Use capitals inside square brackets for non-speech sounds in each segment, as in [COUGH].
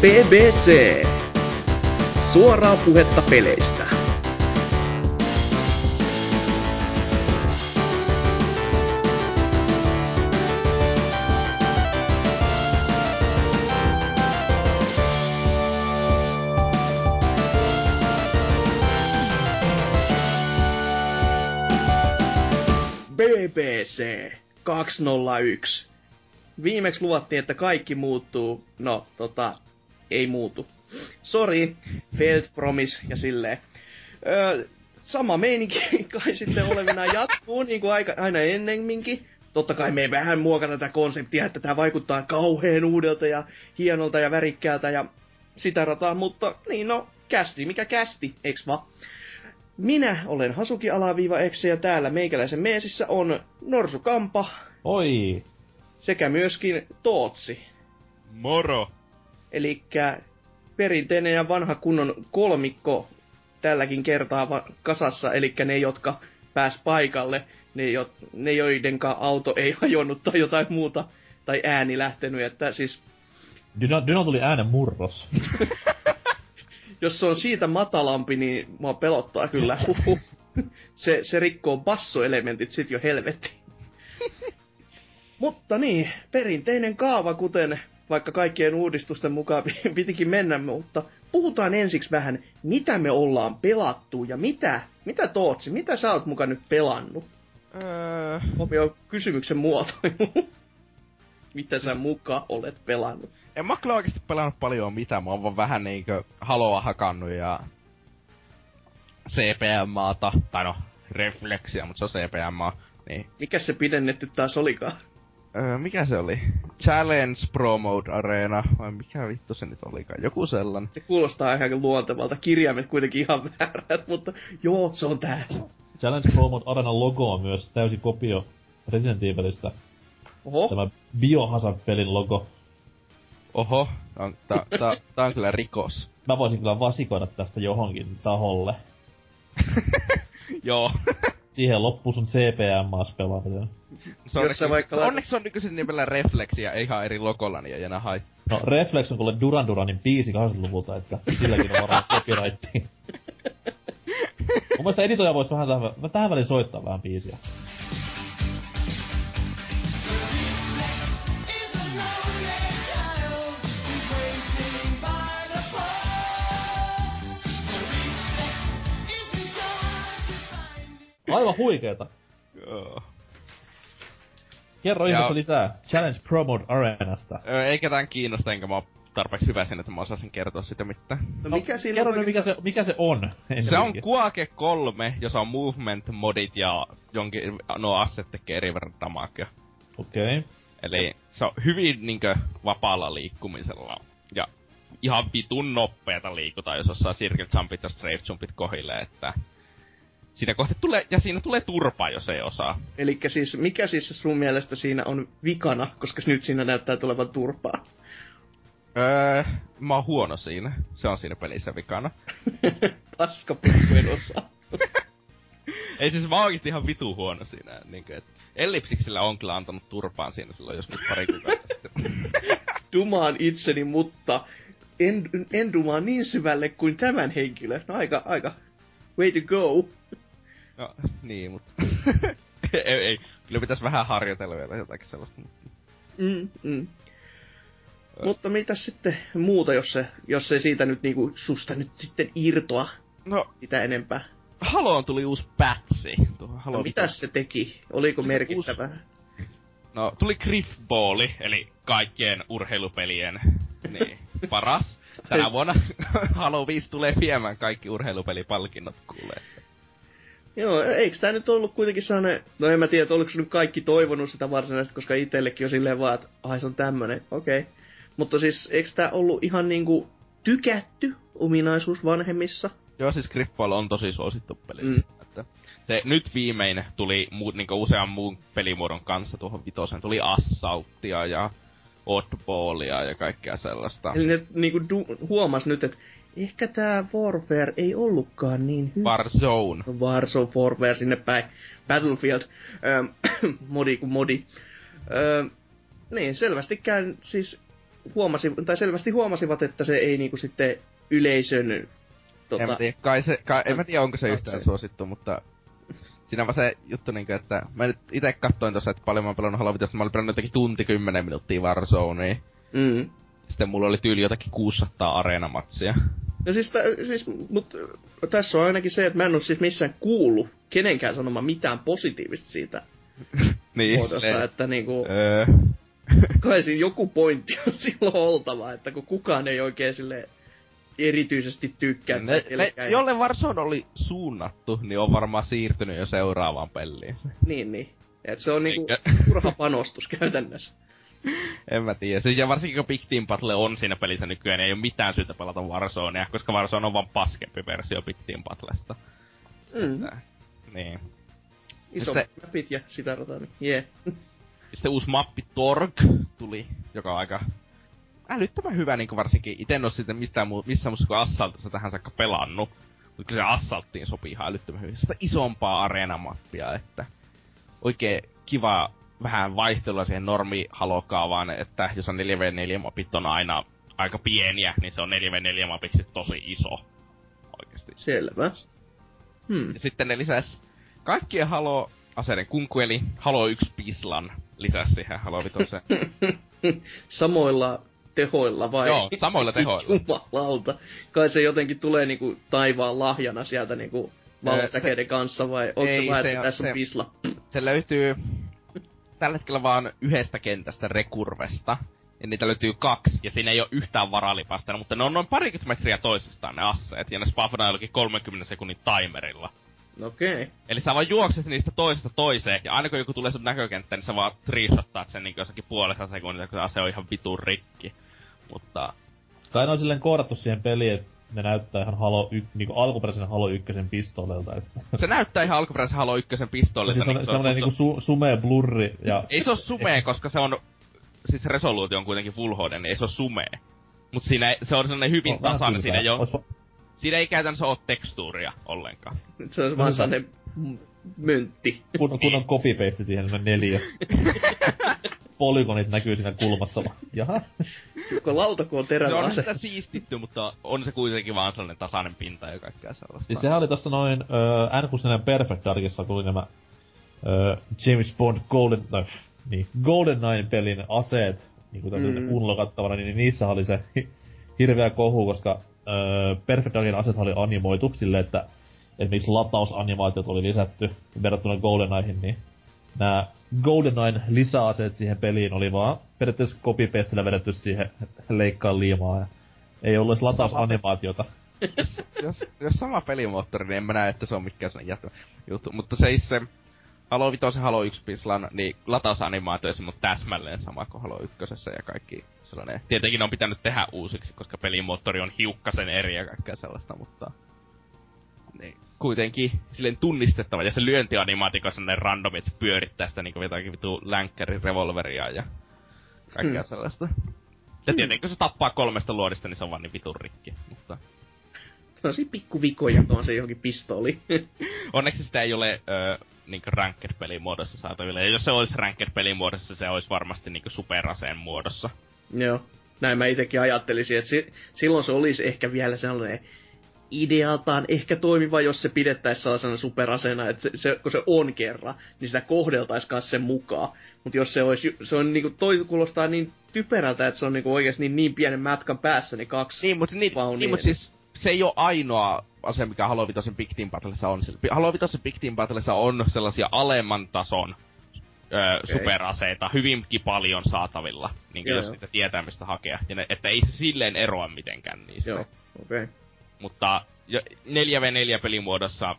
BBC. Suoraa puhetta peleistä. BBC 201. Viimeksi luvattiin, että kaikki muuttuu. No, tota, ei muutu. Sorry, failed promise ja silleen. Öö, sama meininki [LAUGHS] kai sitten olevina jatkuu, niin kuin aika, aina ennemminkin. Totta kai me ei vähän muokata tätä konseptia, että tämä vaikuttaa kauheen uudelta ja hienolta ja värikkäältä ja sitä rataa, mutta niin no, kästi, mikä kästi, eks va? Minä olen Hasuki alaviiva Exe ja täällä meikäläisen meesissä on Norsu Kampa Oi! sekä myöskin Tootsi. Moro! Eli perinteinen ja vanha kunnon kolmikko tälläkin kertaa kasassa, eli ne, jotka pääs paikalle, ne, jo, ne joidenka auto ei [LAUGHS] hajonnut tai jotain muuta, tai ääni lähtenyt, että siis Dyna, Dyna tuli äänen murros. [LAUGHS] jos se on siitä matalampi, niin mua pelottaa kyllä. Huhhuh. [LAUGHS] Se, se rikkoo bassoelementit sit jo helvetti. Mutta niin, perinteinen kaava, kuten vaikka kaikkien uudistusten mukaan pi- [LAUGHS] pitikin mennä, mutta puhutaan ensiksi vähän, mitä me ollaan pelattu ja mitä, mitä Tootsi, mitä sä oot mukaan nyt pelannut? Öö, Huomio kysymyksen muotoilu. [LAUGHS] mitä sä mukaan olet pelannut? en mä kyllä oikeesti pelannut paljon mitään, mä oon vaan vähän niinkö haloa hakannut ja CPM-maata, tai no, refleksia, mutta se on CPM, niin Mikä se pidennetty taas olikaan? Öö, mikä se oli? Challenge Pro Mode Arena, vai mikä vittu se nyt olikaan? Joku sellainen. Se kuulostaa ihan luontevalta. Kirjaimet kuitenkin ihan väärät, mutta joo, se on tää. Challenge Pro Mode Arenan logo on myös täysin kopio Resident Evilistä. Oho, Tämä Biohazard-pelin logo. Oho, on, tää, tää, tää on kyllä rikos. Mä voisin kyllä vasikoida tästä johonkin taholle. [LAUGHS] Joo. Siihen loppuu sun CPM-maas pelaaminen. se Jos sä vaikka onneksi on nykyisin nimellä refleksiä, ei ihan eri logolla, niin ei enää haittaa. No, Reflex on kuule Duran Duranin biisi 80-luvulta, että silläkin on varmaan copyrightti. [LAUGHS] Mun mielestä editoija voisi vähän tähän, tähän väliin soittaa vähän biisiä. Aivan huikeeta. Joo. Kerro Ja- ihmeessä lisää Challenge Pro Mode Arenasta. Öö, ei ketään kiinnosta, enkä mä oo tarpeeksi hyvä sen, että mä osaisin kertoa sitä mitään. no mikä siinä Kerro on mikä se, mikä se on. Se on. Quake 3, jossa on movement modit ja jonkin, no asset tekee eri verran. Okei. Okay. Eli se on hyvin niinkö vapaalla liikkumisella. Ja ihan vitun nopeeta liikutaan, jos osaa circle jumpit ja strafe jumpit kohille, että... Siinä kohti tulee, ja siinä tulee turpa, jos ei osaa. Eli siis, mikä siis sun mielestä siinä on vikana, koska nyt siinä näyttää tulevan turpaa? Öö, mä oon huono siinä. Se on siinä pelissä vikana. [LAUGHS] Paska pikkujen osa. [LAUGHS] Ei siis mä oikeesti ihan vitu huono siinä. Niinkö, et Ellipsiksellä on kyllä antanut turpaan siinä silloin joskus pari kuukautta sitten. [LAUGHS] Dumaan itseni, mutta en, en dumaa niin syvälle kuin tämän henkilö. No aika, aika. Way to go. No, niin, mutta... [LAUGHS] ei, ei, kyllä pitäisi vähän harjoitella vielä jotakin sellaista. Mm, mm. Mutta mitä sitten muuta, jos, se, jos ei siitä nyt niinku susta nyt sitten irtoa No, sitä enempää? Haloon tuli uusi pätsi. Halo No, mitä se teki? Oliko Se merkittävää? No, tuli Griffballi, eli kaikkien urheilupelien niin, [LAUGHS] paras. Tänä vuonna [LAUGHS] Halo 5 tulee viemään kaikki urheilupelipalkinnot kuulee. Joo, eikö tää nyt ollut kuitenkin sellainen, no en mä tiedä, oliko nyt kaikki toivonut sitä varsinaisesti, koska itsellekin on silleen vaan, että ai se on tämmönen, okei. Okay. Mutta siis, eikö tää ollut ihan niinku tykätty ominaisuus vanhemmissa? Joo, siis Griffball on tosi suosittu peli. Mm. Että se nyt viimein tuli muu, niin usean muun pelimuodon kanssa tuohon vitosen. Tuli Assaultia ja Oddballia ja kaikkea sellaista. Eli ne niinku du- huomas nyt, että ehkä tää Warfare ei ollutkaan niin hyvä. Warzone. Warzone Warfare sinne päin. Battlefield. Öm, [CLEARS THROAT] modi kuin modi. Öm, niin, selvästikään siis huomasi, tai selvästi huomasivat, että se ei niinku sitten yleisön... Tota, en mä tiedä, kai se, kai, en mä tiedä onko se yhtään suosittu, mutta siinä on vaan se juttu niinku, että mä nyt ite kattoin tossa, että paljon mä oon pelannut Halo mä olin pelannut jotenkin tunti kymmenen minuuttia Warzonea. Mm. Sitten mulla oli tyyli jotakin 600 areenamatsia. No siis, t- siis mut tässä on ainakin se, että mä en oo siis missään kuullut kenenkään sanomaan mitään positiivista siitä [LAUGHS] niin, muodosta, että niinku... Öö. [LAUGHS] kai siinä joku pointti on [LAUGHS] silloin oltava, että kun kukaan ei oikein sille erityisesti tykkää. Ne, ne, jolle Warzone oli suunnattu, niin on varmaan siirtynyt jo seuraavaan peliin. Niin, niin. Et se on niinku turha panostus käytännössä. [LAUGHS] en mä tiedä. Siis ja varsinkin kun Big Team Battle on siinä pelissä nykyään, niin ei ole mitään syytä pelata Warzonea, koska Warzone on vaan paskempi versio Big Team Battlesta. Mm. Että, niin. Iso sitten, mapit ja sitä rataa, niin yeah. [LAUGHS] Sitten uusi mappi Torg tuli, joka on aika älyttömän hyvä, niin varsinkin ite en oo sitten mistään muu, missään muussa kuin Assaltissa tähän saakka pelannut. Mutta se Assalttiin sopii ihan älyttömän hyvin. Sitä isompaa areenamappia, että oikein kiva vähän vaihtelua siihen normi halokaavaan, että jos on 4v4 mapit on aina aika pieniä, niin se on 4v4 mapiksi tosi iso. Oikeesti. Selvä. Hmm. Ja sitten ne lisäs kaikkien halo aseiden kunku, eli Halo 1 Pislan lisäs siihen Halo 5. [LAUGHS] Samoilla tehoilla vai? Joo, samoilla tehoilla. [LAUGHS] Jumalauta. Kai se jotenkin tulee niinku taivaan lahjana sieltä niinku valosäkeiden kanssa vai onko se vaan, että tässä on pisla? Se löytyy tällä hetkellä vaan yhdestä kentästä rekurvesta. Ja niitä löytyy kaksi, ja siinä ei ole yhtään varalipasta, mutta ne on noin parikymmentä metriä toisistaan ne asseet, ja ne spawnaa jollakin 30 sekunnin timerilla. Okei. Okay. Eli sä vaan juokset niistä toisesta toiseen, ja aina kun joku tulee sun näkökenttään, niin sä vaan triishottaat sen niin jossakin puolessa sekunnissa, kun ase on ihan vitun rikki. Mutta... Kai ne on silleen koodattu siihen peliin, että ne näyttää ihan Halo y- niinku alkuperäisen Halo 1 pistoolilta. Että. Se näyttää ihan alkuperäisen Halo 1 pistoolilta. Siis on niin semmonen niinku su- sumea blurri ja... Ei se oo sumea, koska se on... Siis resoluutio on kuitenkin Full HD, niin ei se oo sumea. Mut siinä se on sellainen hyvin no, tasainen, siinä ei oo... Siinä ei käytännössä oo tekstuuria ollenkaan. Se on vaan sellainen möntti. Kun, kun on copy-paste siihen, niin neljä. [LAUGHS] Polygonit näkyy siinä kulmassa. [LAUGHS] Jaha. Joko lautaku on terävä no, on sitä siistitty, mutta on se kuitenkin vaan sellainen tasainen pinta ja kaikkea sellaista. Siis sehän oli tässä noin uh, N64 Perfect Darkissa, kun nämä uh, James Bond Golden, no, niin, Golden Nine-pelin aseet, niin kuin mm. unlokattavana, niin niissä oli se hirveä kohu, koska uh, Perfect Darkin aseet oli animoitu silleen, että esimerkiksi latausanimaatiot oli lisätty verrattuna GoldenEyeihin, niin nämä GoldenEyen lisäaseet siihen peliin oli vaan periaatteessa copy vedetty siihen leikkaan liimaa ja ei ollut edes latausanimaatiota. jos, jos, jos, sama pelimoottori, niin en mä näe, että se on mikään sen jättä juttu. Mutta se se Halo 5 Halo 1 Pislan, niin latausanimaatio on täsmälleen sama kuin Halo 1 ja kaikki sellainen. Tietenkin on pitänyt tehdä uusiksi, koska pelimoottori on hiukkasen eri ja kaikkea sellaista, mutta niin, kuitenkin silleen tunnistettava. Ja se lyöntianimaatiko on randomi, että se pyörittää sitä niinku jotakin vitu länkkärin revolveria ja kaikkea hmm. sellaista. Ja hmm. tietenkin kun se tappaa kolmesta luodista, niin se on vaan niin vitun rikki, mutta... Tosi pikkuvikoja tuon se johonkin pistooli. [LAUGHS] Onneksi sitä ei ole ö, niinku ranked muodossa saatavilla. Ja jos se olisi ranked muodossa, se olisi varmasti niinku superaseen muodossa. Joo. Näin mä itekin ajattelisin, että si- silloin se olisi ehkä vielä sellainen idealtaan ehkä toimiva, jos se pidettäisiin sellaisena superasena, että se, se, kun se on kerran, niin sitä kohdeltaisiin sen mukaan. Mutta jos se olisi, se on niinku, toi kuulostaa niin typerältä, että se on niinku oikeasti niin, niin pienen mätkän päässä, niin kaksi Niin, mutta niin, niin, mut siis se ei ole ainoa asia, mikä Halo Vitoisen Big Team Battlessa on. Halo Vitoisen Big Team Battlessa on sellaisia alemman tason öö, okay. superaseita hyvinkin paljon saatavilla, niin jos niitä tietää mistä hakea. Ja ne, että ei se silleen eroa mitenkään niistä. Joo, okei. Okay. Mutta 4v4 pelimuodossa...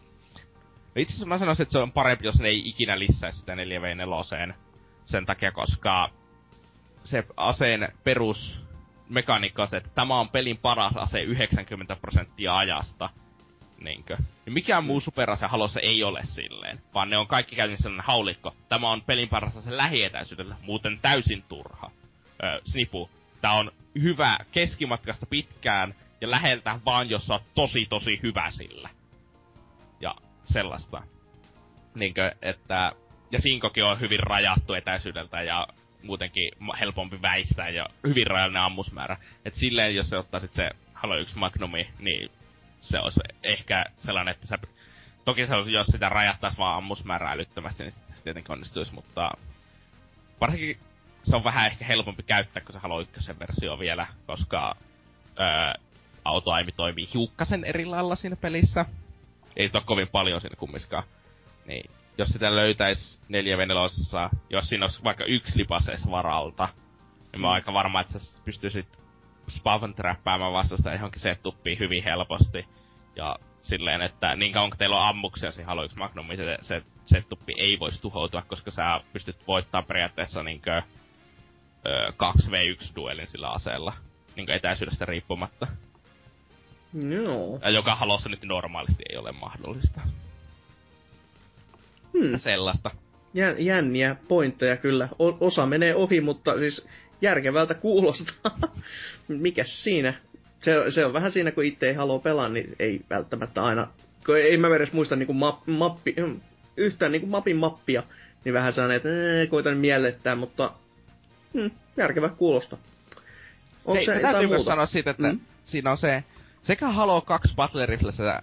Itse asiassa mä sanoisin, että se on parempi, jos ne ei ikinä lisäisi sitä 4v4 sen takia, koska se aseen perus mekaniikka on se, että tämä on pelin paras ase 90 prosenttia ajasta. Niinkö? Ja mikään muu superase halossa ei ole silleen, vaan ne on kaikki käynyt sellainen haulikko. Tämä on pelin paras ase lähietäisyydellä, muuten täysin turha. Öö, snipu. Tää on hyvä keskimatkasta pitkään, ja läheltä vaan, jos sä oot tosi tosi hyvä sillä. Ja sellaista. Niinkö, että... Ja Sinkokin on hyvin rajattu etäisyydeltä ja muutenkin helpompi väistää ja hyvin rajallinen ammusmäärä. Et silleen, jos se ottaa sit se Halo 1 Magnumi, niin se olisi ehkä sellainen, että sä... Toki se olisi, jos sitä rajattaisi vaan ammusmäärää älyttömästi, niin se tietenkin onnistuisi, mutta... Varsinkin se on vähän ehkä helpompi käyttää, kun se Halo 1 versio vielä, koska öö, autoaimi toimii hiukkasen eri lailla siinä pelissä. Ei sitä ole kovin paljon siinä kummiskaan. Niin, jos sitä löytäis neljä venelosessa, jos siinä olisi vaikka yksi lipasees varalta, niin mä oon aika varma, että sä pystyisit spawn trappaamaan vastasta johonkin setuppiin hyvin helposti. Ja silleen, että niin kauan kun teillä on ammuksia siinä Halo 1 Magnum, niin se, se setuppi ei voisi tuhoutua, koska sä pystyt voittamaan periaatteessa niinkö 2v1-duelin sillä aseella. Niinkö etäisyydestä riippumatta. Joo. Ja joka halossa nyt normaalisti ei ole mahdollista. Hmm. Sellaista. Jä, jänniä pointteja kyllä. O- osa menee ohi, mutta siis järkevältä kuulostaa. [LAUGHS] Mikäs siinä? Se, se on vähän siinä, kun itse ei halua pelaa, niin ei välttämättä aina... Kun ei mä edes muista niinku map, mappi, yhtään niinku mapin mappia, niin vähän sellainen, että ee, koitan miellettää, mutta hmm, järkevä kuulosta. Onko Hei, se täytyy jotain myös muuta? sanoa siitä, että Mm. siinä on se, sekä Halo 2 Battle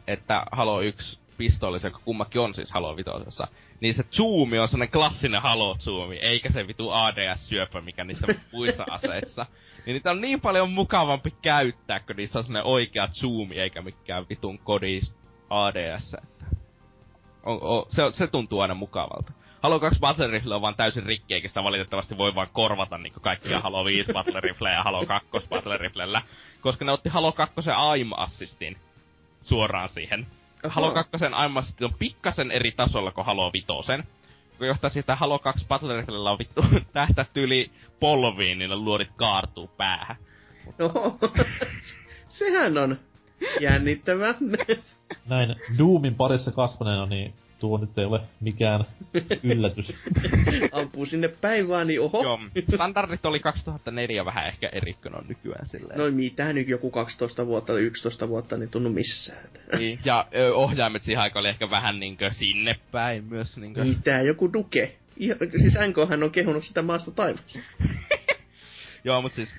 että Halo 1 pistoolissa, joka kummakin on siis Halo vitosessa, niin se zoomi on sellainen klassinen Halo zoomi, eikä se vitu ADS-syöpä, mikä niissä muissa aseissa. Niin niitä on niin paljon mukavampi käyttää, kun niissä on sellainen oikea zoomi, eikä mikään vitun kodis ADS. Että on, on, se, se tuntuu aina mukavalta. Halo 2 Battle Rifle on vaan täysin rikki, eikä sitä valitettavasti voi vaan korvata niinku kaikkia Halo 5 Battle Rifleja ja Halo 2 Battle Riflellä. Koska ne otti Halo 2 aim assistin suoraan siihen. Halo 2 aim assist on pikkasen eri tasolla kuin Halo 5. Kun johtaa siitä, että Halo 2 Battle Riflellä on vittu [LAUGHS] tähtätty yli polviin, niin ne luodit kaartuu päähän. No, sehän on jännittävää. Näin Doomin parissa kasvaneena, niin tuo nyt ei ole mikään [LAUGHS] yllätys. Ampuu sinne päin vaan, niin oho. Joo, standardit oli 2004 vähän ehkä eri kuin on nykyään silleen. No mitä nyt joku 12 vuotta tai 11 vuotta, niin tunnu missään. Niin, ja ö, ohjaimet siihen aikaan oli ehkä vähän niinkö sinne päin myös niinkö. Mitä, joku duke? Ihan, siis NKhan on kehunut sitä maasta taivassa. [LAUGHS] Joo, mut siis...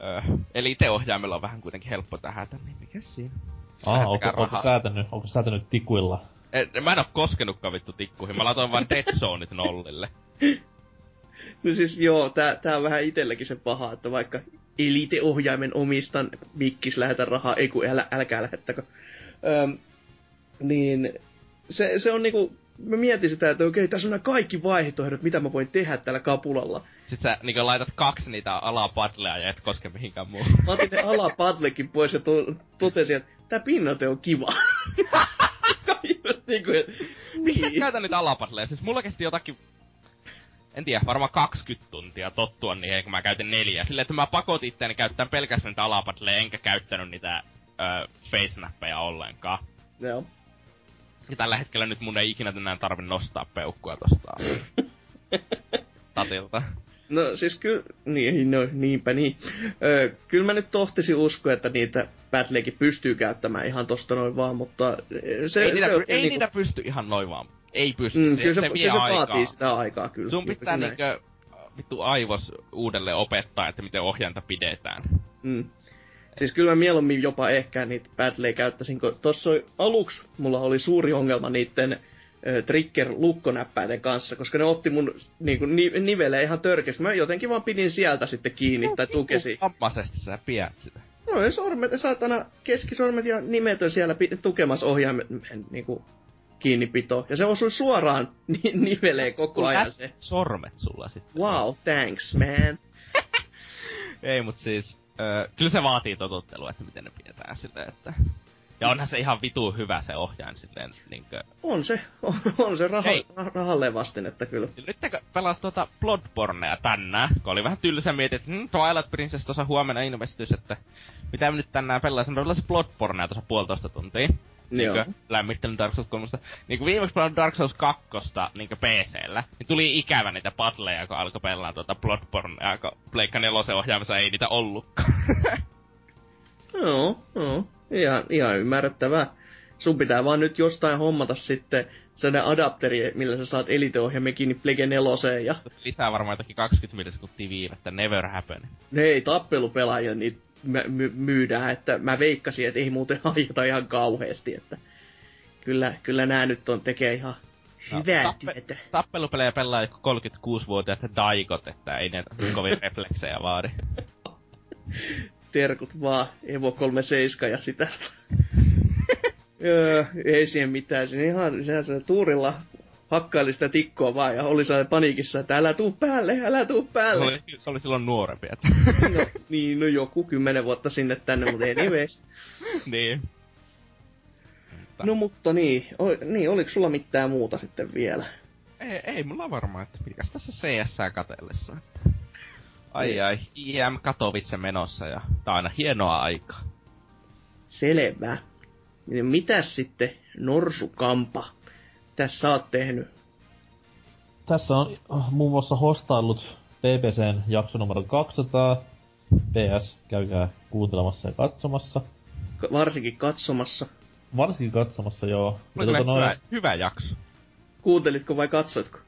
Ö, eli te ohjaimella on vähän kuitenkin helppo tähätä, niin mikä siinä? Aa, onko, onko, säätänyt, onko säätänyt tikuilla? Et, mä en oo koskenutkaan vittu tikkuihin, mä laitoin vaan Dead Zoneit nollille. [LAUGHS] No siis joo, tää, tää on vähän itelläkin se paha, että vaikka Elite-ohjaimen omistan, mikkis lähetä rahaa, ei kun älä, älkää lähettäkö. Öm, niin se, se on niinku, mä mietin sitä, että okei, tässä on nämä kaikki vaihtoehdot, mitä mä voin tehdä tällä kapulalla. Sit sä niinkö laitat kaksi niitä alapadleja ja et koske mihinkään muuhun. Mä otin ne alapadlekin pois ja to, totesin, että tää pinnoite on kiva. [LAUGHS] niin kuin, Miksi sä niin. käytän niitä alapadleja? Siis mulla kesti jotakin en tiedä, varmaan 20 tuntia tottua niihin, kun mä käytin neljä. Silleen, että mä pakotin itseäni käyttämään pelkästään niitä alapadleja, enkä käyttänyt niitä ö, face-nappeja ollenkaan. Joo. Ja tällä hetkellä nyt mun ei ikinä enää tarvi nostaa peukkua tosta [LAUGHS] tatilta. No siis kyllä, niin, no, niinpä niin. Öö, kyllä mä nyt tohtisin uskoa, että niitä Battlekin pystyy käyttämään ihan tosta noin vaan, mutta se, ei, niitä, se ei niinku, niitä pysty ihan noin vaan. Ei pysty. mm, se, kyllä se, se, se, vie se aikaa. vaatii sitä aikaa kyllä. Sun pitää niinkö vittu aivos uudelleen opettaa, että miten ohjainta pidetään. Mm. Siis kyllä mä mieluummin jopa ehkä niitä Battlea käyttäisin, kun tossa aluksi mulla oli suuri ongelma niiden trigger-lukkonäppäiden kanssa, koska ne otti mun niinku, ni, niveleen ihan törkeästi. Mä jotenkin vaan pidin sieltä sitten kiinni tai tukesin. Vammaisesti sä pidät sitä. No ja sormet, saatana keskisormet ja nimet on siellä tukemassa ohjaimen niinku, kiinnipito. Ja se osui suoraan [LAUGHS] ni- niveleen koko ajan se. sormet sulla sitten. Wow, thanks man. [LAUGHS] Ei, mut siis, ö, kyllä se vaatii totuttelua, että miten ne pidetään silleen, että... Ja onhan se ihan vitu hyvä se ohjain silleen, niinkö... On se, on, on se raha, Hei. rahalle vastin, että kyllä. Nyt kun pelas tuota Bloodbornea tänään, kun oli vähän tylsä mietin, että hm, Twilight Princess tuossa huomenna ilmestyisi, että mitä mä nyt tänään pelasin, mä pelasin Bloodbornea tuossa puolitoista tuntia. Joo. Niinkö, lämmittelin Dark Souls 3. Niin kun viimeksi pelannut Dark Souls 2 niinkö PCllä, niin tuli ikävä niitä padleja, kun alkoi pelaa tuota Bloodbornea, kun Pleikka 4 ohjaamassa ei niitä ollutkaan. [LAUGHS] Joo, joo. Ihan, ihan ymmärrettävää. sun pitää vaan nyt jostain hommata sitten sellainen adapteri, millä sä saat eliteohjelmia kiinni Plege 4 ja... Lisää varmaan jotakin 20 millisekuntia viivettä, never happen. Ne ei tappelupelaajia niitä my- myydään, että mä veikkasin, että ei muuten aiota ihan kauheasti, että kyllä, kyllä nämä nyt on tekee ihan No, hyvää tappe- työtä. Tappelupelejä pelaa joku 36-vuotiaat daikot, että ei ne kovin [LAUGHS] refleksejä vaadi. Terkut vaan, Evo 37 ja sitä. [LAUGHS] Öö, ei siihen mitään. Siinä ihan sehän se tuurilla hakkaili sitä tikkoa vaan ja oli sai paniikissa, että älä tuu päälle, älä tuu Se päälle. oli, se oli silloin nuorempi, että... [LAUGHS] No, niin, no joku kymmenen vuotta sinne tänne, mutta anyways. [LAUGHS] niin. No mutta niin, o, niin, oliko sulla mitään muuta sitten vielä? Ei, ei mulla varmaan, että mikäs tässä CS katellessa. Että... Ai Niin. ai, IM Katowice menossa ja tää on aina hienoa aikaa. Selvä. Niin Mitäs sitten Norsukampa tässä sä oot tehnyt? Tässä on äh, muun muassa hostaillut BBCn jakso numero 200. PS, käykää kuuntelemassa ja katsomassa. Ka- varsinkin katsomassa. Varsinkin katsomassa, joo. Oli Ja kyllä tota hyvä, hyvä jakso. Kuuntelitko vai katsoitko?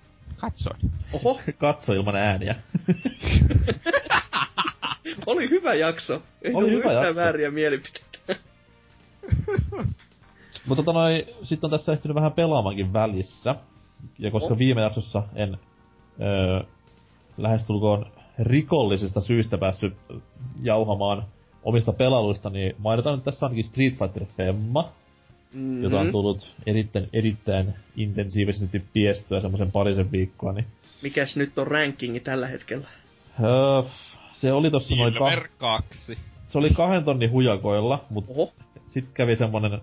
Katsoin. Oho, [LAUGHS] katso ilman ääniä. [LAUGHS] oli hyvä jakso. Ei Oli hyvä jakso. vääriä mielipiteitä. [LAUGHS] Mutta tota noin, sit on tässä ehtinyt vähän pelaamankin välissä. Ja koska Oh. viime jaksossa en öö, lähestulkoon rikollisista syistä päässyt jauhamaan omista pelailuista, niin mainitaan nyt tässä ainakin Street Fighter Femma, Mm-hmm. jota on tullut erittäin, erittäin intensiivisesti piestyä semmoisen parisen viikkoa, niin Mikäs nyt on rankingi tällä hetkellä? öö, se oli tossa noin ka- Silver 2. se oli kahden tonnin hujakoilla, mutta sitten kävi semmonen,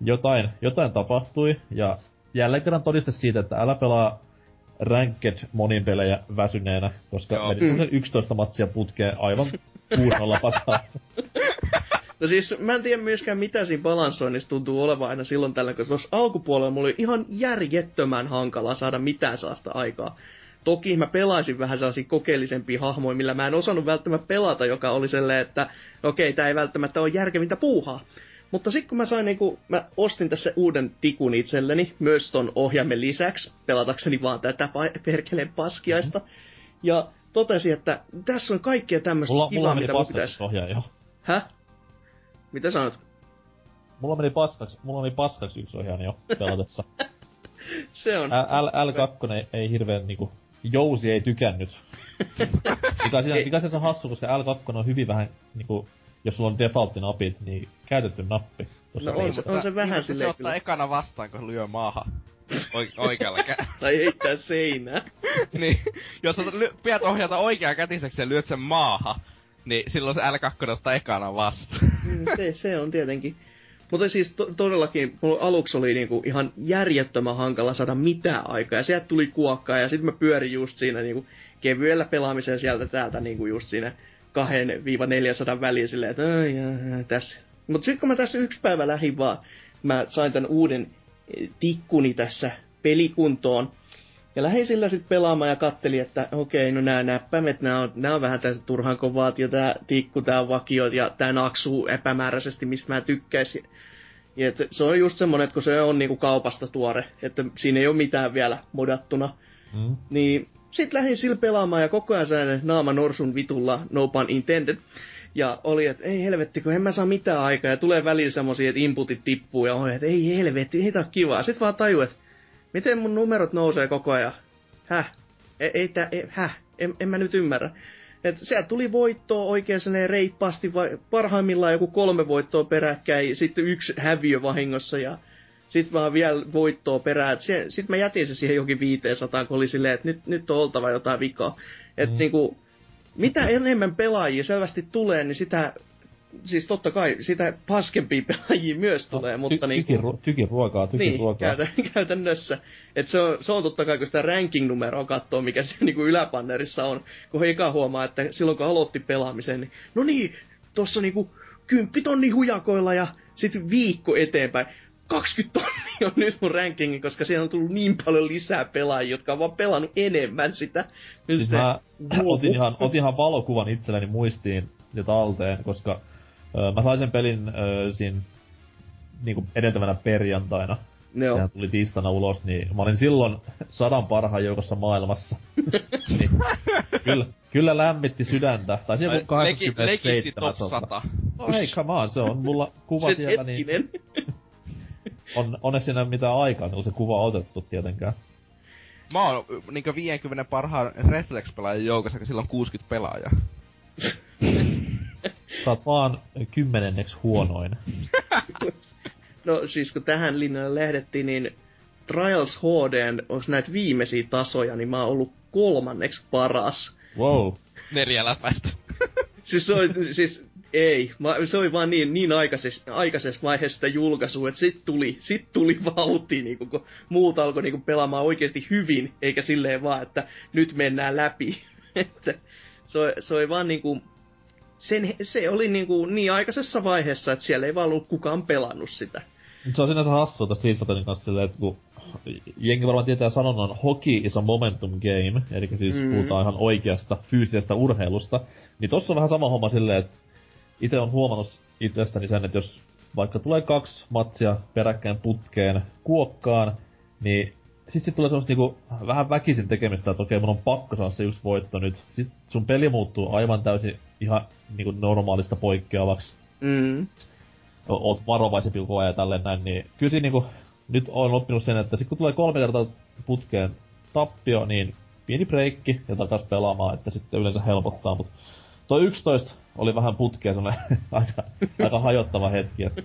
jotain, jotain tapahtui, ja jälleen kerran todiste siitä, että älä pelaa ranked monin pelejä väsyneenä, koska Joo. meni semmosen 11 matsia putkeen aivan [LAUGHS] 6 pasaa. No siis mä en tiedä myöskään mitä siinä balanssoinnissa tuntuu olevan aina silloin tällä, koska tuossa alkupuolella mulla oli ihan järjettömän hankala saada mitään saasta aikaa. Toki mä pelaisin vähän sellaisia kokeellisempia hahmoja, millä mä en osannut välttämättä pelata, joka oli silleen, että okei, tää ei välttämättä ole järkevintä puuhaa. Mutta sitten kun mä sain niinku, mä ostin tässä uuden tikun itselleni, myös ton ohjaimen lisäksi, pelatakseni vaan tätä perkeleen paskiaista. Ja totesin, että tässä on kaikkea tämmöistä Mulla, kivaa, mulla mitä mun pitäisi. ohjaaja. Häh? Mitä sanot? Mulla meni paskaksi, mulla meni paskaksi yksi ohjaaja jo pelatessa. [LAUGHS] Se on. Ä- L, L2 ei, ei hirveen niinku, Jousi ei tykännyt. [LAUGHS] mikä, siinä, mikä se on hassu, koska L2 on hyvin vähän niinku, jos sulla on default-napit, niin käytetty nappi. No on se, on se vähän silleen se ottaa ekana vastaan, kun lyö maahan. Oi- oikealla kä- [LAUGHS] Tai heittää seinää. niin, jos ly- pidät ohjata oikea kätiseksi ja lyöt sen maahan, niin silloin se L2 ottaa ekana vastaan. se, se on tietenkin. Mutta siis to- todellakin, mulla aluksi oli niinku ihan järjettömän hankala saada mitään aikaa. Ja sieltä tuli kuokkaa ja sitten mä pyörin just siinä niinku kevyellä pelaamisella sieltä täältä niinku just siinä 2-400 väliin silleen, että ai, tässä. Mutta sitten kun mä tässä yksi päivä lähin vaan, mä sain tän uuden eh, tikkuni tässä pelikuntoon. Ja lähdin sillä sitten pelaamaan ja kattelin, että okei, no nämä näppäimet, nämä on, nämä on vähän tällaiset turhan kovaat, ja tämä tikku, tämä vakio, ja tämä naksuu epämääräisesti, mistä mä tykkäisin. Ja et se on just semmonen, että kun se on niinku kaupasta tuore, että siinä ei ole mitään vielä modattuna, Mm. niin sit lähdin sillä pelaamaan ja koko ajan sain naama norsun vitulla, no pun intended. Ja oli, että ei helvetti, kun en mä saa mitään aikaa. Ja tulee välillä semmosia, että inputit tippuu ja on, että ei helvetti, ei tää kivaa. Sitten vaan tajuu, että miten mun numerot nousee koko ajan. Häh? Ei, ei tää, ei, häh? En, en mä nyt ymmärrä. Et sieltä tuli voittoa oikein reippaasti, vai parhaimmillaan joku kolme voittoa peräkkäin, sitten yksi häviö vahingossa ja sitten vaan vielä voittoa perään. Sitten mä jätin se siihen jokin 500, kun oli silleen, että nyt, nyt on oltava jotain vikaa. Että Mm. niinku, mitä enemmän pelaajia selvästi tulee, niin sitä, siis totta kai, sitä paskempia pelaajia myös tulee, mutta Ty- niinku... tykin, ru- tykin ruokaa, tykin Niin, käytä, [LAUGHS] käytännössä. Et se, on, se on totta kai, kun sitä ranking-numeroa katsoo, mikä se [LAUGHS] niinku yläpannerissa on, kun he eka huomaa, että silloin kun aloitti pelaamisen, niin no niin, tossa niinku kymppitonni hujakoilla ja sitten viikko eteenpäin. 20 tonnia on nyt mun rankingi, koska siellä on tullut niin paljon lisää pelaajia, jotka on vaan pelannut enemmän sitä. Nyt Siis sitä- mä otin ihan, otin ihan valokuvan itselleni muistiin ja talteen, koska ö, mä sain sen pelin ö, siinä niinku edeltävänä perjantaina. Joo. Sehän tuli tiistaina ulos, niin mä olin silloin [LAUGHS] sadan parhaan joukossa maailmassa. [LAUGHS] niin, kyllä, kyllä lämmitti sydäntä. Tai joku Legi- 87 Legitti top sota. 100. No hei, come on, se on mulla [LAUGHS] kuva siellä, niin on, onneksi siinä mitään aikaa, niin se kuva otettu tietenkään. Mä oon niinkö 50 parhaan Reflex-pelaajan joukossa, kun sillä on 60 pelaajaa. Vaan kymmenenneksi huonoin. No siis kun tähän linjalle lähdettiin, niin Trials HDn, onko näitä viimeisiä tasoja, niin mä oon ollut kolmanneksi paras. Wow. Neljä läpäistä. [LAUGHS] Siis se oli, siis ei, mä, se oli vaan niin, niin aikaisessa, aikaisessa vaiheessa sitä julkaisua, että sit tuli, sit tuli vauhti, niin kun muut alkoi niin pelaamaan oikeasti hyvin, eikä silleen vaan, että nyt mennään läpi. [LAUGHS] että se, oli- se oli vaan niin kuin, sen, se oli niin, kuin niin aikaisessa vaiheessa, että siellä ei vaan ollut kukaan pelannut sitä. Se on sinänsä hassua tästä Street Fighterin kanssa silleen, että kun jengi varmaan tietää sanonnan hockey is a momentum game, eli siis Mm. mm. puhutaan ihan oikeasta fyysisestä urheilusta, niin tossa on vähän sama homma silleen, että itse on huomannut itsestäni sen, että jos vaikka tulee kaksi matsia peräkkäin putkeen kuokkaan, niin sit, sit tulee semmoista niinku vähän väkisin tekemistä, että okei, mun on pakko saada se just voitto nyt. Sit sun peli muuttuu aivan täysin ihan niinku normaalista poikkeavaksi Mm. o- oot varovaisempi koko ajan ja tälleen näin, niin kyllä siinä niinku, nyt on oppinut sen, että sit kun tulee kolme kertaa putkeen tappio, niin pieni breikki ja takas pelaamaan, että sitten yleensä helpottaa, mutta toi 11 oli vähän putkea semmonen [LAUGHS] aika, aika hajottava hetki, et [LAUGHS]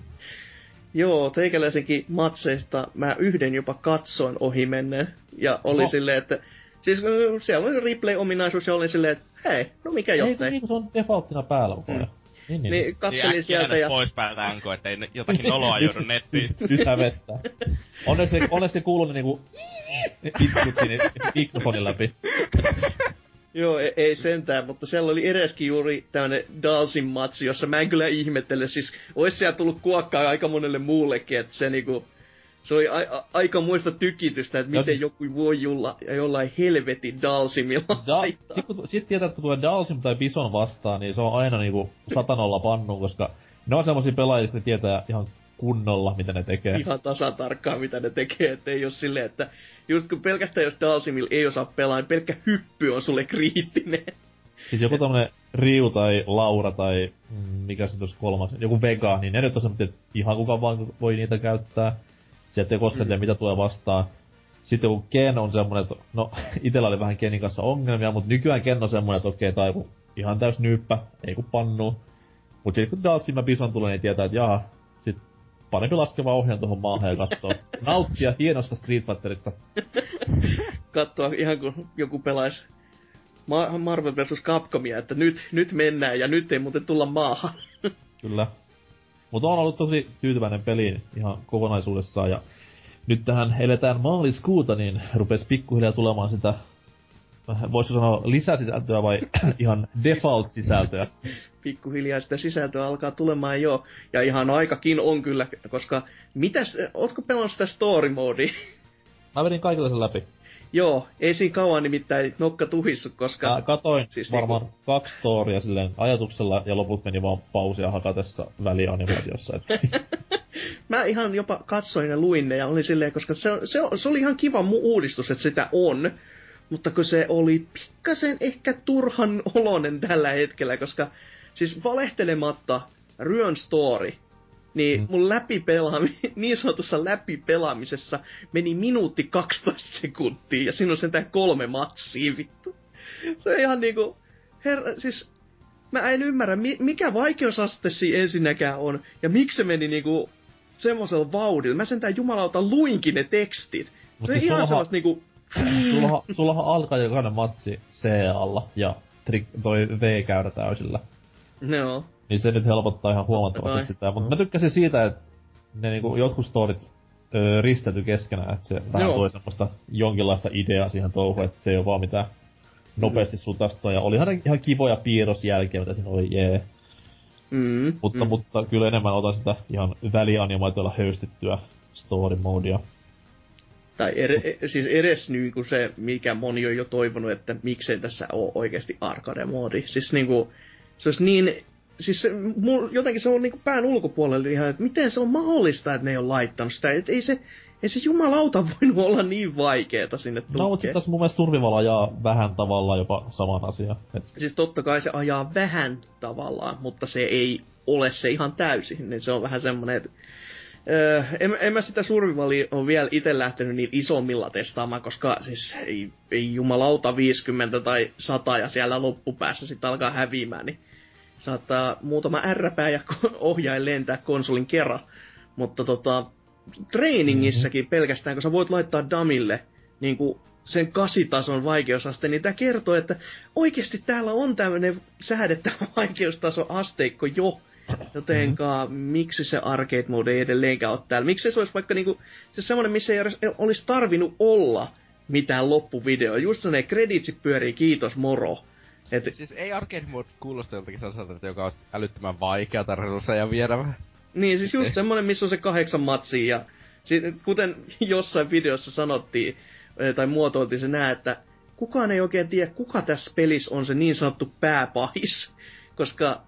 Joo, teikäläisenkin matseista mä yhden jopa katsoin ohi menneen. Ja oli No. silleen, että... Siis siellä oli replay-ominaisuus ja oli silleen, että hei, no mikä ei, kun jottei. niinku se on defaulttina päällä koko ajan. Niin, niin. Niin kattelin sieltä ja... pois päältä NK, ettei jotakin noloa [LAUGHS] joudu nettiin. Pysää vettä. Onneksi, onneksi se kuuluu ne niinku itkut sinne mikrofonin läpi. Joo, ei, ei sentään, mutta siellä oli ereskin juuri tämmönen Dalsin matsi, jossa mä en kyllä ihmettele. Siis ois siellä tullut kuokkaa aika monelle muullekin, että se niinku... Se oli a- aika muista tykitystä, että No miten siis- joku voi julla ja jollain helvetin Dalsimilla Da- haittaa. sit, kun, sit tietää, että kun tulee Dalsim tai Bison vastaan, niin se on aina niinku satanolla pannu, koska ne on semmosia pelaajia, jotka tietää ihan kunnolla, mitä ne tekee. ihan tasatarkkaan, mitä ne tekee, ettei ole silleen, että just kun pelkästään jos Dalsimil ei osaa pelaa, niin pelkkä hyppy on sulle kriittinen. Siis joku tämmönen Riu tai Laura tai mm, mikä se tuossa kolmas, joku Vega, niin ne nyt on semmoset, että ihan kuka vaan voi niitä käyttää. Sieltä ei koskaan tiedä, mitä tulee vastaan. Sitten joku Ken on semmonen, että no [LAUGHS] itellä oli vähän Kenin kanssa ongelmia, mutta nykyään Ken on semmonen, että okei, tai joku ihan täys nyyppä, ei kun pannu. Mut sit kun Dalsim ja Bison tulee, niin tietää, että jaha, sit parempi laskeva ohjaan tuohon maahan ja katsoo. [LAUGHS] Nauttia hienosta Street Fighterista. [LAUGHS] Katsoa ihan kun joku pelaisi Ma- Marvel vs. Capcomia, että nyt, nyt mennään ja nyt ei muuten tulla maahan. Kyllä. Mutta on ollut tosi tyytyväinen peliin ihan kokonaisuudessaan ja nyt tähän eletään maaliskuuta, niin rupes pikkuhiljaa tulemaan sitä, voisiko sanoa lisäsisältöä vai [CLEARS THROAT] ihan default-sisältöä. [LAUGHS] Pikkuhiljaa sitä sisältöä alkaa tulemaan jo. Ja ihan aikakin on kyllä, koska mitäs, ootko pelannut sitä story modea? Mä vedin kaikille sen läpi. Joo, ei siinä kauan nimittäin nokka tuhissu, koska... Mä katoin Siis siis varmaan niinku... kaksi storia silleen ajatuksella ja loput meni vaan pausia hakatessa välianimaatiossa. Et... [LAUGHS] mä ihan jopa katsoin ja luin ne ja oli silleen, koska se, se, se oli ihan kiva mu- uudistus, että sitä on. Mutta kun se oli pikkasen ehkä turhan olonen tällä hetkellä, koska siis valehtelematta Ryön story, niin Mm. mun läpipelaami, [LAUGHS] niin sanotussa läpipelaamisessa meni minuutti 12 sekuntia ja siinä on sentään kolme matsia vittu. Se on ihan niinku, herra, siis mä en ymmärrä, mi- mikä vaikeusaste siinä ensinnäkään on, ja miksi se meni niinku semmoisella vauhdilla. Mä sentään jumalauta luinkin ne tekstit. Mut se on siis ihan semmoista niinku... sullahan, sullahan alkaa jokainen matsi C-alla ja tri- toi V-käyrä täysillä. No. Niin se nyt helpottaa ihan huomattavasti Totta kai. sitä. Mutta mä tykkäsin siitä, että ne niinku jotkut storit öö, risteytyi keskenään, että se vähän toi semmoista jonkinlaista ideaa siihen touhuun, että se ei ole vaan mitään nopeasti sutastoa. Ja olihan ne ihan kivoja piirrosjälkiä, mitä siinä oli, jee. Mm, Mutta, mm. mutta kyllä enemmän otan sitä ihan välianimaatiolla höystettyä story modea. Tai ere, e- siis edes niinku se, mikä moni on jo toivonut, että miksei tässä ole oikeasti arcade moodi. Siis niinku, se olisi niin siis se, mul, jotenkin se on niinku pään ulkopuolella ihan, että miten se on mahdollista, että ne ei ole laittanut sitä. Et ei se, ei se jumalauta voinut olla niin vaikeeta sinne No, mutta sitten tässä mun mielestä Survival ajaa vähän tavallaan jopa saman asian. Et, Siis totta kai se ajaa vähän tavallaan, mutta se ei ole se ihan täysin. Niin se on vähän semmonen, että Öö, en, en mä sitä survivalia on vielä itse lähtenyt niin isommilla testaamaan, koska siis ei, ei jumalauta 50 tai 100 ja siellä loppupäässä sitten alkaa häviämään, niin saattaa muutama ärräpää ja ohjain lentää konsolin kerran. Mutta tota, treeningissäkin pelkästään, kun sä voit laittaa damille niin kuin sen kasitason vaikeusaste, niin tämä kertoo, että oikeasti täällä on tämmöinen säädettävä [LAUGHS] vaikeustaso asteikko jo. Jotenka miksi se arcade mode ei edelleenkään ole täällä? Miksi se olisi vaikka niinku, se semmoinen, missä ei olisi tarvinnut olla mitään loppuvideo. Just ne kreditsit pyörii, kiitos moro. Et, Siis ei arcade mode kuulosta joltakin sellaiselta, joka on älyttömän vaikeata resursseja ja viedä vähän. Niin, siis just semmonen, missä on se kahdeksan matsia ja si- kuten [LAUGHS] jossain videossa sanottiin, eh, tai muotoiltiin se nää, että kukaan ei oikein tiedä, kuka tässä pelissä on se niin sanottu pääpahis. [LAUGHS] Koska,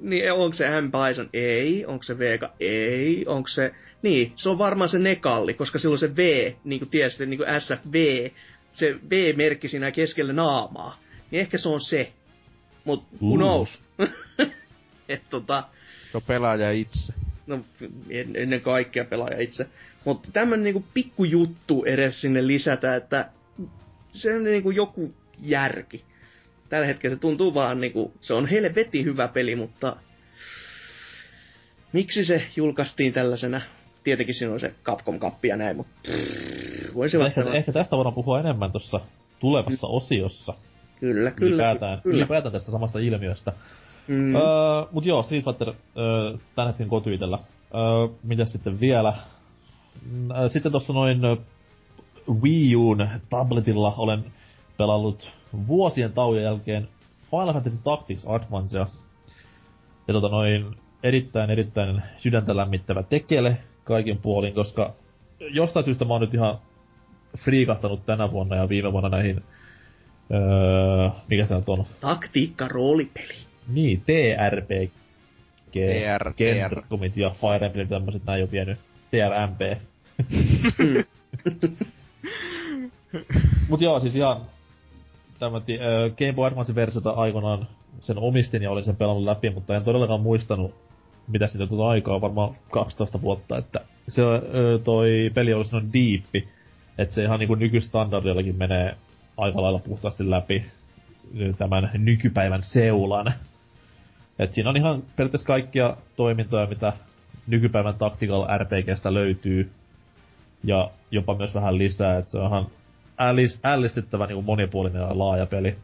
niin onko se M. Bison? Ei. Onko se Vega? Ei. Onko se... Niin, se on varmaan se Nekalli, koska silloin se V, niin kuin tiesitte, niin kuin SFV, se V-merkki siinä keskellä naamaa. Niin ehkä se on se. Mut who Uh. knows? [LAUGHS] Et tota, Se on pelaaja itse. no en- ennen kaikkea pelaaja itse. Mutta tämmönen niinku pikkujuttu edes sinne lisätä, että se on niinku joku järki. Tällä hetkellä se tuntuu vaan niinku, se on helvetin hyvä peli, mutta miksi se julkaistiin tällaisena? Tietenkin siinä on se Capcom-kappi ja näin, mutta ehkä, ehkä, tästä voidaan puhua enemmän tuossa tulevassa osiossa. Kyllä, kyllä. ylipäätään, kyllä. ylipäätään tästä samasta ilmiöstä. Mm. Öö, mut joo, Street Fighter öö, tän hetken kotyitellä. Öö, mitäs sitten vielä? Sitten tossa noin Wii Uun tabletilla olen pelannut vuosien tauon jälkeen Final Fantasy Tactics Advancea. Ja tota noin erittäin erittäin sydäntä lämmittävä tekele kaikin puolin, koska jostain syystä mä oon nyt ihan friikahtanut tänä vuonna ja viime vuonna näihin Öö, mikä se on? Taktiikka roolipeli. Niin, TRPG. TR, Genrumit ja Fire Emblem tämmöset näin jo vienyt. TRMP. Mut joo, siis ihan tämä ti- ö, Game Boy Advance versiota aikoinaan sen omistin ja olin sen pelannut läpi, mutta en todellakaan muistanut, mitä siitä tuota aikaa, varmaan 12 vuotta, että se ö, toi peli oli sellainen diippi, että se ihan niinku nykystandardillakin menee aika lailla puhtaasti läpi tämän nykypäivän seulan. Et siinä on ihan periaatteessa kaikkia toimintoja, mitä nykypäivän Tactical RPGstä löytyy. Ja jopa myös vähän lisää, että se on ihan ällis, ällistyttävä niin monipuolinen ja laaja peli.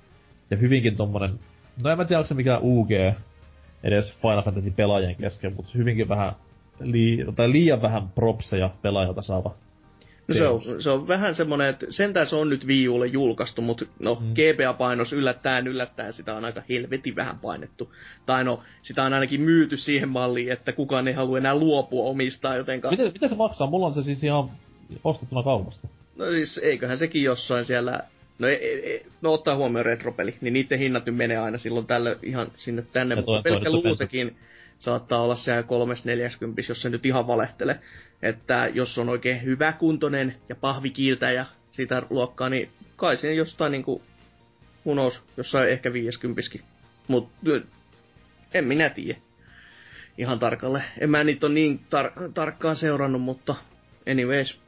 Ja hyvinkin tommonen, no en mä tiedä onko se mikä UG edes Final Fantasy pelaajien kesken, mutta hyvinkin vähän lii, tai liian vähän propseja pelaajalta saava. No se on, se on vähän semmonen, että sentään se on nyt Wii Ulle julkaistu, mutta no mm. GBA-painos yllättäen yllättäen sitä on aika helvetin vähän painettu. Tai no, sitä on ainakin myyty siihen malliin, että kukaan ei halua enää luopua omistaa, jotenka... Miten, miten se maksaa? Mulla on se siis ihan ostettuna kaupasta. No siis eiköhän sekin jossain siellä... No, ei, ei, no ottaa huomioon retropeli, niin niiden hinnat nyt menee aina silloin tällöin ihan sinne tänne, Ja mutta pelkkä luusekin saattaa olla siellä 340, jos se nyt ihan valehtele. Että jos on oikein hyvä kuntoinen ja pahvikiiltäjä sitä luokkaa, niin kai siinä jostain niinku, unos, jossain ehkä 50 Mut en minä tiedä ihan tarkalle. En mä niitä ole niin tar- tarkkaan seurannut, mutta anyways,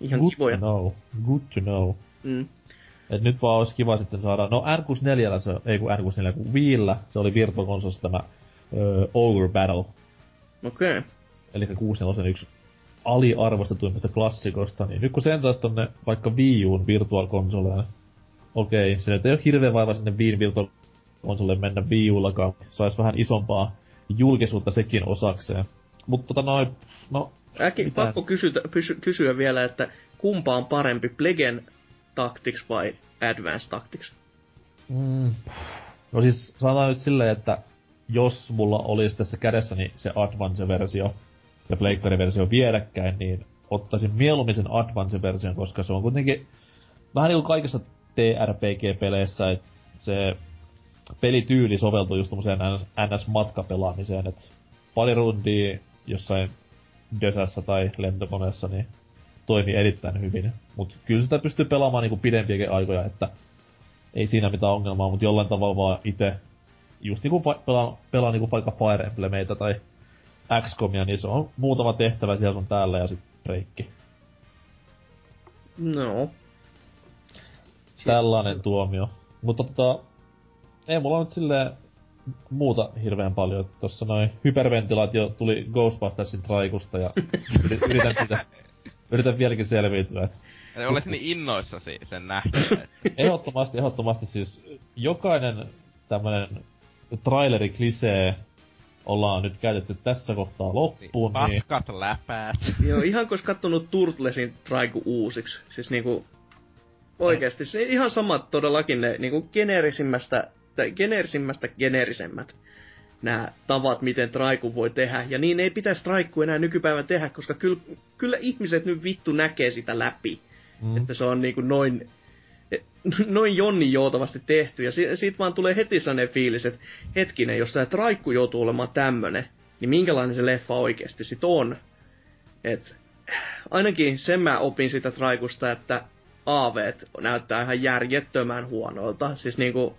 ihan Good kivoja. to know. Good to know. Mm. Et nyt vaan olisi kiva sitten saada, no R64, se, ei kun R64, kun Wiillä, se oli Virtual Consolessa tämä ö, Ogre Battle, Okei. Okay. eli 64 yksi aliarvostetuimmista klassikosta, niin nyt kun sen saisi tonne vaikka Wii Uun Virtual Consoleen, okei, se nyt ei ole hirveän vaiva sinne Wiin Virtual Consoleen mennä Wii Ullakaan, saisi vähän isompaa julkisuutta sekin osakseen. Mutta tota noin, no, Äkki Mitä? pakko kysytä, pysy, kysyä vielä, että kumpa on parempi, Plegen Tactics vai Advanced Tactics? Mm, no siis sanotaan nyt silleen, että jos mulla olisi tässä kädessäni se Advance-versio ja Pleikkari-versio vierekkäin, niin ottaisin mieluummin sen Advance-version, koska se on kuitenkin vähän niin kuin kaikissa TRPG-peleissä, että se pelityyli soveltuu just tommoseen NS-matkapelaamiseen, että pari rundia jossain Dösässä tai lentokoneessa, niin toimii erittäin hyvin. Mutta kyllä sitä pystyy pelaamaan niinku pidempiäkin aikoja, että ei siinä mitään ongelmaa, mutta jollain tavalla vaan itse just niinku pelaa, pelaa niinku vaikka Fire Emblemeitä tai XCOMia, niin se on muutama tehtävä siellä sun täällä ja sitten breikki. No. Tällainen tuomio. Mutta tota, ei mulla nyt silleen muuta hirveän paljon. Tossa noin hyperventilaatio tuli Ghostbustersin traikusta ja [LAUGHS] yritän sitä, yritän vieläkin selviytyä. Eli olet niin innoissasi sen nähdä. ehdottomasti, ehdottomasti siis jokainen tämmönen traileri klisee ollaan nyt käytetty tässä kohtaa loppuun. Niin, paskat niin... läpäät. Joo, ihan kun kattonut Turtlesin Traiku uusiksi. Siis niinku... Oikeesti, se ihan samat todellakin ne niinku geneerisimmästä, tai geneerisimmästä geneerisemmät nämä tavat, miten Traiku voi tehdä. Ja niin ei pitäisi Traiku enää nykypäivän tehdä, koska kyllä, kyllä ihmiset nyt vittu näkee sitä läpi. Mm. Että se on niinku noin [LAUGHS] noin jonni joutavasti tehty. Ja si- siitä vaan tulee heti sellainen fiilis, että hetkinen, jos tämä traikku joutuu olemaan tämmönen, niin minkälainen se leffa oikeasti sit on. Et, ainakin sen mä opin sitä traikusta, että AV näyttää ihan järjettömän huonoilta. Siis niinku,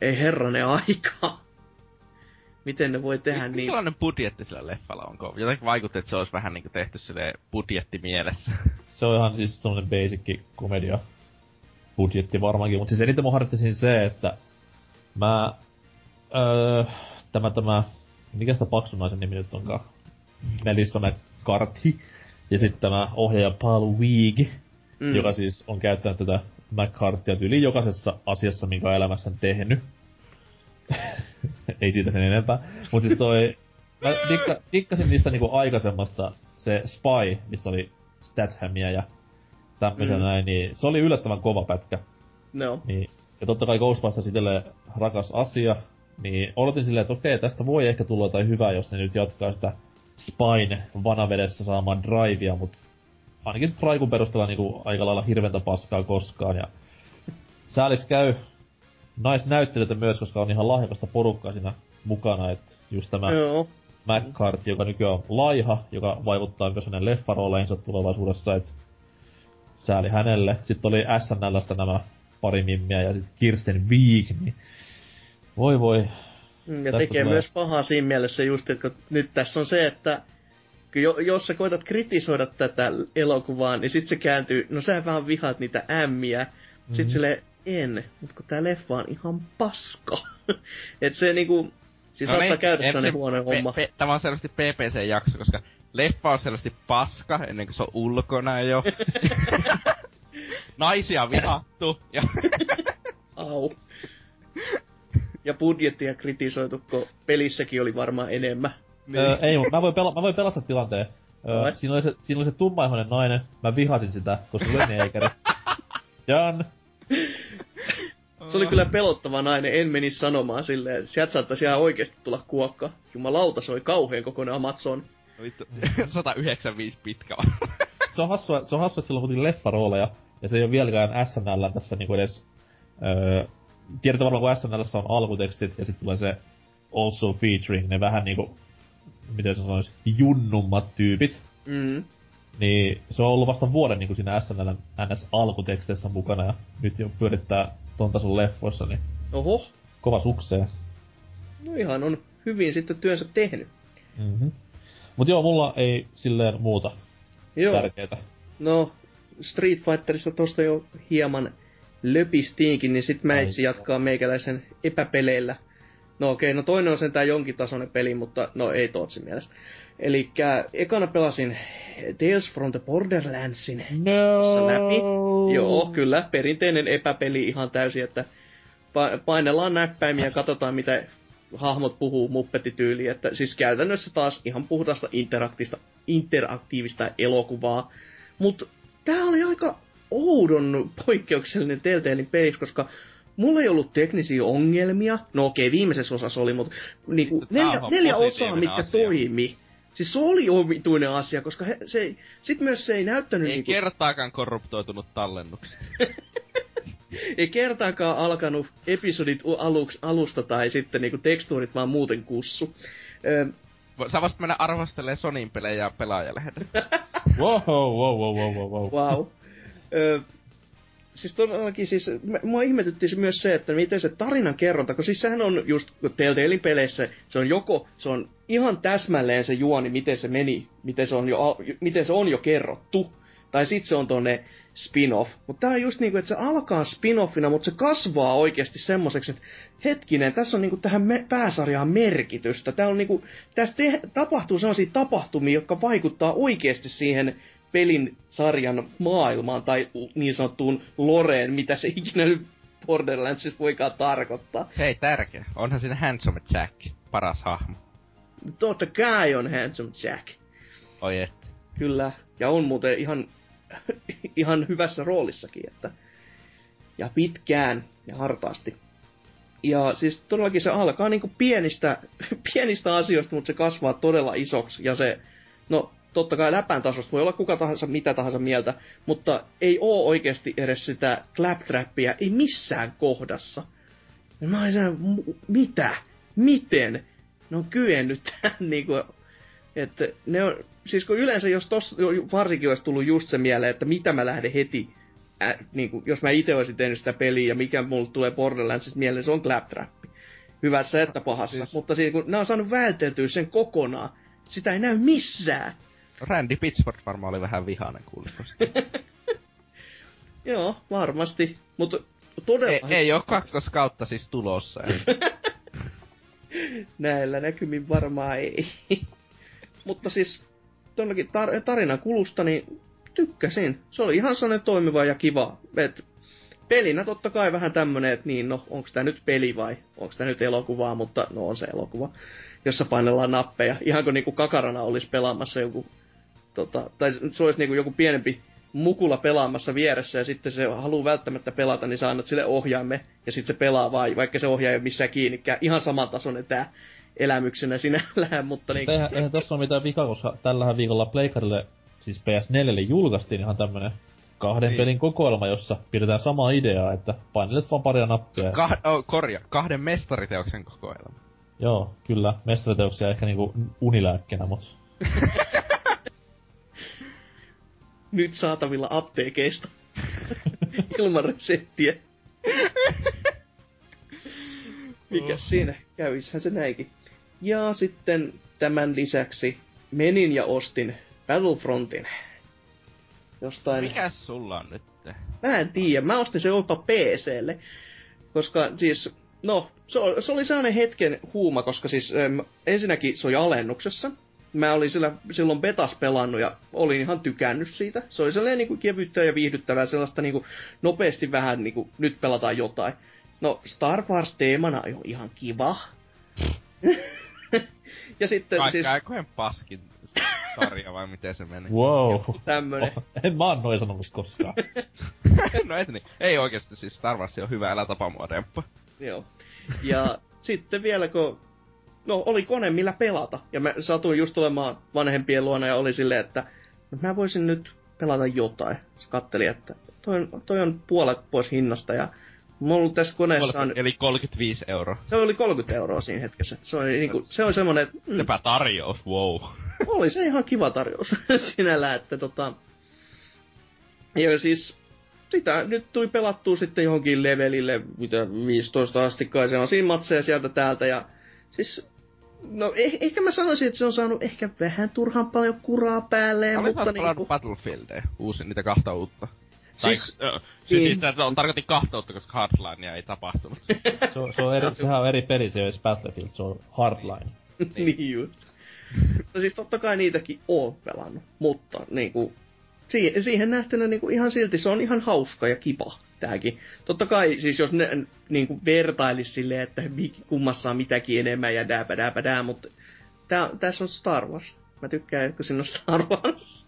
ei herranen aika. Miten ne voi tehdä niin? Minkälainen budjetti sillä leffalla onko? Jotenkin vaikutti, että se olisi vähän niinku tehty sille budjettimielessä. Se on ihan siis tommonen basic komedia budjetti varmaankin, mutta siis eniten siis se, että mä, öö, tämä, tämä, mikä sitä paksunaisen nimi nyt onkaan? Melissa McCarthy. Ja sitten tämä ohjaaja Paul Weig, mm. joka siis on käyttänyt tätä McCarthyä yli jokaisessa asiassa, minkä on elämässään tehnyt. [LAUGHS] Ei siitä sen enempää. Mutta siis toi, mä dikka, dikkasin niistä niinku aikaisemmasta se Spy, missä oli Stathamia ja tämmöisen mm. näin, niin se oli yllättävän kova pätkä. No. Niin, ja totta kai Ghostbusters itselle rakas asia, niin odotin silleen, että okei, tästä voi ehkä tulla jotain hyvää, jos ne nyt jatkaa sitä Spine vanavedessä saamaan drivea, mutta ainakin Traikun perusteella niinku aika lailla hirventä paskaa koskaan, ja säälis käy naisnäyttelijöitä myös, koska on ihan lahjakasta porukkaa siinä mukana, että just tämä Joo. McCarthy, joka nykyään on laiha, joka vaikuttaa myös hänen leffarooleinsa tulevaisuudessa, että sääli hänelle. Sitten oli SNLstä nämä pari mimmiä ja sitten Kirsten Wiig, niin voi voi. Mm, ja tekee tulee... myös pahaa siinä mielessä just, että nyt tässä on se, että jos sä koetat kritisoida tätä elokuvaa, niin sit se kääntyy, no sä vähän vihaat niitä ämmiä, mm-hmm. sit sille en, mutta kun tää leffa on ihan paska. [LAUGHS] että se niinku, siis no saattaa niin, käydä sellainen huono homma. Pe, tämä on selvästi PPC-jakso, koska leffa on selvästi paska ennen kuin se on ulkona jo. [LAUGHS] Naisia vihattu. Ja... [LAUGHS] Au. Ja budjettia kritisoitu, kun pelissäkin oli varmaan enemmän. Niin. Öö, ei, mutta mä voin, pela- mä voin pelastaa tilanteen. Öö, siinä, oli se, siinä oli se tummaihoinen nainen, mä vihasin sitä, koska se oli neekeri. [LAUGHS] Jan. Se oli kyllä pelottava nainen, en menisi sanomaan silleen. Sieltä saattaisi ihan oikeasti tulla kuokka. Jumalauta, se oli kauhean kokoinen Amazon. No vittu, [LAUGHS] 195 pitkä se on hassua, se on hassua, että sillä on leffarooleja, ja se ei ole vieläkään SNL tässä niinku edes... Öö, tiedätte varmaan, kun SNL on alkutekstit, ja sitten tulee se also featuring, ne vähän niinku, miten se sanoisi, junnummat tyypit. Mm. Niin se on ollut vasta vuoden niinku siinä SNL NS alkuteksteissä mukana, ja nyt jo pyörittää ton tason leffoissa, niin... Oho. Kova suksee. No ihan on hyvin sitten työnsä tehnyt. Mhm. Mut joo, mulla ei silleen muuta joo. tärkeetä. No, Street Fighterista tosta jo hieman löpistiinkin, niin sit mä itse jatkaa meikäläisen epäpeleillä. No okei, okay, no toinen on sentään jonkin tasoinen peli, mutta no ei Tootsin mielestä. Eli ekana pelasin Tales from the Borderlandsin no. läpi. Joo, kyllä, perinteinen epäpeli ihan täysin, että painellaan näppäimiä ja katsotaan mitä hahmot puhuu muppetityyliin, että siis käytännössä taas ihan puhdasta interaktiivista, interaktiivista elokuvaa. Mutta tää oli aika oudon poikkeuksellinen Telltalein peli, koska mulla ei ollut teknisiä ongelmia. No okei, okay, viimeisessä osassa oli, mutta niinku neljä, neljä osaa, mitkä asia. toimi. Siis se oli omituinen asia, koska he, se ei, sit myös se ei näyttänyt ei niinku... kertaakaan korruptoitunut tallennuksia. [LAUGHS] ei kertaakaan alkanut episodit aluksi, alusta tai sitten niinku tekstuurit vaan muuten kussu. Ö, Sä voisit mennä arvostelemaan Sonin pelejä pelaajalehden. [LAUGHS] wow, wow, wow, wow, wow, wow. wow. Ö, siis todellakin siis, mua ihmetytti se myös se, että miten se tarinan kerronta, kun siis sehän on just Telltalein peleissä, se on joko, se on ihan täsmälleen se juoni, miten se meni, miten se on jo, miten se on jo kerrottu, tai sitten se on tonne spin-off. Mutta tää on just niinku, että se alkaa spin-offina, mutta se kasvaa oikeasti semmoiseksi, että hetkinen, tässä on niinku tähän me- pääsarjaan merkitystä. Tää on niinku, tässä te- tapahtuu sellaisia tapahtumia, jotka vaikuttaa oikeasti siihen pelin sarjan maailmaan tai niin sanottuun loreen, mitä se ikinä nyt Borderlandsissa voikaan tarkoittaa. Hei, tärkeä. Onhan siinä Handsome Jack, paras hahmo. Totta kai on Handsome Jack. Oi että. Kyllä, ja on muuten ihan, [LAUGHS] ihan hyvässä roolissakin, että ja pitkään ja hartaasti. Ja siis todellakin se alkaa niinku pienistä, [LAUGHS] pienistä asioista, mutta se kasvaa todella isoksi. Ja se, no totta kai läpän tasosta voi olla kuka tahansa mitä tahansa mieltä, mutta ei oo oikeasti edes sitä claptrappia, ei missään kohdassa. Ja mä olin mitä? Miten? Ne on kyennyt tähän [LAUGHS] niinku, että ne on, siis kun yleensä jos tossa varsinkin olisi tullut just se mieleen, että mitä mä lähden heti, äh, niin kuin, jos mä itse olisin tehnyt sitä peliä ja mikä mulle tulee Borderlandsista mieleen, se on Claptrap. Hyvässä että pahassa. Siis... Mutta siis, kun ne on saanut välteltyä sen kokonaan, sitä ei näy missään. Randy Pitchford varmaan oli vähän vihainen kuulosta. [LAUGHS] Joo, varmasti. Mutta todella... Ei, ei ole 12 kautta siis tulossa. [LAUGHS] Näillä näkymin varmaan ei. [LAUGHS] Mutta siis todellakin tar- tarinan kulusta, niin tykkäsin. Se oli ihan sellainen toimiva ja kiva. Et pelinä totta kai vähän tämmönen, että niin, no, onko tämä nyt peli vai onko tämä nyt elokuvaa, mutta no on se elokuva, jossa painellaan nappeja. Ihan kuin niinku kakarana olisi pelaamassa joku, tota, tai se olisi niinku joku pienempi mukula pelaamassa vieressä ja sitten se haluaa välttämättä pelata, niin sä annat sille ohjaamme ja sitten se pelaa vaan, vaikka se ohjaa ei ole missään kiinnikään. Ihan samantasoinen tää elämyksenä sinällään, mutta niin... Eihän, eihän tossa ole mitään vikaa, koska tällähän viikolla Playcarille, siis PS4 julkaistiin ihan tämmönen kahden niin. pelin kokoelma, jossa pidetään samaa ideaa, että painelet vaan paria nappia. Kah- oh, korja, kahden mestariteoksen kokoelma. Joo, kyllä. Mestariteoksia ehkä niinku unilääkkenä, mut... [LAUGHS] Nyt saatavilla apteekeista. [LAUGHS] Ilman reseptiä. [LAUGHS] Mikä oh. siinä? Kävishän se näinkin. Ja sitten tämän lisäksi menin ja ostin Battlefrontin. Jostain... Mikäs sulla on nyt? Mä en tiedä. Mä ostin sen jopa PClle. Koska siis, no, se oli, se oli sellainen hetken huuma, koska siis äm, ensinnäkin se oli alennuksessa. Mä olin sillä, silloin betas pelannut ja olin ihan tykännyt siitä. Se oli sellainen niin kuin kevyttä ja viihdyttävää, sellaista niin kuin, nopeasti vähän niin kuin, nyt pelataan jotain. No, Star Wars-teemana on ihan kiva. [LAUGHS] [LAUGHS] ja sitten Kaikki siis... aikojen paskin sarja vai miten se meni? Wow. Tämmönen. Oh, [LAUGHS] en mä oon noin sanonut koskaan. [LAUGHS] no et niin. Ei oikeesti siis Star Wars on hyvä, älä tapa mua demppa. Joo. Ja sitten vielä kun... No, oli kone millä pelata. Ja mä satuin just tulemaan vanhempien luona ja oli silleen, että no, mä voisin nyt pelata jotain. Se katteli, että toi on, toi on puolet pois hinnasta ja Mulla tässä koneessa on... Eli 35 euroa. Se oli 30 euroa siinä hetkessä. Se oli, niinku, se oli semmonen, että... Mm, Sepä tarjous, wow. [LAUGHS] oli se ihan kiva tarjous [LAUGHS] sinällä, että tota... Ja siis sitä nyt tuli pelattua sitten johonkin levelille, mitä 15 asti kai se on siinä matseja sieltä täältä ja siis No eh, ehkä mä sanoisin, että se on saanut ehkä vähän turhan paljon kuraa päälleen, Oli mutta niinku... Battlefieldia, uusi, niitä kahta uutta. Tai, Siis- siis niin. itse asiassa on tarkoitin kahtoutta, koska Hardlinea ei tapahtunut. [LAUGHS] Se on, se on eri, sehän on eri peli, se ei edes Battlefield, se on Hardline. [LAUGHS] niin just. No siis totta kai niitäkin oon pelannut, mutta niinku, siihen, siihen nähtynä niinku ihan silti se on ihan hauska ja kiva tääkin. Totta kai siis jos ne niinku vertailis silleen, että kummassa on mitäkin enemmän ja dääpä dääpä dää, mutta tää, tässä on Star Wars. Mä tykkään, kun siinä on Star Wars.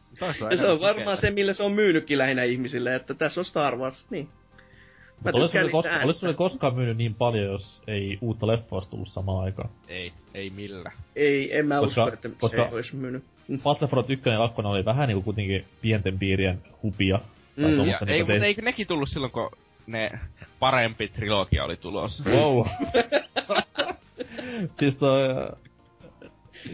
Ja se on varmaan se, millä se on myynytkin lähinnä ihmisille, että tässä on Star Wars, niin. Mä olis tykkään sulle, kos- niistä olis äänistä. sulle koskaan myynyt niin paljon, jos ei uutta leffaa olisi tullut samaan aikaan? Ei, ei millä. Ei, en mä Koska- usko, että koska- se olisi myynyt. Battlefront 1 ja 2 oli vähän niinku kuitenkin pienten piirien hupia. Mm, Ja, ei, mutta eikö nekin tullut silloin, kun ne parempi trilogia oli tulossa. Wow. [LAUGHS] siis toi...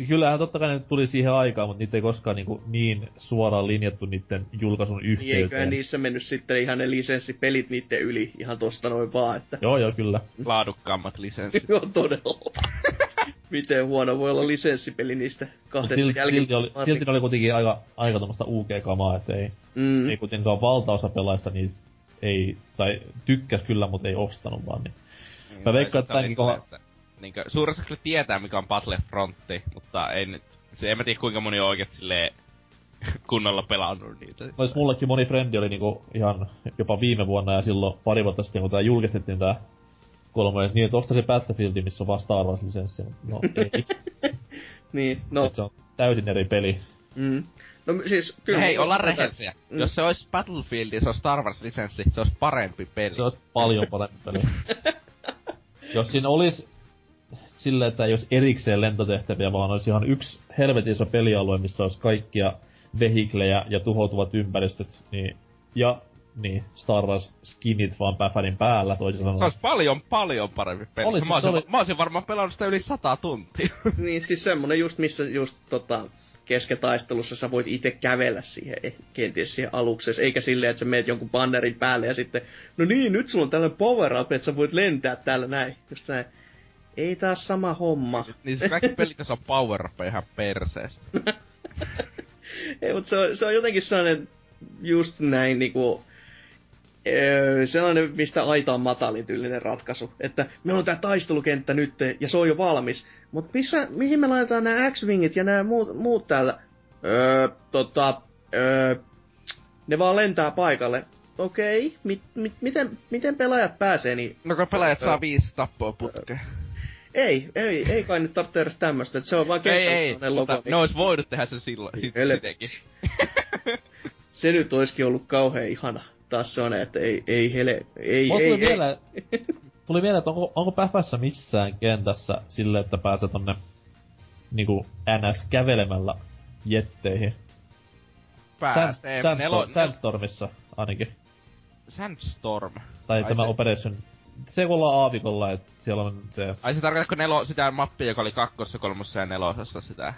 Kyllähän totta kai ne tuli siihen aikaan, mutta niitä ei koskaan niinku niin suoraan linjattu niiden julkaisun Niin eiköhän yhteyteen. niissä mennyt sitten ihan ne lisenssipelit niiden yli ihan tosta noin vaan, että Joo, joo, kyllä. Laadukkaammat lisenssit. joo todella. Miten huono voi olla lisenssipeli niistä kahdesta silti, silti, oli, silti ne oli kuitenkin aika, aika tommoista UG-kamaa, että ei, Mm. ei kuitenkaan valtaosa pelaista niistä ei, tai tykkäs kyllä, mutta ei ostanut vaan. Niin. Mä veikkaan, että tämänkin Niinkö, suuressa kyllä tietää, mikä on Battlefrontti, mutta ei nyt, se en mä tiedä kuinka moni on oikeesti silleen [LAUGHS] kunnolla pelannut niitä. Nois mullekin moni frendi oli niinku ihan jopa viime vuonna ja silloin pari vuotta sitten, kun tää julkistettiin tää kolme, niin että osta se Battlefield, missä on vaan Star Wars lisenssi. No ei, [LAUGHS] Niin, no, et se on täysin eri peli. mm. no siis kyllä. Hei, ollaan rehellisiä. Mm. Jos se olisi Battlefield, se olisi Star Wars-lisenssi, se olisi parempi peli. Se olisi paljon parempi peli. [LAUGHS] Jos siinä olisi silleen, että ei olisi erikseen lentotehtäviä, vaan olisi ihan yksi helvetin iso pelialue, missä olisi kaikkia vehiklejä ja tuhoutuvat ympäristöt, niin, ja niin, Star Wars skinit vaan päfärin päällä toisin Se sanoen. olisi paljon, paljon parempi peli. Olisi, mä, olisin, se oli- mä olisin varmaan pelannut sitä yli sata tuntia. [LAUGHS] Niin, siis semmonen just, missä just tota, kesketaistelussa sä voit itse kävellä siihen, eh, kenties siihen alukseen, eikä silleen, että sä meet jonkun bannerin päälle ja sitten, no niin, nyt sulla on tällainen power up, että sä voit lentää täällä näin, just näin. Ei taas sama homma. niin se kaikki pelit, on power ihan perseestä. [LAUGHS] Ei, mutta se on, se on jotenkin sellainen just näin niinku, öö, sellainen, mistä aita on matalin tyylinen ratkaisu. Että meillä on tää taistelukenttä nyt ja se on jo valmis. Mutta missä, mihin me laitetaan nämä X-Wingit ja nämä muut, muut täällä? Öö, tota, öö, ne vaan lentää paikalle. Okei, mit, mit, miten, miten pelaajat pääsee, niin No kun pelaajat saa viisi tappoa putkeen. Ei, ei, ei kai nyt tarvitse edes tämmöstä, että se on vaan Ei, ei, mutta ne ois voinut tehdä sen silloin, sit, sitekin. [LAUGHS] Se nyt olisikin ollut kauhean ihana. Taas se on, että ei, ei hele, ei, Mulla ei, tuli, ei, vielä, tuli vielä, että onko, onko Päfässä missään kentässä sille, että pääsee tonne niinku NS kävelemällä jetteihin. Pääsee. Sand, Sandstormissa ainakin. Sandstorm. Tai Ai tämä se- Operation... Se kun ollaan aavikolla, että siellä on se... Ai se tarkoitatko nelo, sitä mappia, joka oli kakkossa, kolmossa ja nelosessa sitä?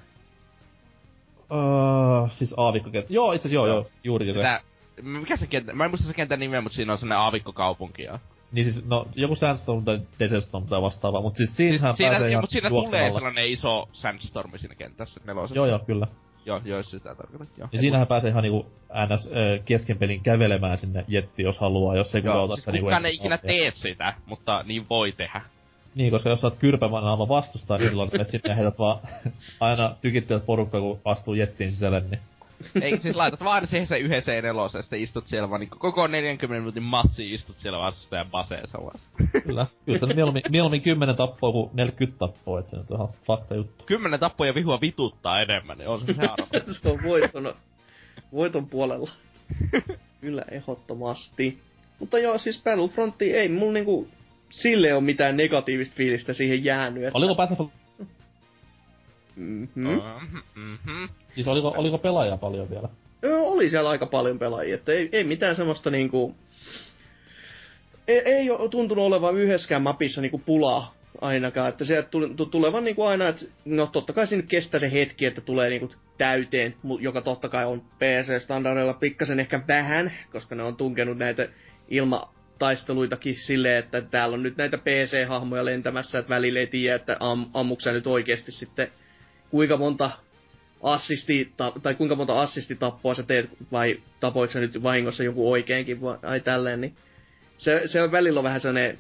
Uh, siis aavikkokenttä. Joo, itse asiassa joo, Joo. joo, juurikin se. Sitä, mikä se kenttä, mä en muista se kentän nimeä, mutta siinä on sellainen aavikkokaupunki ja... Niin siis, no, joku Sandstorm tai Desert Storm tai vastaava, mut siis Siis siinähän siinä, pääsee ihan mutta siinä tulee sellainen iso sandstormi siinä kentässä nelosessa. Joo, joo, kyllä. Joo, joo, sitä tarkoitan. Joo. Ja siinähän pääsee ihan niinku NS kesken pelin kävelemään sinne jetti, jos haluaa, jos ei kukaan ota siis sitä niinku kukaan ei ikinä tee sitä, mutta niin voi tehdä. Niin, koska jos sä oot kyrpämän aivan vastustaa, niin silloin menet sinne ja heität vaan [LAUGHS] aina tykittyvät porukkaa, kun astuu jettiin sisälle, niin Ei siis laitat vaan siihen se yhden C4 ja sitten istut siellä vaan niin koko 40 minuutin matsi istut siellä vastustajan baseessa vaan. kyllä. Kyllä sitä mieluummin, mieluummin 10 tappoa kuin 40 tappoa, että se nyt on ihan fakta juttu. Kymmenen tappoja vihua vituttaa enemmän, niin on se se arvo. [LAUGHS] se on voiton, voiton puolella. Kyllä, ehdottomasti. Mutta joo, siis Battlefrontti ei mulla niinku sille on mitään negatiivista fiilistä siihen jäänyt. Että, Oliko Battlefield, Mm-hmm. Mhm. siis oliko, oliko pelaajia paljon vielä? Joo, oli siellä aika paljon pelaajia, että ei, ei mitään semmoista niinku... Ei, ei ole tuntunut olevan yhdessäkään mapissa niinku pulaa ainakaan, että sieltä tule- tu- tulevan niinku aina, että no totta kai siinä kestää se hetki, että tulee niinku täyteen, joka totta kai on PC-standardeilla pikkasen ehkä vähän, koska ne on tunkenut näitä ilmataisteluitakin silleen, että täällä on nyt näitä PC-hahmoja lentämässä, että välillä ei tiedä, että am, ammuksia nyt oikeasti sitten kuinka monta assisti, ta, tai kuinka monta assistitappoa sä teet, vai tapoitko sä nyt vahingossa joku oikeinkin, vai ai tälleen, niin se, se on välillä vähän sellainen,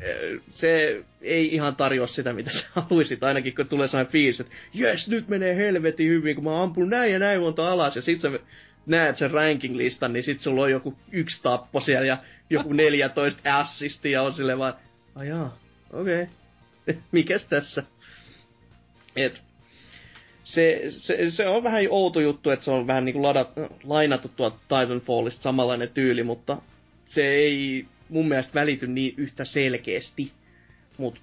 eh, se ei ihan tarjoa sitä, mitä sä [LAUGHS] haluisit, ainakin kun tulee sellainen fiilis, että jes, nyt menee helvetin hyvin, kun mä ampun näin ja näin monta alas, ja sit sä näet sen ranking-listan, niin sit sulla on joku yksi tappo siellä ja joku [LAUGHS] 14 assistia, ja on silleen vaan, ai jaa, okei, okay. [LAUGHS] mikäs tässä? Et, se, se, se, on vähän outo juttu, että se on vähän niin kuin ladat, lainattu tuolta Titanfallista samanlainen tyyli, mutta se ei mun mielestä välity niin yhtä selkeästi. Mut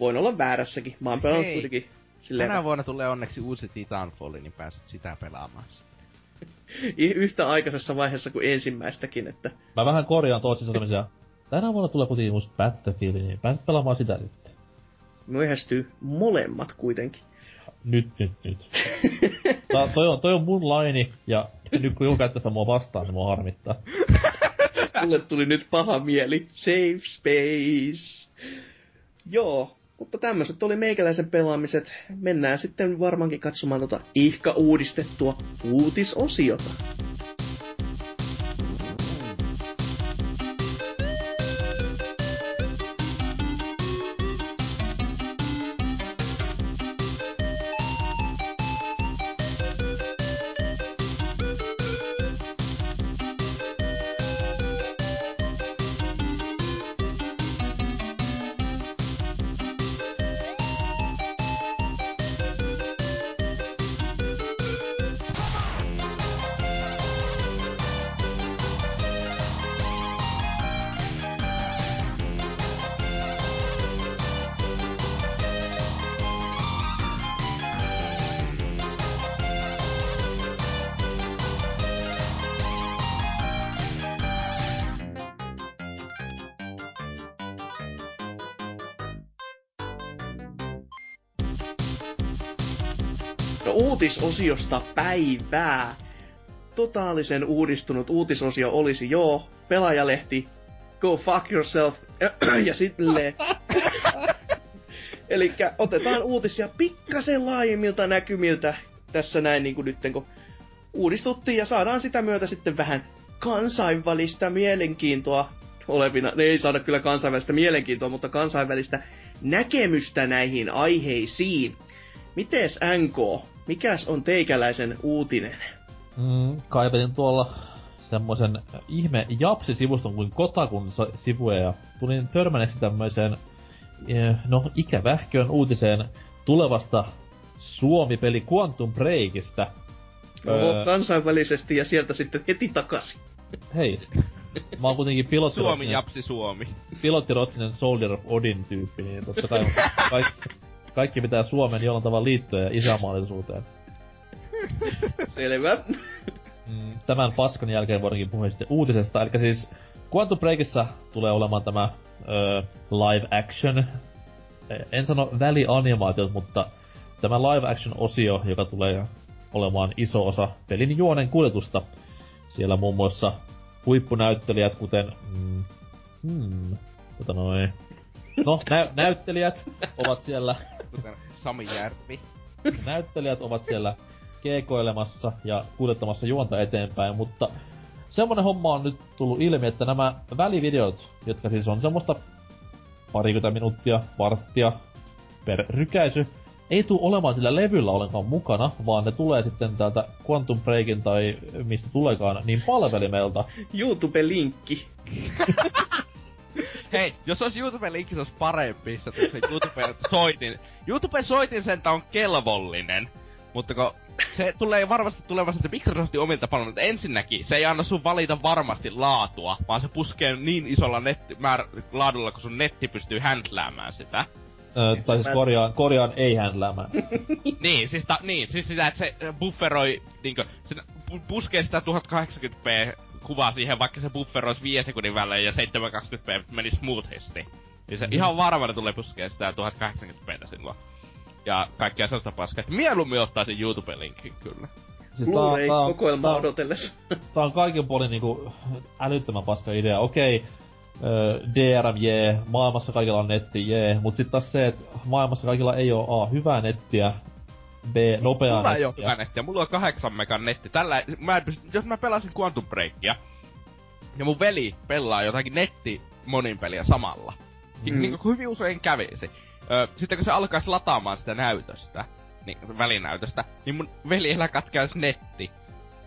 voin olla väärässäkin. Mä oon pelannut kuitenkin silleen Tänä vuonna tulee onneksi uusi Titanfall, niin pääset sitä pelaamaan. [LAUGHS] yhtä aikaisessa vaiheessa kuin ensimmäistäkin, että Mä vähän korjaan toisen sanomisia. Tänä vuonna tulee kuitenkin uusi Battlefield, niin pääset pelaamaan sitä sitten. Myöhästyy molemmat kuitenkin. Nyt, nyt, nyt. [LAUGHS] Tää, toi, on, toi on mun laini, ja nyt kun joku käyttää sitä mua vastaan, niin mua harmittaa. [LAUGHS] Mulle tuli nyt paha mieli. Safe space. Joo, mutta tämmöiset oli meikäläisen pelaamiset. Mennään sitten varmaankin katsomaan tota ihka uudistettua uutisosiota. Uutisosiosta päivää. Totaalisen uudistunut uutisosio olisi joo, pelaajalehti, go fuck yourself, [CLEARS THROAT] ja sitten [LAUGHS] Eli otetaan uutisia pikkasen laajemmilta näkymiltä tässä näin niin kuin nyt, kun uudistuttiin ja saadaan sitä myötä sitten vähän kansainvälistä mielenkiintoa olevina. Ne ei saada kyllä kansainvälistä mielenkiintoa, mutta kansainvälistä näkemystä näihin aiheisiin. Mites NK? Mikäs on teikäläisen uutinen? Mm, kaivelin tuolla semmoisen ihme Japsi-sivuston kuin Kotakun sivuja ja tulin törmänneeksi tämmöiseen, eh, no ikävähköön uutiseen tulevasta Suomi-peli Quantum Breakista. Oho, Öö, kansainvälisesti ja sieltä sitten heti takaisin. hei, mä oon kuitenkin Suomi, pilottirotsinen, Japsi, Suomi. pilottirotsinen Soldier of Odin tyyppi, niin totta kai kaikki, kaikki pitää Suomen jollain tavalla liittyä ja isänmaallisuuteen. [LAUGHS] Selvä. Mm, tämän paskan jälkeen voidaankin puhua sitten uutisesta. Eli siis Quantum Breakissa tulee olemaan tämä ö, live action, en sano välianimaatiot, mutta tämä live action osio, joka tulee olemaan iso osa pelin juonen kuljetusta. Siellä muun muassa huippunäyttelijät, kuten... Mm, hmm, tota noin... No, nä- näyttelijät ovat siellä Kuten Sami Järvi. näyttelijät ovat siellä keekoilemassa ja kuljettamassa juonta eteenpäin, mutta semmonen homma on nyt tullut ilmi, että nämä välivideot, jotka siis on semmoista parikymmentä minuuttia, varttia per rykäisy, ei tule olemaan sillä levyllä ollenkaan mukana, vaan ne tulee sitten täältä Quantum Breakin tai mistä tuleekaan, niin palvelimelta. [LAUGHS] YouTube-linkki. [LAUGHS] Hei, jos olisi YouTube-linkki, se olisi parempi, se olisi YouTube-soitin. YouTube-soitin sentään on kelvollinen. Mutta kun se tulee varmasti tulevan sitten Microsoftin omilta palveluilta. Ensinnäkin, se ei anna sun valita varmasti laatua, vaan se puskee niin isolla netti, määr, laadulla, kun sun netti pystyy handläämään sitä. Ö, tai siis korjaan, korjaan ei händläämään. [LAUGHS] niin, siis, ta, niin, siis sitä, että se bufferoi, niinkö, se pu- puskee sitä 1080p kuvaa siihen, vaikka se bufferoisi 5 sekunnin välein ja 720p meni smoothisti. Niin se mm. ihan varmana tulee puskea sitä 1080p sinua. Ja kaikkea sellaista paskaa. että Mieluummin ottaisin YouTube-linkin kyllä. Siis tää on- tää on- kokoelma tää on- odotellessa. [LAUGHS] Tää on kaiken puolin niinku älyttömän paska idea. Okei, ö, DRM jee, maailmassa kaikilla on netti jee, mut sit taas se, että maailmassa kaikilla ei oo A, hyvää nettiä, B, nopeaa Mulla ei oo nettiä. mulla on kahdeksan megan netti. Tällä, mä en pysty, jos mä pelasin Quantum Breakia, ja mun veli pelaa jotakin netti monin peliä samalla. Mm. Mm. Niin kuin hyvin usein kävisi. Ö, sitten kun se alkaisi lataamaan sitä näytöstä, niin, välinäytöstä, niin mun veliellä katkaisi netti.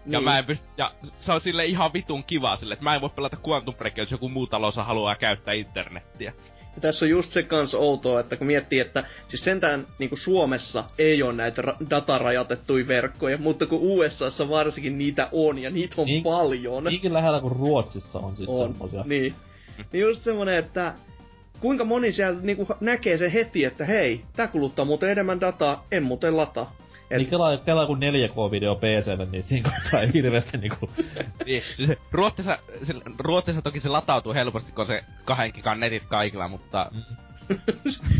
Ja Niin. mä en pysty, ja se on sille ihan vitun kiva sille, että mä en voi pelata Quantum Breakia, jos joku muu talous haluaa käyttää internettiä. Ja tässä on just se kans outoa, että kun miettii, että siis sentään niin kuin Suomessa ei ole näitä ra- datarajoitettuja verkkoja, mutta kun USAssa varsinkin niitä on, ja niitä on Niin- paljon. Niinkin lähellä kuin Ruotsissa on siis on. semmosia. Niin. Niin just semmonen, että kuinka moni siellä niinku näkee sen heti, että hei, tää kuluttaa muuten enemmän dataa, en muuten lataa. Et, Niin kelaa, kelaa kun 4K-video PClle, niin siinä kohtaa ei hirveästi niinku... [LAUGHS] Niin, se, Ruotsissa, se, Ruotsissa toki se latautuu helposti, kun se kahden gigan netit kaikilla, mutta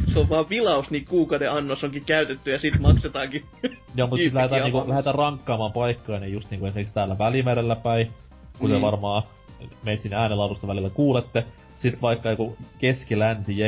se on vaan vilaus, niin kuukauden annos onkin käytetty ja sit maksetaankin. Joo, mutta siis lähdetään, niinku, lähdetään rankkaamaan paikkoja, niin just niinku esimerkiksi täällä Välimerellä päin, kuten Mm. varmaan meitsin äänenlaadusta välillä kuulette. Sitten vaikka joku keski-länsi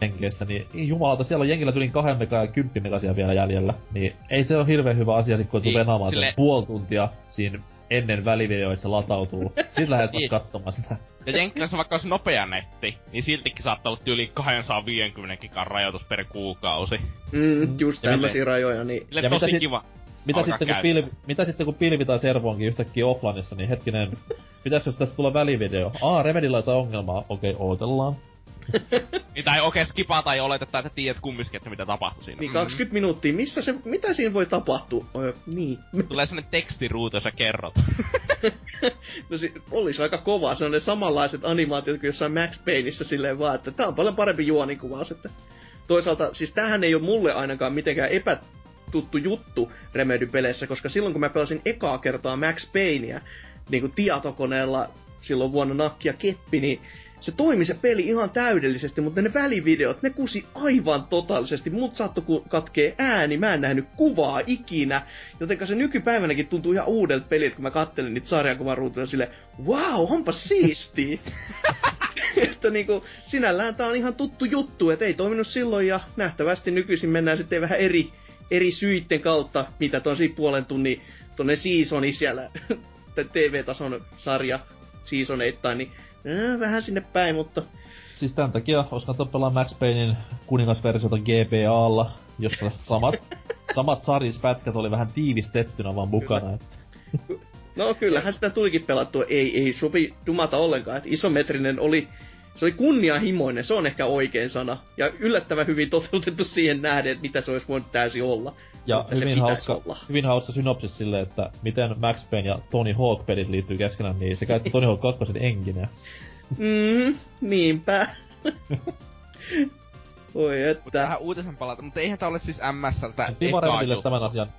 Jenkeissä, niin ei jumalauta, siellä on jengillä yli 2 mega ja 10 megasia vielä jäljellä. Niin ei se ole hirveän hyvä asia, sit kun Niin, niin, venaamaan sille- puoli tuntia siinä ennen välivideoa, että se latautuu. [LAUGHS] Sitten lähdet Niin. katsomaan sitä. Ja Jenkkilässä vaikka olisi nopea netti, niin siltikin saattaa olla yli 250 gigan rajoitus per kuukausi. Mm, just Ja tämmösiä rajoja, niin Sille Ja tosi mitä sit- kiva. Mitä sitten, kun pilvi, mitä sitten kun pilvi tai servo onkin yhtäkkiä offlineissa, niin hetkinen, pitäisikö tästä tulla välivideo? Aa, Remedillä on jotain ongelmaa. Okei, ootellaan. [LAUGHS] Niin, tai okei, skipaa tai oletetaan, että tiedät kumminkin, että mitä tapahtui siinä. niin 20 minuuttia, missä se, mitä siinä voi tapahtua? Ö, niin. Mm. [LAUGHS] Tulee sellainen tekstiruutu, jos sä kerrot. [LAUGHS] No si- olisi aika kova, se on ne samanlaiset animaatiot kuin jossain Max Payneissa silleen vaan, että tää on paljon parempi juonikuvaus, että toisaalta, siis tämähän ei ole mulle ainakaan mitenkään epätuttu juttu Remedy-peleissä, koska silloin kun mä pelasin ekaa kertaa Max Payneä, niin kuin tietokoneella silloin vuonna nakki ja keppi, niin se toimi se peli ihan täydellisesti, mutta ne välivideot, ne kusi aivan totaalisesti. Mut saattoi ku- katkee ääni, mä en nähnyt kuvaa ikinä. Jotenka se nykypäivänäkin tuntuu ihan uudelta peliltä, kun mä kattelin niitä sarjakuvaruutuja sille, wow, onpa siisti. [LAUGHS] että niinku, sinällään tää on ihan tuttu juttu, että ei toiminut silloin ja nähtävästi nykyisin mennään sitten vähän eri, eri syitten kautta, mitä ton siinä puolen tunnin tonne seasoni siellä [LAUGHS] TV-tason sarja seasoneittain, niin äh, vähän sinne päin, mutta Siis tän takia olisi kannattaa pelaa Max Paynein kuningasversiota GBAlla, jossa samat, [LAUGHS] samat sarispätkät oli vähän tiivistettynä vaan mukana. Että. no kyllähän sitä tulikin pelattua, ei, ei sopi dumata ollenkaan, että isometrinen oli, se oli kunnianhimoinen, se on ehkä oikein sana, ja yllättävän hyvin toteutettu siihen nähden, että mitä se olisi voinut täysin olla. Ja hyvin hauska, olla. hyvin hauska synopsis silleen, että miten Max Payne ja Tony Hawk pelit liittyy keskenään, niin se käytti Tony Hawk 2 engineä. Mm, niinpä. Oi Mutta että. tähän uutisen palata, mutta eihän tää ole siis MSltä Timo eka Remedille juttu. tämän asian.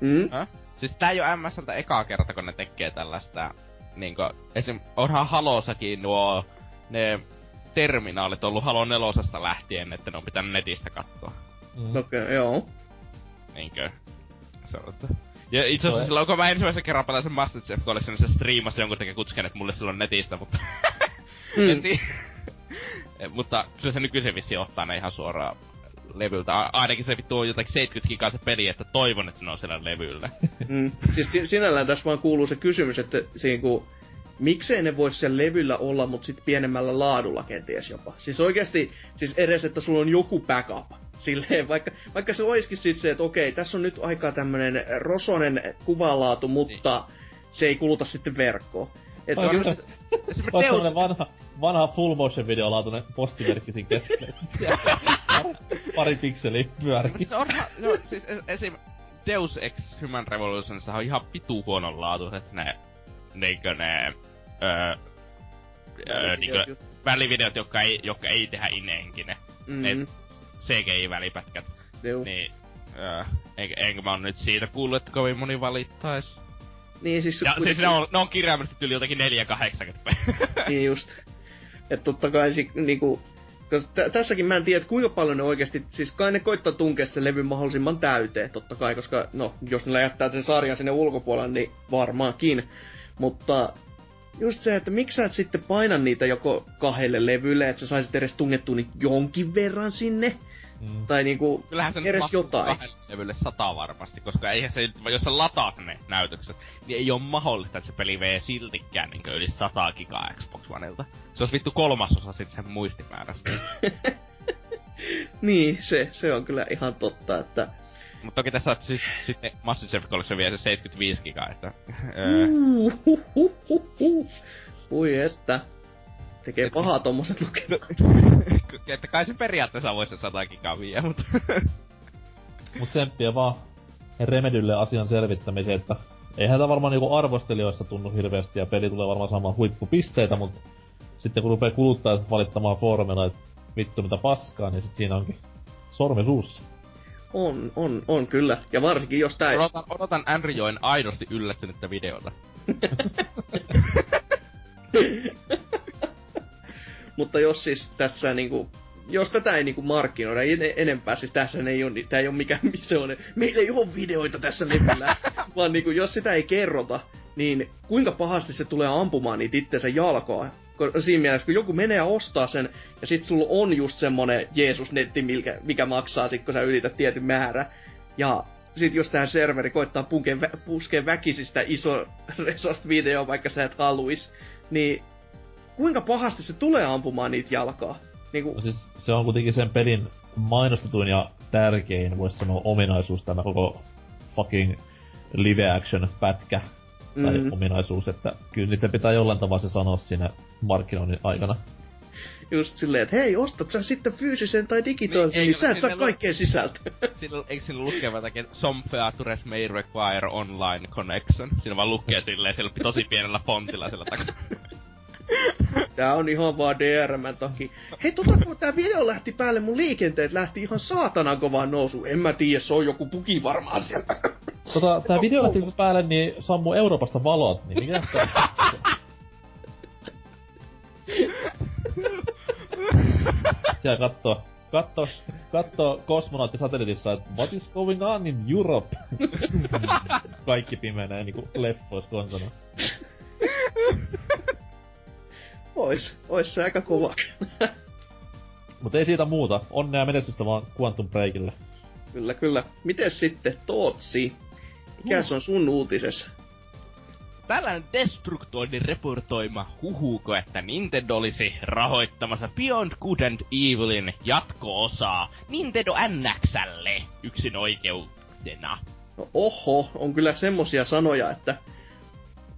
Mm? Häh? Siis tää ei oo MSltä ekaa kerta, kun ne tekee tällaista, niinkö, esim. onhan Halosakin nuo, ne terminaalit ollut Halo nelosesta lähtien, että ne on pitänyt netistä katsoa. Mm. Okei, okay, joo. Niinkö, sellaista. Ja itse asiassa silloin, kun mä ensimmäisen kerran pelasin Masterchef Collection, se striimasi jonkun tekee kutskenet mulle silloin netistä, mutta... Mm. [LAUGHS] en [LAUGHS] mutta kyllä se nykyisin vissi ottaa ne ihan suoraan levyltä. A- ainakin se vittu on jotakin 70 gigaa se peli, että toivon, että se on siellä levyllä. [LAUGHS] Mm. Siis si- sinällään tässä vaan kuuluu se kysymys, että siinä kun, miksei ne voisi siellä levyllä olla, mutta sitten pienemmällä laadulla kenties jopa. Siis oikeasti, siis edes, että sulla on joku backup. Silleen, vaikka, vaikka se olisikin sitten se, että okei, tässä on nyt aika tämmönen rosonen kuvalaatu, mutta se ei kuluta sitten verkkoon. Että Ois- kyllä ois- se- semmonen vanha, vanha full motion videolaatuinen postimerkki siinä keskellä. [LAUGHS] Pari pikseliä pyörii. Mutta se onhan, no, siis es- esim. Deus Ex Human Revolutionissa on ihan pitu huonon laatuiset ne, niinkö ne, öö, öö, niinkö, välivideot, jotka ei, jotka ei tehdä ineenkin, ne Mm, ne CGI-välipätkät. juu. Niin, öö, enkä, enkä mä oon nyt siitä kuullut, että kovin moni valittais. Niin siis, Ja kuitenkin- siis ne on, ne on kirjaimellisesti yli jotakin 480 niin just. Että totta kai si, niinku, koska tä- tässäkin mä en tiedä, että kuinka paljon ne oikeasti, siis kai ne koittaa tunkea sen levyn mahdollisimman täyteen, totta kai, koska no, jos ne jättää sen sarjan sinne ulkopuolelle, niin varmaankin. Mutta just se, että miksi sä et sitten paina niitä joko kahdelle levylle, että sä saisit edes tungettua niitä jonkin verran sinne, Mm. tai niinku Kyllähän se edes jotain. kahdelle levylle sata varmasti, koska eihän se nyt, jos sä lataat ne näytökset, niin ei ole mahdollista, että se peli vee siltikään niin yli 100 gigaa Xbox Oneilta. Se olisi vittu kolmasosa sit sen muistimäärästä. [LAUGHS] Niin, se, se on kyllä ihan totta, että Mutta toki tässä on siis sitten Master Chief Collection vie se 75 gigaa, että... Öö. Ui että. Tekee pahaa tommoset lukemat. [LAUGHS] että kai se periaatteessa voisi se 100 gigaa viedä, mutta... [LAUGHS] Mut tsemppiä vaan Remedylle asian selvittämiseen, että eihän tää varmaan niinku arvostelijoista tunnu hirveästi ja peli tulee varmaan saamaan huippupisteitä, mut sitten kun rupee kuluttajat valittamaan foorumilla, että vittu mitä paskaa, niin sit siinä onkin sormi suussa. On, on, on kyllä. Ja varsinkin jos tää... Odotan, odotan Andrew aidosti yllättynyttä videota. [LAUGHS] Mutta jos siis tässä niinku, jos tätä ei niinku markkinoida en, enempää, siis tässä ei ole, tää ei ole mikään [LAUGHS] on, meillä ei ole videoita tässä levyllä, [LAUGHS] vaan niinku, jos sitä ei kerrota, niin kuinka pahasti se tulee ampumaan niitä itsensä jalkoa. Siinä mielessä, kun joku menee ja ostaa sen, ja sit sulla on just semmonen Jeesus-netti, mikä, mikä maksaa sit, kun sä ylität tietyn määrä. Ja sit jos tää serveri koittaa puskea, puskea väkisistä iso [LAUGHS] resast video, vaikka sä et haluis, niin kuinka pahasti se tulee ampumaan niitä jalkaa? Niinku... No siis se on kuitenkin sen pelin mainostetuin ja tärkein, voisi sanoa, ominaisuus tämä koko fucking live action pätkä tai mm. ominaisuus, että kyllä niitä pitää jollain tavalla se sanoa siinä markkinoinnin aikana. Just silleen, että hei, ostat sä sitten fyysisen tai digitaalisen, niin, niin sä et saa kaikkea sisältöä. [LAUGHS] Silloin, eikö siinä lukee jotakin, some features may require online connection? Siinä vaan lukee [LAUGHS] silleen, siellä tosi pienellä fontilla siellä takana. [LAUGHS] Tää on ihan vaan DRM takia. Hei, tota kun tää video lähti päälle, mun liikenteet lähti ihan saatanan kovaan nousu. En mä tiedä, se on joku puki varmaan sieltä. Tota, tää video lähti päälle, niin sammuu Euroopasta valot, niin mikä se Siellä kattoo, kattoo, kattoo kosmonautti satelliitissa, että what is going on in Europe? Kaikki pimenee niinku leffois konsona. Ois, ois se aika kova. [LAUGHS] Mutta ei siitä muuta. Onnea menestystä vaan Quantum Breakille. Kyllä, kyllä. Mites sitten Tootsi? Mikä se on sun uutisessa? Tällainen Destructoidin reportoima huhuko, että Nintendo olisi rahoittamassa Beyond Good and Evilin jatko-osaa Nintendo NXlle yksin oikeutena. No oho, on kyllä semmosia sanoja, että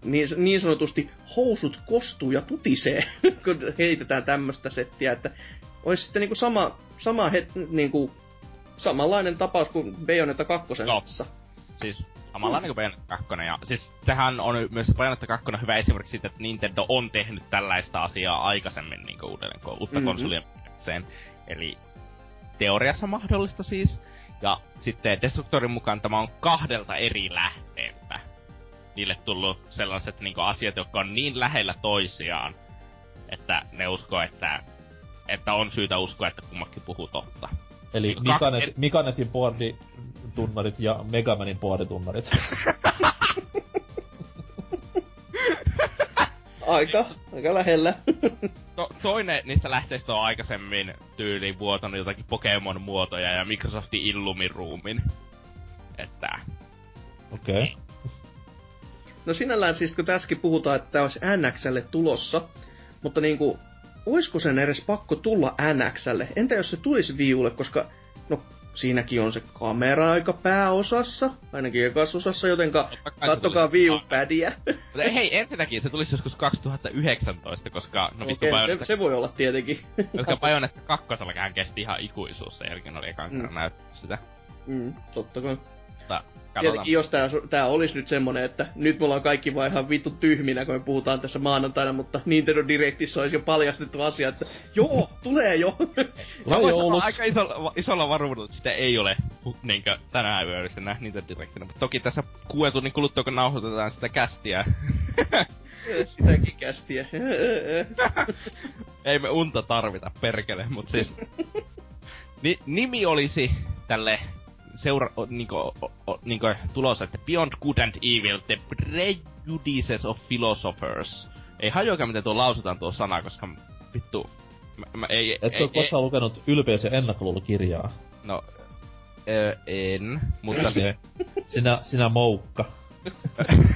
niin, niin sanotusti housut kostuu ja tutisee, [LAUGHS] kun heitetään tämmöstä settiä, että olisi sitten niinku sama, sama het, niinku, samanlainen tapaus kuin Bayonetta 2 kanssa. Siis samanlainen kuin Bayonetta 2. Ja siis tähän on myös Bayonetta 2 hyvä esimerkki siitä, että Nintendo on tehnyt tällaista asiaa aikaisemmin niin uudelleen, uutta mm-hmm. konsolien sen. Eli teoriassa mahdollista siis. Ja sitten Destructorin mukaan tämä on kahdelta eri lähteeltä niille tullut sellaiset niin asiat, jotka on niin lähellä toisiaan, että ne uskoo, että, että on syytä uskoa, että kummakin puhuu totta. Eli niin Mikanes, eri... Mikanesin boarditunnarit ja Megamanin boarditunnarit. [LAUGHS] aika, aika lähellä. to, [LAUGHS] toinen niistä lähteistä on aikaisemmin tyyliin vuotanut jotakin Pokemon-muotoja ja Microsoftin Illumiruumin. Että... Okei. Okay. Niin. No sinällään siis, kun tässäkin puhutaan, että tämä olisi NXlle tulossa, mutta niinku, oisko sen edes pakko tulla NXlle? Entä jos se tulisi Viulle, koska no siinäkin on se kamera aika pääosassa, ainakin ekassa osassa, jotenka kattokaa Wii-pädiä. hei, ensinnäkin se tulisi joskus 2019, koska no vittu okay, se, se, voi olla tietenkin. Koska Bayonetta kakkosellakaan kesti ihan ikuisuus, se jälkeen oli ekan mm. sitä. Mm, totta kai. Mutta Tietenkin jos tää, tää olisi nyt semmonen, että nyt me ollaan kaikki vaan ihan vittu tyhminä, kun me puhutaan tässä maanantaina, mutta Nintendo Directissa olisi jo paljastettu asia, että joo, tulee jo. [LAUGHS] Voin sanoa aika isolla, isolla varmuudella, että sitä ei ole niinkö tänään yöisenä Nintendo Directina, mutta toki tässä kuuden tunnin kuluttua, kun nauhoitetaan sitä kästiä. [LAUGHS] Sitäkin kästiä. ei me unta tarvita, perkele, mut siis... [LAUGHS] Ni, nimi olisi tälle seura, niinku, o, o, niinku, tulossa, että Beyond Good and Evil, The Prejudices of Philosophers. Ei hajoakaan, miten tuo lausutaan tuo sana, koska vittu... Mä, mä, ei, Et ei, ole koskaan ei, lukenut ylpeys- ja ennakkoluulokirjaa. No, ö, en, mutta siis... sinä, sinä moukka.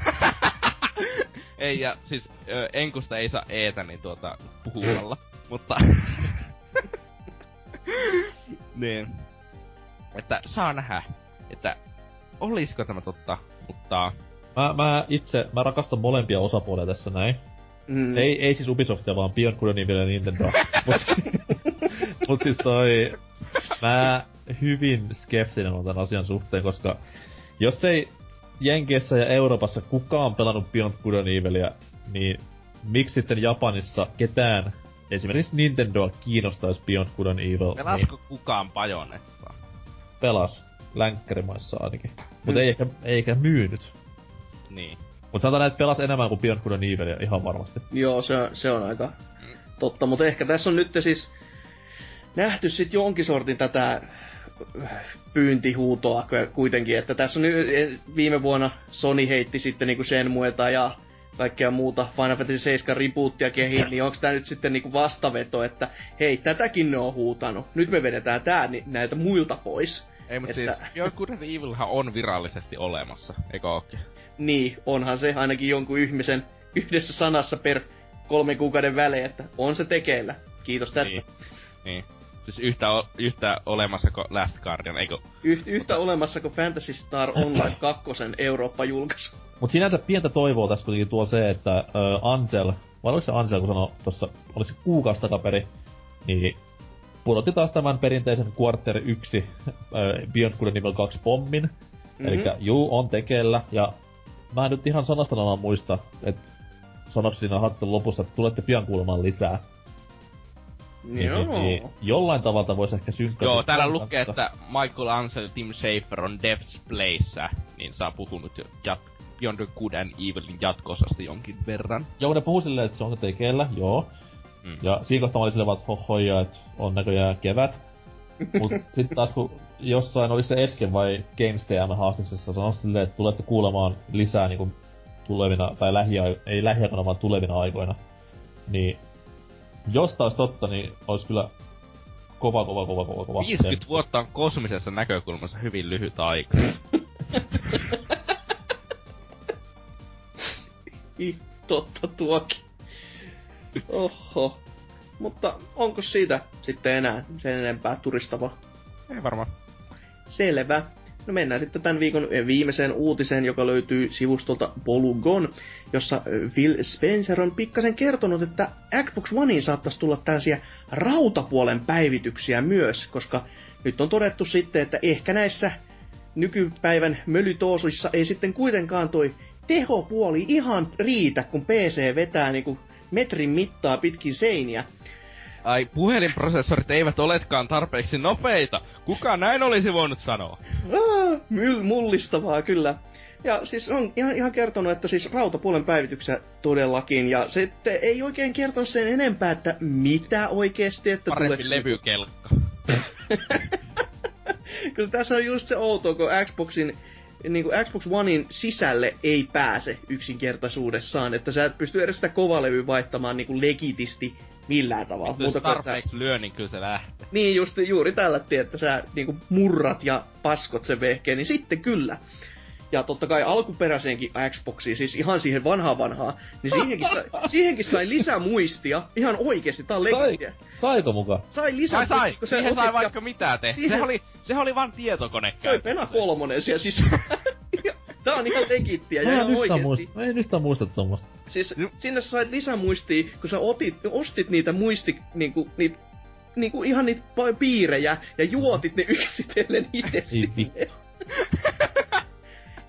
[LAUGHS] ei, ja siis ö, enkusta ei saa eetä, niin tuota, puhumalla. mutta... [LAUGHS] niin. Että saa nähdä, että olisiko tämä totta, mutta... Mä, mä itse, mä rakastan molempia osapuolia tässä näin. Mm. Ei, ei siis Ubisoftia, vaan Beyond Good Evil Nintendo. [LAUGHS] mut, mut siis toi... Mä hyvin skeptinen on tämän asian suhteen, koska jos ei Jenkeissä ja Euroopassa kukaan pelannut Beyond Good and Evilia, niin miksi sitten Japanissa ketään, esimerkiksi Nintendoa, kiinnostaisi Beyond Good and Evil? Pelasko niin... kukaan Bajonettaa? Pelas, länkkärimaissa ainakin. Mut Mm. ei ehkä, ei ehkä myynyt. Niin. Mut sanotaan, että pelas enemmän kuin Beyond Good and Evilia ihan varmasti. Joo, se, se on aika totta, mutta ehkä tässä on nyt siis nähty sit jonkin sortin tätä äh, pyyntihuutoa kuitenkin, että tässä on nyt viime vuonna Sony heitti sitten niinku Shenmueta ja kaikkea muuta Final Fantasy 7 rebootia kehiin, niin onko tämä nyt sitten niinku vastaveto, että hei, tätäkin ne on huutanut, nyt me vedetään tää näiltä muilta pois. Ei, mut Että- siis Beyond Good and Evilhan on virallisesti olemassa, eikö ookin? Niin, onhan se ainakin jonkun ihmisen yhdessä sanassa per kolmen kuukauden välein, että on se tekeillä. Kiitos tästä. Niin. niin. Siis yhtä, o- yhtä olemassa kuin Last Guardian, eikö? Yht, yhtä olemassa kuin Fantasy Star Online 2 Eurooppa-julkaisu. Mut sinänsä pientä toivoa tässä kuitenkin tuo se, että äh, Ansel, vai oliko se Ansel, kun sanoi tuossa, oliko se kuukausi takaperi, niin pudotti taas tämän perinteisen Quarter 1 äh, Beyond Good Evil 2 pommin. Mm-hmm. Eli juu, on tekeillä, ja mä en nyt ihan sanasta muista, että sanoksi siinä haastattelun lopussa, että tulette pian kuulemaan lisää. Niin, Joo. niin, niin, jollain tavalla voisi ehkä synkkaa. Joo, täällä lukee, että Michael Ansel Tim Schafer on Devs Playssä, niin saa puhunut jo jat- Beyond the Good and Evilin jatkosasta jonkin verran. Joo, ne puhuu silleen, että se on tekeillä, joo. Mm. Ja siinä kohtaa mä olin silleen vaan, että hohoja, että on näköjään kevät. [LAUGHS] Mut sit taas kun jossain, oliko se Esken vai Games TM haastiksessa sanoi silleen, että tulette kuulemaan lisää niinku tulevina, tai lähiaikoina, ei lähiaikoina, vaan tulevina aikoina. Niin, jos tää olisi totta, niin olisi kyllä kova, kova, kova, kova, kova. 50 vuotta on kosmisessa näkökulmassa hyvin lyhyt aika. [LAUGHS] Totta tuokin. Oho. Mutta onko siitä sitten enää sen enempää turistavaa? Ei varmaan. Selvä. No mennään sitten tämän viikon eh, viimeiseen uutiseen, joka löytyy sivustolta Polygon, jossa eh, Phil Spencer on pikkasen kertonut, että Xbox Oneiin saattaisi tulla tällaisia rautapuolen päivityksiä myös, koska nyt on todettu sitten, että ehkä näissä nykypäivän mölytoosuissa ei sitten kuitenkaan toi tehopuoli ihan riitä, kun PC vetää niinku metrin mittaa pitkin seiniä. Ai, puhelinprosessorit eivät oletkaan tarpeeksi nopeita. Kuka näin olisi voinut sanoa? Ah, myl- mullistavaa kyllä. Ja siis on ihan, ihan kertonut, että siis rautapuolen päivityksiä todellakin, ja se että ei oikein kertonut sen enempää, että mitä oikeesti, että Parempi tuleeko- levykelkka. [LAUGHS] Kyllä tässä on just se outo, kun Xboxin niin kuin Xbox Onein sisälle ei pääse yksinkertaisuudessaan, että sä et pysty edes sitä kovalevyä vaihtamaan niin kuin legitisti millään tavalla. Kuin, että sä, tarpeeksi lyö, niin kyllä se lähtee. niin just juuri tällä että sä niin kuin murrat ja paskot sen vehkeen, niin sitten kyllä. Ja totta kai alkuperäiseenkin Xboxiin, siis ihan siihen vanhaan vanhaan, niin siihenkin, sai, [LAUGHS] siihenkin sai lisämuistia. Ihan oikeesti, tää on Sai, legitiä. saiko muka? Sai lisää Sai sai, kun siihen sai vaikka mitä tehty. Siihen- Sehän oli, sehän oli vaan tietokone Se oli Pena kolmonen siellä sisällä. [LAUGHS] Tää on ihan legittiä ja ihan oikeesti. muista, mä en yhtään muista tommosta. Siis No. sinne sä sait lisämuistia, kun sä otit, ostit niitä muisti, niinku, niitä niinku ihan niitä piirejä ja juotit ne [LAUGHS] yksitellen itse Ei sinne.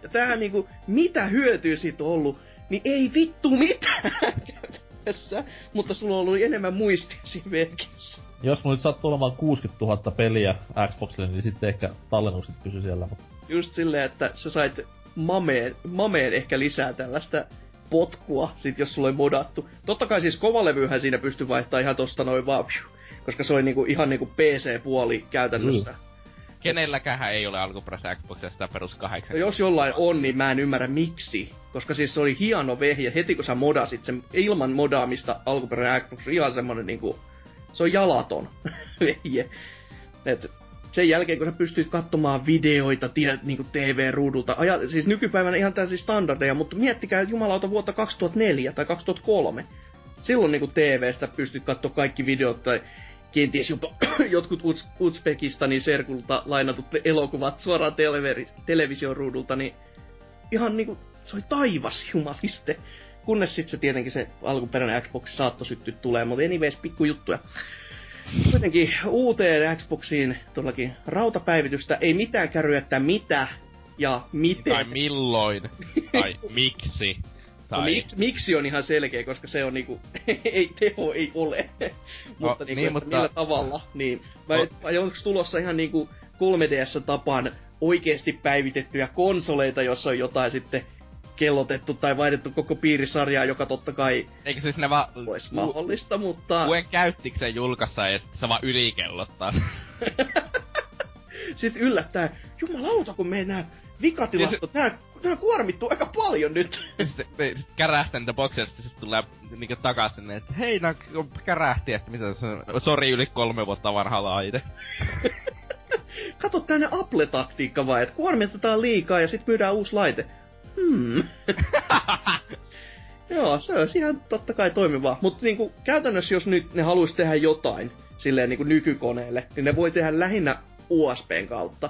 Ja tähän niinku, mitä hyötyä siitä on ollut, niin ei vittu mitään käytännössä, mutta sulla on ollut enemmän muistia siinä. Jos mulla nyt sattuu olemaan 60 000 peliä Xboxille, niin sitten ehkä tallennukset pysy siellä, mutta... Just silleen, että sä sait mameen, mameen ehkä lisää tällaista potkua, sit jos sulla oli modattu. Totta kai siis kovalevyhän siinä pystyy vaihtaa ihan tosta noin vaan, koska se oli niinku, ihan niinku PC-puoli käytännössä. Mm. Kenelläkään ei ole alkuperäistä Xboxia sitä perus 8. Ja jos jollain on, niin mä en ymmärrä miksi. Koska siis se oli hieno vehje. Heti kun sä modasit sen ilman modaamista alkuperäinen Xbox, ihan semmonen niinku... Se on jalaton [LAUGHS] vehje. Et sen jälkeen, kun sä pystyt katsomaan videoita tiedät, niinku TV-ruudulta, aja, siis nykypäivänä ihan täysin standardeja, mutta miettikää jumalauta vuotta 2004 tai 2003. Silloin niinku TV-stä pystyt katsoa kaikki videot tai kenties jopa [CLEARS THROAT] jotkut Uz- Uzbekistanin serkulta lainatut elokuvat suoraan televeri- televisioruudulta, niin ihan niinku, se oli taivas jumaliste. Kunnes sitten se tietenkin se alkuperäinen Xbox saattoi syttyä tulee, mutta anyways, pikkujuttuja. Kuitenkin uuteen Xboxiin todellakin rautapäivitystä, ei mitään kärryä, että mitä ja miten. Tai milloin. tai [LAUGHS] miksi. Tai... No, miksi, miksi on ihan selkeä, koska se on niinku, [LAUGHS] ei teho ei ole. [LAUGHS] mutta, niinku, niin, mutta- millä tavalla, niin vai, No. vai onko tulossa ihan niinku 3DS-tapaan oikeasti päivitettyjä konsoleita, jossa on jotain sitten kellotettu tai vaihdettu koko piirisarjaa, joka totta kai Eikö siis ne vaan... olisi mahdollista, mutta... Kuen käyttiksen julkaissa ja sitten se vaan ylikellottaa. [LAUGHS] Sitten yllättää, jumalauta kun mennään vikatilasto, tää, tää kuormittuu aika paljon nyt. [LAUGHS] sitten sit kärähtää niitä bokseja, sitten sit tulee niinku takas sinne, että hei, nää kärähti, että mitä se on. Sori, yli kolme vuotta vanha laite. [LAUGHS] Kato tänne Apple-taktiikka vai, että kuormitetaan liikaa ja sitten myydään uusi laite. Hmm. [LAUGHS] Joo, se on ihan totta kai toimivaa. Mutta niinku, käytännössä jos nyt ne haluaisi tehdä jotain silleen niinku nykykoneelle, niin ne voi tehdä lähinnä USBn kautta.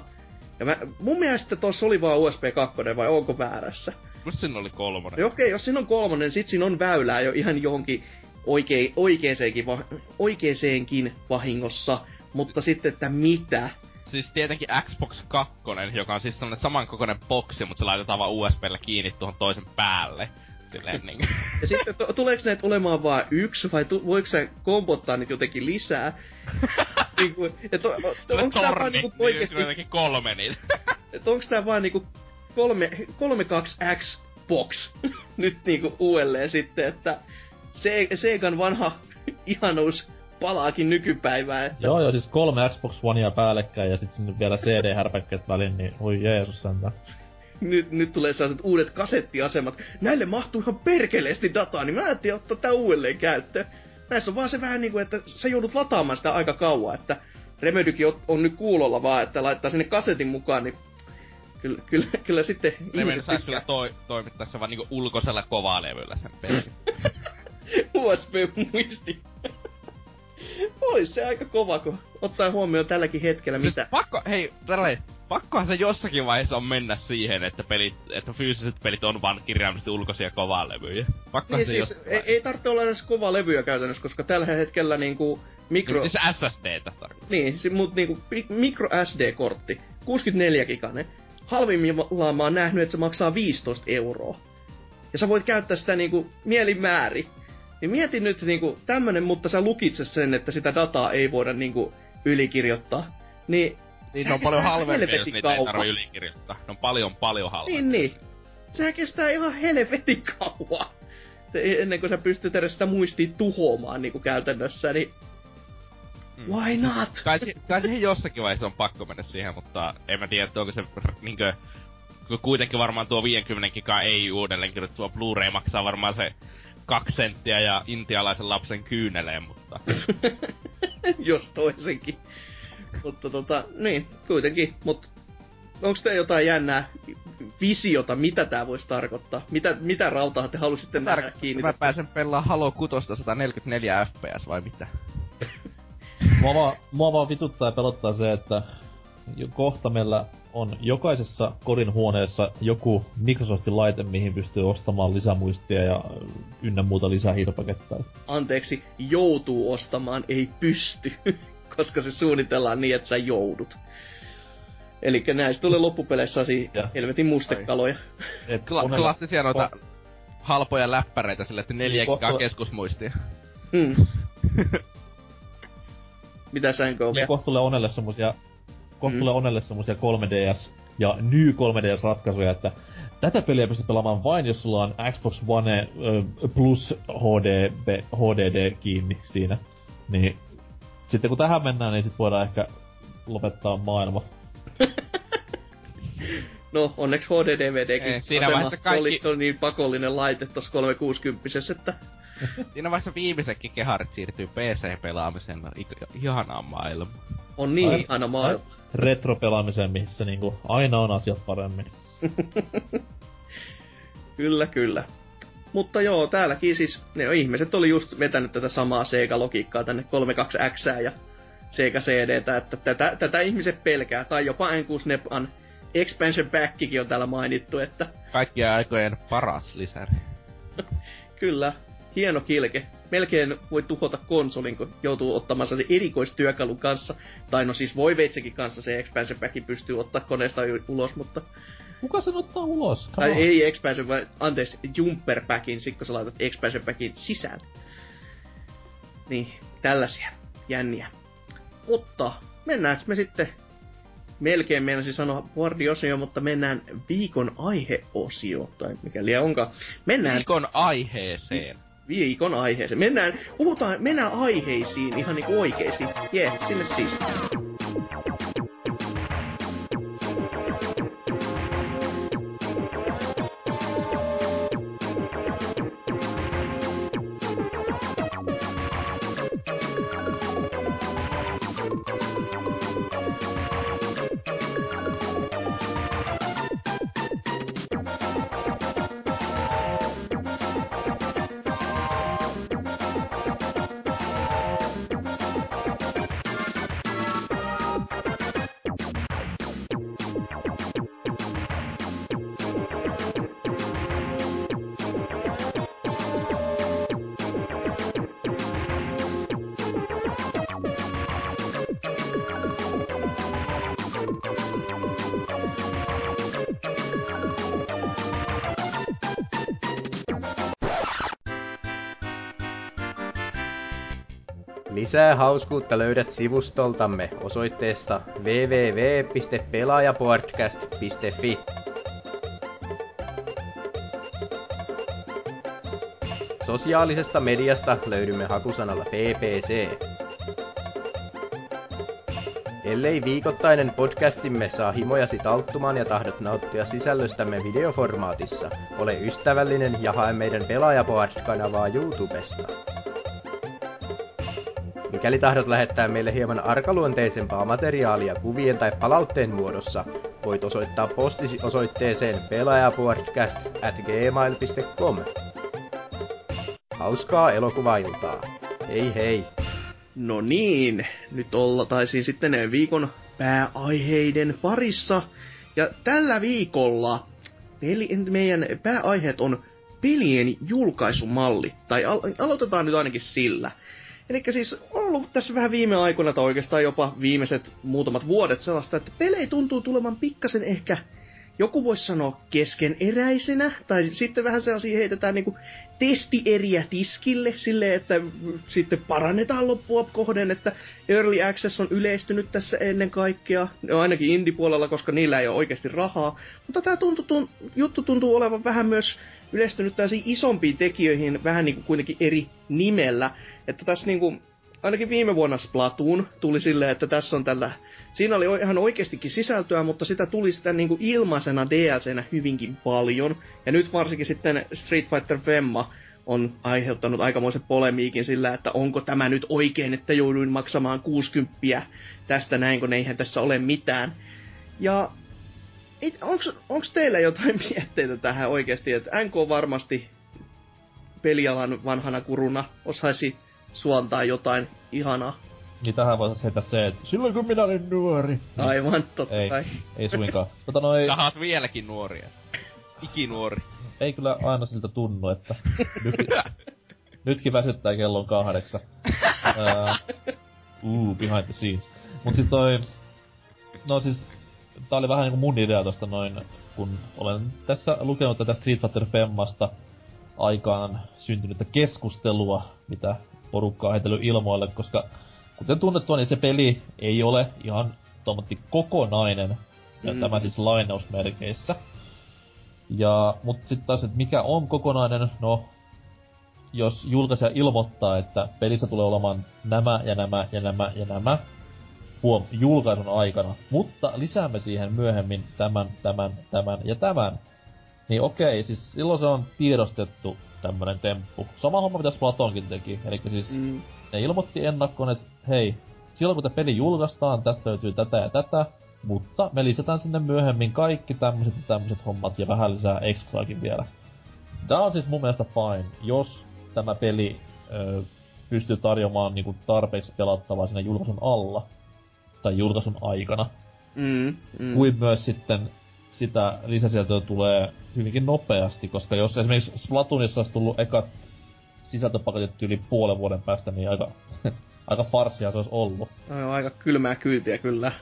Ja mä, mun mielestä tuossa oli vaan USB 2 vai onko väärässä? Musta siinä oli kolmonen. Okei, jos siinä on kolmonen, sit siinä on väylää jo ihan johonkin oikein, oikeeseenkin, va, oikeeseenkin vahingossa. Mutta sitten, että mitä? Siis tietenkin Xbox 2, joka on siis sellainen samankokoinen boksi, mutta se laitetaan vaan USBlle kiinni tuohon toisen päälle. Silleen niin. [LAUGHS] Ja sitten to, tuleeko näitä olemaan vain yksi, vai tu, voiko sä kompottaa niitä jotenkin lisää? [LAUGHS] niinku, et on, on, onko tää vaan niinku oikeesti... Niin, kolme niitä. [LAUGHS] et onko tää vaan niinku kolme, 32X box nyt niinku uudelleen sitten, että se, Segan vanha ihanuus palaakin nykypäivään. Että... Joo, joo, siis kolme Xbox Onea päällekkäin ja sitten sinne vielä CD-härpäkkeet väliin, niin oi Jeesus sentään nyt, nyt tulee sellaiset uudet kasettiasemat. Näille mahtuu ihan perkeleesti dataa, niin mä ajattelin ottaa tää uudelleen käyttöön. Näissä on vaan se vähän niinku, että sä joudut lataamaan sitä aika kauan, että Remedykin on, on nyt kuulolla vaan, että laittaa sinne kasetin mukaan, niin kyllä, kyllä, kyllä sitten Remedy saisi kyllä toi, toimittaa se vaan niinku ulkoisella kovaa levyllä sen pelin. [LAUGHS] USB-muisti. Ois se aika kova, kun ottaa huomioon tälläkin hetkellä, siis mitä... pakko, hei, tällä pakkohan se jossakin vaiheessa on mennä siihen, että pelit, että fyysiset pelit on vaan kirjaimisesti ulkoisia levyjä. Pakkohan niin, se siis, ei, ei tarvitse olla edes kovaa levyjä käytännössä, koska tällä hetkellä niinku mikro... Niin, siis SSDtä tarkoittaa. Niin, siis, mut niinku mikro SD-kortti, 64 giganen. Halvimmillaan mä oon nähnyt, että se maksaa 15 euroa. Ja sä voit käyttää sitä niinku mielimääri. Niin mieti nyt niinku tämmönen, mutta sä lukitse sen, että sitä dataa ei voida niinku ylikirjoittaa. Niin niin se on paljon halvempi, jos niitä ei tarvitse ylikirjoittaa. Ne on paljon, paljon halvempi. Niin, niin. Sehän kestää ihan helvetin kauan. Ennen kuin sä pystyt edes sitä muistia tuhoamaan niinku käytännössä, niin... Mm. Why not? Kai, kai siihen jossakin vaiheessa on pakko mennä siihen, mutta en mä tiedä, onko se niinkö... Kuitenkin varmaan tuo 50 giga ei uudelleen tuo Blu-ray maksaa varmaan se kaksi senttiä ja intialaisen lapsen kyyneleen, mutta... [LAUGHS] Jos toisenkin. Mutta tota, niin, kuitenkin. Mutta onko te jotain jännää visiota, mitä tämä voisi tarkoittaa? Mitä, mitä rautaa te halusitte nähdä kiinni? Mä pääsen pelaamaan Halo 6 144 fps vai mitä? [LAUGHS] mua, vaan, mua vaan vituttaa ja pelottaa se, että kohta meillä on jokaisessa kodin huoneessa joku Microsoftin laite, mihin pystyy ostamaan lisämuistia ja ynnä muuta lisähiiropakettaa. Anteeksi, joutuu ostamaan, ei pysty [LAUGHS] koska se suunnitellaan niin, että sä joudut. Eli näistä tulee loppupeleissä ja. helvetin mustekaloja. Et Kla- klassisia noita oh. halpoja läppäreitä sille, että neljä niin, kohta... keskusmuistia. Mm. [LAUGHS] Mitä sä en Niin kohta tulee Onelle semmosia, kohta mm. tulee Onelle semmosia 3DS ja New 3DS-ratkaisuja, että tätä peliä pystyy pelaamaan vain, jos sulla on Xbox One plus HD, HDD kiinni siinä. Niin sitten kun tähän mennään, niin sit voidaan ehkä lopettaa maailma. [LAUGHS] no, onneksi HD-DVDkin Ei, siinä asema, kaikki... se, oli, se oli niin pakollinen laite tossa 360 että... [LAUGHS] siinä vaiheessa viimeisetkin keharit siirtyy PC-pelaamiseen no, ihanaan maailmaan. On niin Ai, ihana maailma. Retro-pelaamiseen, missä niinku aina on asiat paremmin. [LAUGHS] kyllä, kyllä. Mutta joo, täälläkin siis ne ihmiset oli just vetänyt tätä samaa Sega-logiikkaa tänne 32X ja Sega CDtä, että tätä, tätä ihmiset pelkää. Tai jopa N64 Expansion Packikin on täällä mainittu, että... Kaikkien aikojen paras lisäri. [LAUGHS] Kyllä, hieno kilke. Melkein voi tuhota konsolin, kun joutuu ottamaan se erikoistyökalun kanssa. Tai no siis voi veitsekin kanssa se expansion packin pystyy ottaa koneesta ulos, mutta Kuka sen ottaa ulos? Tai ei expansion, vaan anteeksi, jumper packin, sit kun sä laitat expansion packin sisään. Niin, tällaisia jänniä. Mutta mennäänkö me sitten melkein meinasin sanoa Wardi-osio, mutta mennään viikon aiheosio, tai mikäli onka. Mennään Viikon aiheeseen. Viikon aiheeseen. Mennään, puhutaan, mennään aiheisiin ihan niinku oikeisiin. Jee, yeah, sinne siis. Lisää hauskuutta löydät sivustoltamme osoitteesta www.pelaajapodcast.fi. Sosiaalisesta mediasta löydymme hakusanalla ppc. Ellei viikoittainen podcastimme saa himojasi talttumaan ja tahdot nauttia sisällöstämme videoformaatissa, ole ystävällinen ja hae meidän Pelaajapod-kanavaa YouTubesta. Mikäli tahdot lähettää meille hieman arkaluonteisempaa materiaalia kuvien tai palautteen muodossa, voit osoittaa postisi osoitteeseen pelaajapodcast at gmail.com. Hauskaa elokuvailtaa. Hei hei! No niin, nyt oltaisiin sitten viikon pääaiheiden parissa. Ja tällä viikolla peli, meidän pääaiheet on pelien julkaisumalli. Tai al- aloitetaan nyt ainakin sillä. Eli siis on ollut tässä vähän viime aikoina tai oikeastaan jopa viimeiset muutamat vuodet sellaista, että pelejä tuntuu tulevan pikkasen ehkä joku voisi sanoa keskeneräisenä, tai sitten vähän sellaisia heitetään niinku testieriä tiskille, silleen, että sitten parannetaan loppua kohden, että Early Access on yleistynyt tässä ennen kaikkea, no ainakin indie-puolella, koska niillä ei ole oikeasti rahaa, mutta tämä tuntuu, tun, juttu tuntuu olevan vähän myös yleistynyt tällaisiin isompiin tekijöihin, vähän niinku kuitenkin eri nimellä, että tässä niinku, ainakin viime vuonna Splatoon tuli silleen, että tässä on tällä, siinä oli ihan oikeastikin sisältöä, mutta sitä tuli sitä niinku ilmaisena DLCnä hyvinkin paljon. Ja nyt varsinkin sitten Street Fighter Femma on aiheuttanut aikamoisen polemiikin sillä, että onko tämä nyt oikein, että jouduin maksamaan 60 tästä näin, kun eihän tässä ole mitään. Ja onko teillä jotain [LAUGHS] mietteitä tähän oikeasti, että NK varmasti pelialan vanhana kuruna osaisi suontaa jotain ihanaa. Niin tähän voisi heittää se, että silloin kun minä olin nuori. Aivan, totta ei, kai. Ei suinkaan. Mutta noi... Sahat vieläkin nuoria. Ikinuori. Ei kyllä aina siltä tunnu, että... Nyt, nytkin väsyttää kello on kahdeksan. uh, behind the scenes. Mut siis toi... No siis... Tää oli vähän niinku mun idea tosta noin, kun olen tässä lukenut tätä Street Fighter Femmasta aikaan syntynyttä keskustelua, mitä porukkaa heitellyt ilmoille, koska kuten tunnettua, niin se peli ei ole ihan tuommoitti kokonainen, ja mm. tämä siis lainausmerkeissä. Ja, mut sitten taas, että mikä on kokonainen, no, jos julkaisija ilmoittaa, että pelissä tulee olemaan nämä ja nämä ja nämä ja nämä, huom, julkaisun aikana, mutta lisäämme siihen myöhemmin tämän, tämän, tämän ja tämän, niin okei, siis silloin se on tiedostettu tämmönen temppu. Sama homma mitä Splatonkin teki. Eli siis mm. ne ilmoitti ennakkoon, että hei, silloin kun tämä peli julkaistaan, tässä löytyy tätä ja tätä, mutta me lisätään sinne myöhemmin kaikki tämmöiset ja tämmöiset hommat ja vähän lisää ekstraakin vielä. Tämä on siis mun mielestä fine, jos tämä peli ö, pystyy tarjoamaan niinku tarpeeksi pelattavaa siinä julkaisun alla tai julkaisun aikana. Mm, mm. Kuin myös sitten sitä lisäsieltöä tulee hyvinkin nopeasti, koska jos esimerkiksi Splatoonissa olisi tullut ekat sisältöpaketit yli puolen vuoden päästä, niin aika, [LAUGHS] aika farsia se olisi ollut. No, aika kylmää kyytiä kyllä.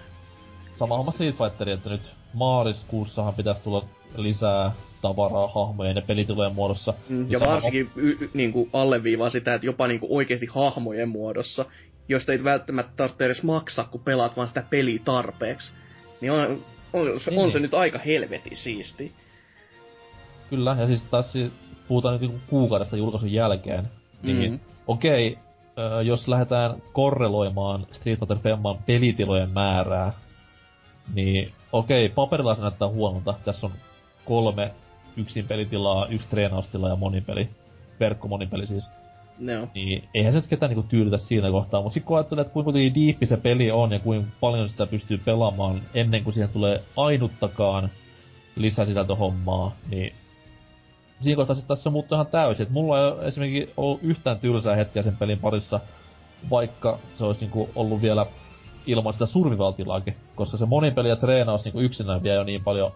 Sama homma Street Fighter, että nyt maariskuussahan pitäisi tulla lisää tavaraa, hahmoja, ja ne peli tulee muodossa. Mm, ja varsinkin y- y- niinku alleviivaa sitä, että jopa niinku oikeasti hahmojen muodossa, joista ei välttämättä tarvitse edes maksaa, kun pelaat vaan sitä peliä tarpeeksi Niin on, on, se, on se nyt aika helvetin siisti. Kyllä, ja siis taas si- puhutaan nyt niinku kuukaudesta julkaisun jälkeen. Niin Mm. okei, ö, jos lähdetään korreloimaan Street Fighter Femman pelitilojen määrää, niin okei, paperilla se näyttää huonolta. Tässä on kolme yksin pelitilaa, yksi treenaustila ja monipeli. Verkkomonipeli siis. Joo. Niin eihän se nyt ketään niinku tyydytä siinä kohtaa, mutta sitten kun ajattelee, että kuinka diippi se peli on ja kuinka paljon sitä pystyy pelaamaan ennen kuin siihen tulee ainuttakaan lisäsisältöhommaa, niin siinä kohtaa sitten tässä muuttuu ihan täysin. Et mulla ei ole esimerkiksi ollut yhtään tylsää hetkeä sen pelin parissa, vaikka se olisi niinku ollut vielä ilman sitä survival-tilaakin, koska se monipeli ja treenaus niinku yksinään vie jo niin paljon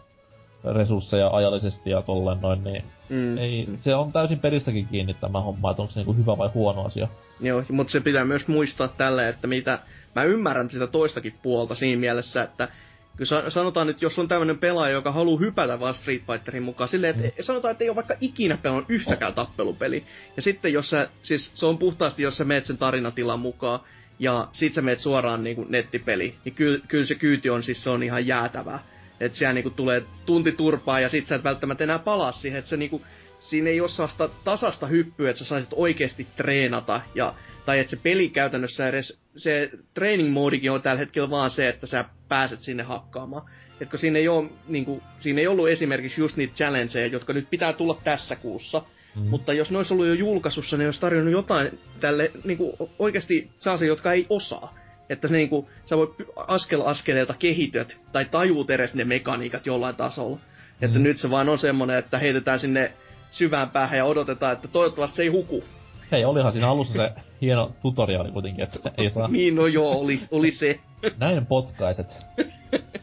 resursseja ajallisesti ja tolleen noin, niin Mm. ei, se on täysin pelistäkin kiinni tämä homma, että onko se niinku hyvä vai huono asia. Joo, mutta se pitää myös muistaa tälle, että mitä... Mä ymmärrän sitä toistakin puolta siinä mielessä, että kun sa- sanotaan, että jos on tämmöinen pelaaja, joka haluaa hypätä vaan Street Fighterin mukaan, silleen, että sanotaan, että ei ole vaikka ikinä pelannut yhtäkään tappelupeli. Ja sitten jos sä, siis se on puhtaasti, jos sä meet sen tarinatilan mukaan, ja sit sä meet suoraan niin kuin nettipeli, niin kyllä, kyllä se kyyti on siis se on ihan jäätävää. Että siellä niinku tulee tunti turpaa ja sit sä et välttämättä enää palaa siihen, että se niinku, siinä ei ole sellaista tasasta hyppyä, että sä saisit oikeasti treenata ja tai että se peli käytännössä edes, se training moodikin on tällä hetkellä vaan se, että sä pääset sinne hakkaamaan. Et kun siinä ei, ole, niin kuin, siinä ei ollut esimerkiksi just niitä challengeja, jotka nyt pitää tulla tässä kuussa, mm. mutta jos ne olisi ollut jo julkaisussa, ne olisi tarjonnut jotain tälle niin kuin, oikeasti sellaisia, jotka ei osaa. Että se, niin kuin, sä voit askel askeleelta kehityt tai tajuut edes ne mekaniikat jollain tasolla. Mm. Että nyt se vaan on semmonen, että heitetään sinne syvään päähän ja odotetaan, että toivottavasti se ei huku. Hei, olihan siinä alussa se hieno tutoriaali kuitenkin, että ei saa Niin, no joo, oli, oli se. näin potkaiset.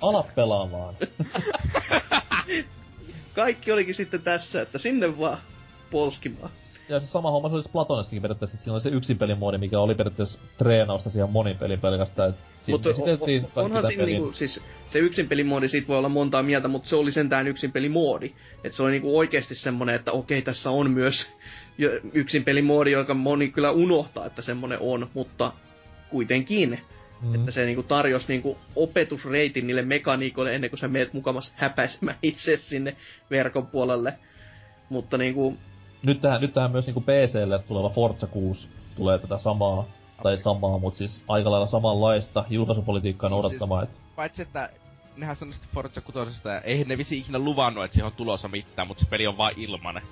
Ala pelaamaan. Kaikki olikin sitten tässä, että sinne vaan polskimaan. Ja se sama homma se oli Platonissakin periaatteessa, että siinä oli se yksin pelimoodi, mikä oli periaatteessa treenausta siihen monipeliin pelkästään. Et siinä Mutta on, kaikki onhan siinä pelin- niinku, siis se yksin pelimoodi, siitä voi olla montaa mieltä, mutta se oli sentään yksin pelimoodi. Että se oli niinku oikeasti semmonen, että okei, tässä on myös yksin pelimoodi, joka moni kyllä unohtaa, että semmonen on, mutta kuitenkin. Mm. Että se niinku tarjosi niinku opetusreitin niille mekaniikoille ennen kuin sä meet mukamassa häpäisemään itse sinne verkon puolelle. Mutta niinku, Nyt tähän, nyt tähän myös niinku PClle tuleva Forza 6 tulee tätä samaa, tai samaa, mutta siis aika lailla samanlaista julkaisupolitiikkaa noudattamaan. Siis... Paitsi, että nehän sanoi sitten Forza 6, ja eihän ne visi ikinä luvannut, että siihen on tulossa mitään, mutta se peli on vaan ilmanen.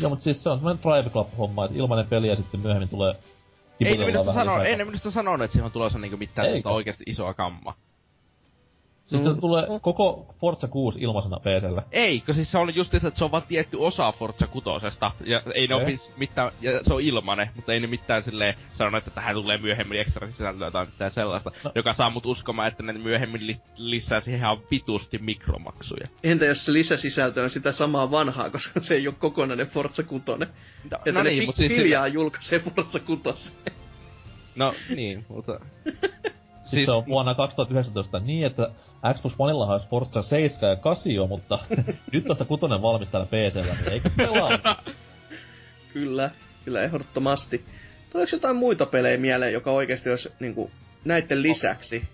Joo, mutta siis se on semmoinen Drive Club-homma, että ilmanen peli ja sitten myöhemmin tulee Ei ne, minusta sano, ei ne minusta sanonut, että siihen on tulossa niinku mitään oikeasti isoa kammaa. Siis Mm. tulee koko Forza 6 ilmaisena PClle. Ei, kun siis se on just se, että se on vaan tietty osa Forza 6. Ja ei ne opis mitään, ja se on ilmanen, mutta ei ne mitään silleen sanonut, että tähän tulee myöhemmin ekstra sisältöä tai mitään sellaista, No. joka saa mut uskomaan, että ne myöhemmin li- lisää siihen ihan vitusti mikromaksuja. entä jos se lisäsisältö on sitä samaa vanhaa, koska se ei ole kokonainen Forza 6. No, Että no ne niin, mutta siis pikkuhiljaa julkaisee Forza 6. No niin, mutta... [LAUGHS] Siis... se on vuonna 2019 niin, että Xbox Onella olisi Forza 7 ja 8 jo, mutta [LAUGHS] nyt tosta kutonen valmis täällä PCllä, niin eikö pelaa? [LAUGHS] Kyllä, kyllä ehdottomasti. Tuleeko jotain muita pelejä mieleen, joka oikeasti olisi niinku, näiden lisäksi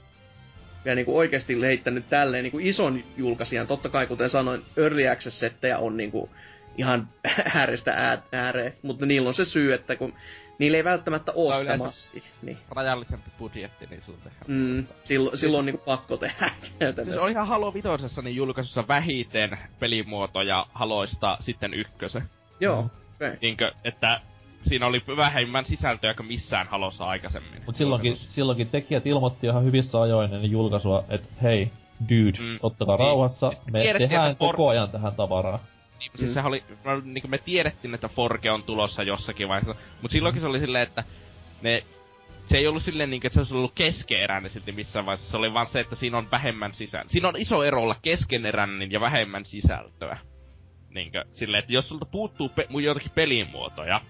ja niinku oikeasti leittänyt tälleen niinku ison julkaisijan. Totta kai, kuten sanoin, Early Access-settejä on niinku ihan [LAUGHS] äärestä ää- ääreen, mutta niillä on se syy, että kun niillä ei välttämättä ole Tai sitä massia. Niin. Rajallisempi budjetti, niin silloin tehdään. Mm, silloin, silloin on niinku pakko tehdä [LAUGHS] Siis on ihan Halo Vitosessa niin julkaisussa vähiten pelimuotoja Haloista sitten ykkösen. Joo, Mm. okay. Niinkö, että siinä oli vähemmän sisältöä kuin missään Halossa aikaisemmin. Mut silloinkin, silloinkin tekijät ilmoitti ihan hyvissä ajoin ennen julkaisua, että hei, dude, Mm. ottakaa Niin. rauhassa, Siis me tiedettiin, tehdään for- koko ajan tähän tavaraa. Niin, siis Mm. sehän oli, no, niin kuin me tiedettiin, että Forge on tulossa jossakin vaiheessa, mutta silloinkin se oli silleen, että ne, se ei ollut silleen niin, että se olisi ollut keskeeräinen silti missään vaiheessa, se oli vaan se, että siinä on vähemmän sisältöä. Siinä on iso ero olla keskeneräinen ja vähemmän sisältöä. Niinkö, silleen, että jos sulta puuttuu pe- joitakin pelimuotoja,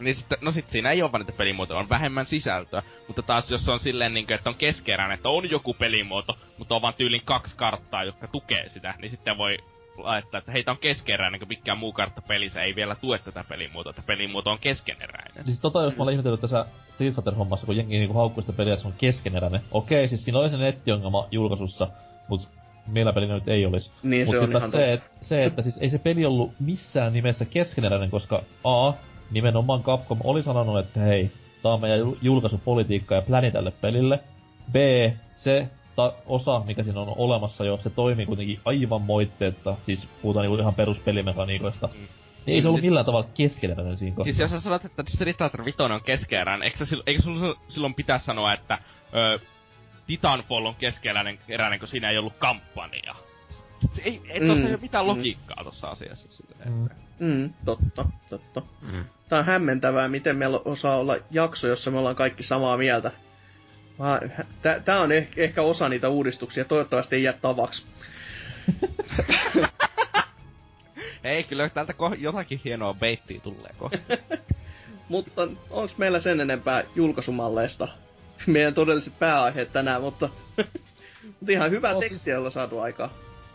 niin sitten, no sit siinä ei ole vaan niitä pelimuotoja, on vähemmän sisältöä. Mutta taas jos on silleen niinkö, että on keskeräinen, että on joku pelimuoto, mutta on vaan tyylin kaksi karttaa, jotka tukee sitä, niin sitten voi laittaa, että heitä on keskeneräinen, kun mikään muu kartta pelissä ei vielä tue tätä pelimuotoa, että pelimuoto on keskeneräinen. Siis tota, jos mä olen ihmetellyt tässä Street Fighter-hommassa, kun jengi niinku haukkuu sitä peliä, se on keskeneräinen. Okei, siis siinä oli se nettiongelma julkaisussa, mut meillä pelinä nyt ei olisi. Niin, Mut se on se, et, se, että siis ei se peli ollut missään nimessä keskeneräinen, koska A, nimenomaan Capcom oli sanonut, että hei, tää on meidän jul- julkaisupolitiikka ja pläni tälle pelille. B, se ta- osa, mikä siinä on olemassa jo, se toimii kuitenkin aivan moitteetta, siis puhutaan niinku ihan peruspelimekaniikoista. Mm. Ei se ollut Siis- millään tavalla keskeneräinen siinä Siis kohtaa. jos sä sanot, että Street Fighter 5 on keskeeräinen, eikö, sä sil- eikö sun silloin pitää sanoa, että ö, Titanfall on keskeeräinen, eräinen, kun siinä ei ollut kampanja? Se Ei, ei Mm, tossa ei ole mitään mm. logiikkaa tossa asiassa. Silleen, Mm. että- Mm, totta, totta. Mm. Tää on hämmentävää, miten meillä osaa olla jakso, jossa me ollaan kaikki samaa mieltä. Mä- Tää, tää on ehkä, ehkä osa niitä uudistuksia, toivottavasti ei jää tavaksi. [LAUGHS] Ei, kyllä täältä ko- jotakin hienoa beittiä tulee kohta. [LAUGHS] Mutta onks meillä sen enempää julkaisumalleista? Meidän todelliset pääaiheet tänään, mutta, [LAUGHS] mutta ihan hyvää No, tekstiä siis- ollaan saatu aikaa.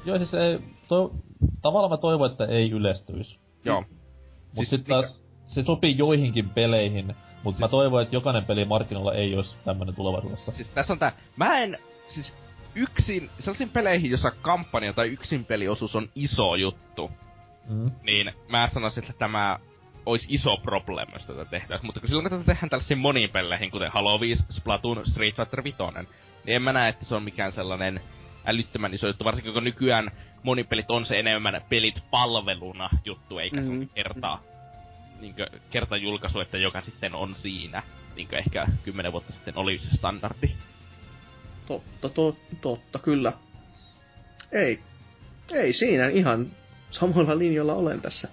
Joo, siis ei, to, tavallaan mä toivon, että ei yleistyisi. Joo. Mut Siis siis sit taas, se sopii joihinkin peleihin, mutta siis... mä toivon, että jokainen peli markkinoilla ei olisi tämmönen tulevaisuudessa. Siis tässä on tää, mä en, siis yksin, sellaisiin peleihin, jossa kampanja tai yksin peliosuus on iso juttu, Mm. niin mä sanoisin, että tämä olisi iso probleema, jos tätä tehdään. Mutta kun silloin kun tätä tehdään tällaisiin moniin peleihin, kuten Halo 5, Splatoon, Street Fighter 5, niin en mä näe, että se on mikään sellainen älyttömän iso juttu, varsinkin kun nykyään monipelit on se enemmän pelit palveluna juttu, eikä mm. se kertaa, niinkö, kerta julkaisu, että joka sitten on siinä. Niinkö ehkä kymmenen vuotta sitten oli se standardi. Totta, to, totta, kyllä. Ei, ei siinä ihan samoilla linjoilla olen tässä.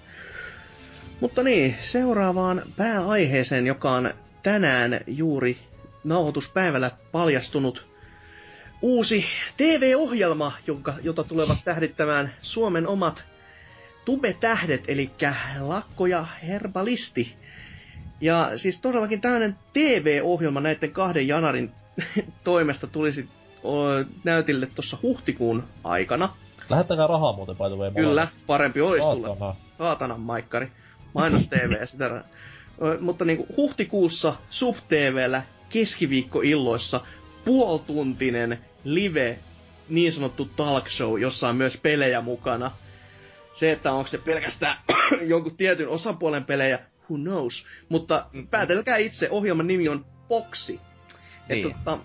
Mutta niin, seuraavaan pääaiheeseen, joka on tänään juuri nauhoituspäivällä paljastunut uusi TV-ohjelma, jonka, jota tulevat tähdittämään Suomen omat tube-tähdet, eli Lakko ja Herbalisti. Ja siis todellakin tämmöinen TV-ohjelma näiden kahden janarin [LAUGHS] toimesta tulisi näytille tuossa huhtikuun aikana. Lähettäkää rahaa muuten by the way. Kyllä, parempi olisi tulla. Saatana. Maikkari. Mainos [LAUGHS] TV sitä. Mutta niinku huhtikuussa Sub TVllä keskiviikkoilloissa puoltuntinen live niin sanottu talk show, jossa on myös pelejä mukana. Se, että onko se pelkästään [CLEARS THROAT] jonkun tietyn osapuolen pelejä, who knows. Mutta päätelkää itse, ohjelman nimi on Boxi. Niin. Että, tota,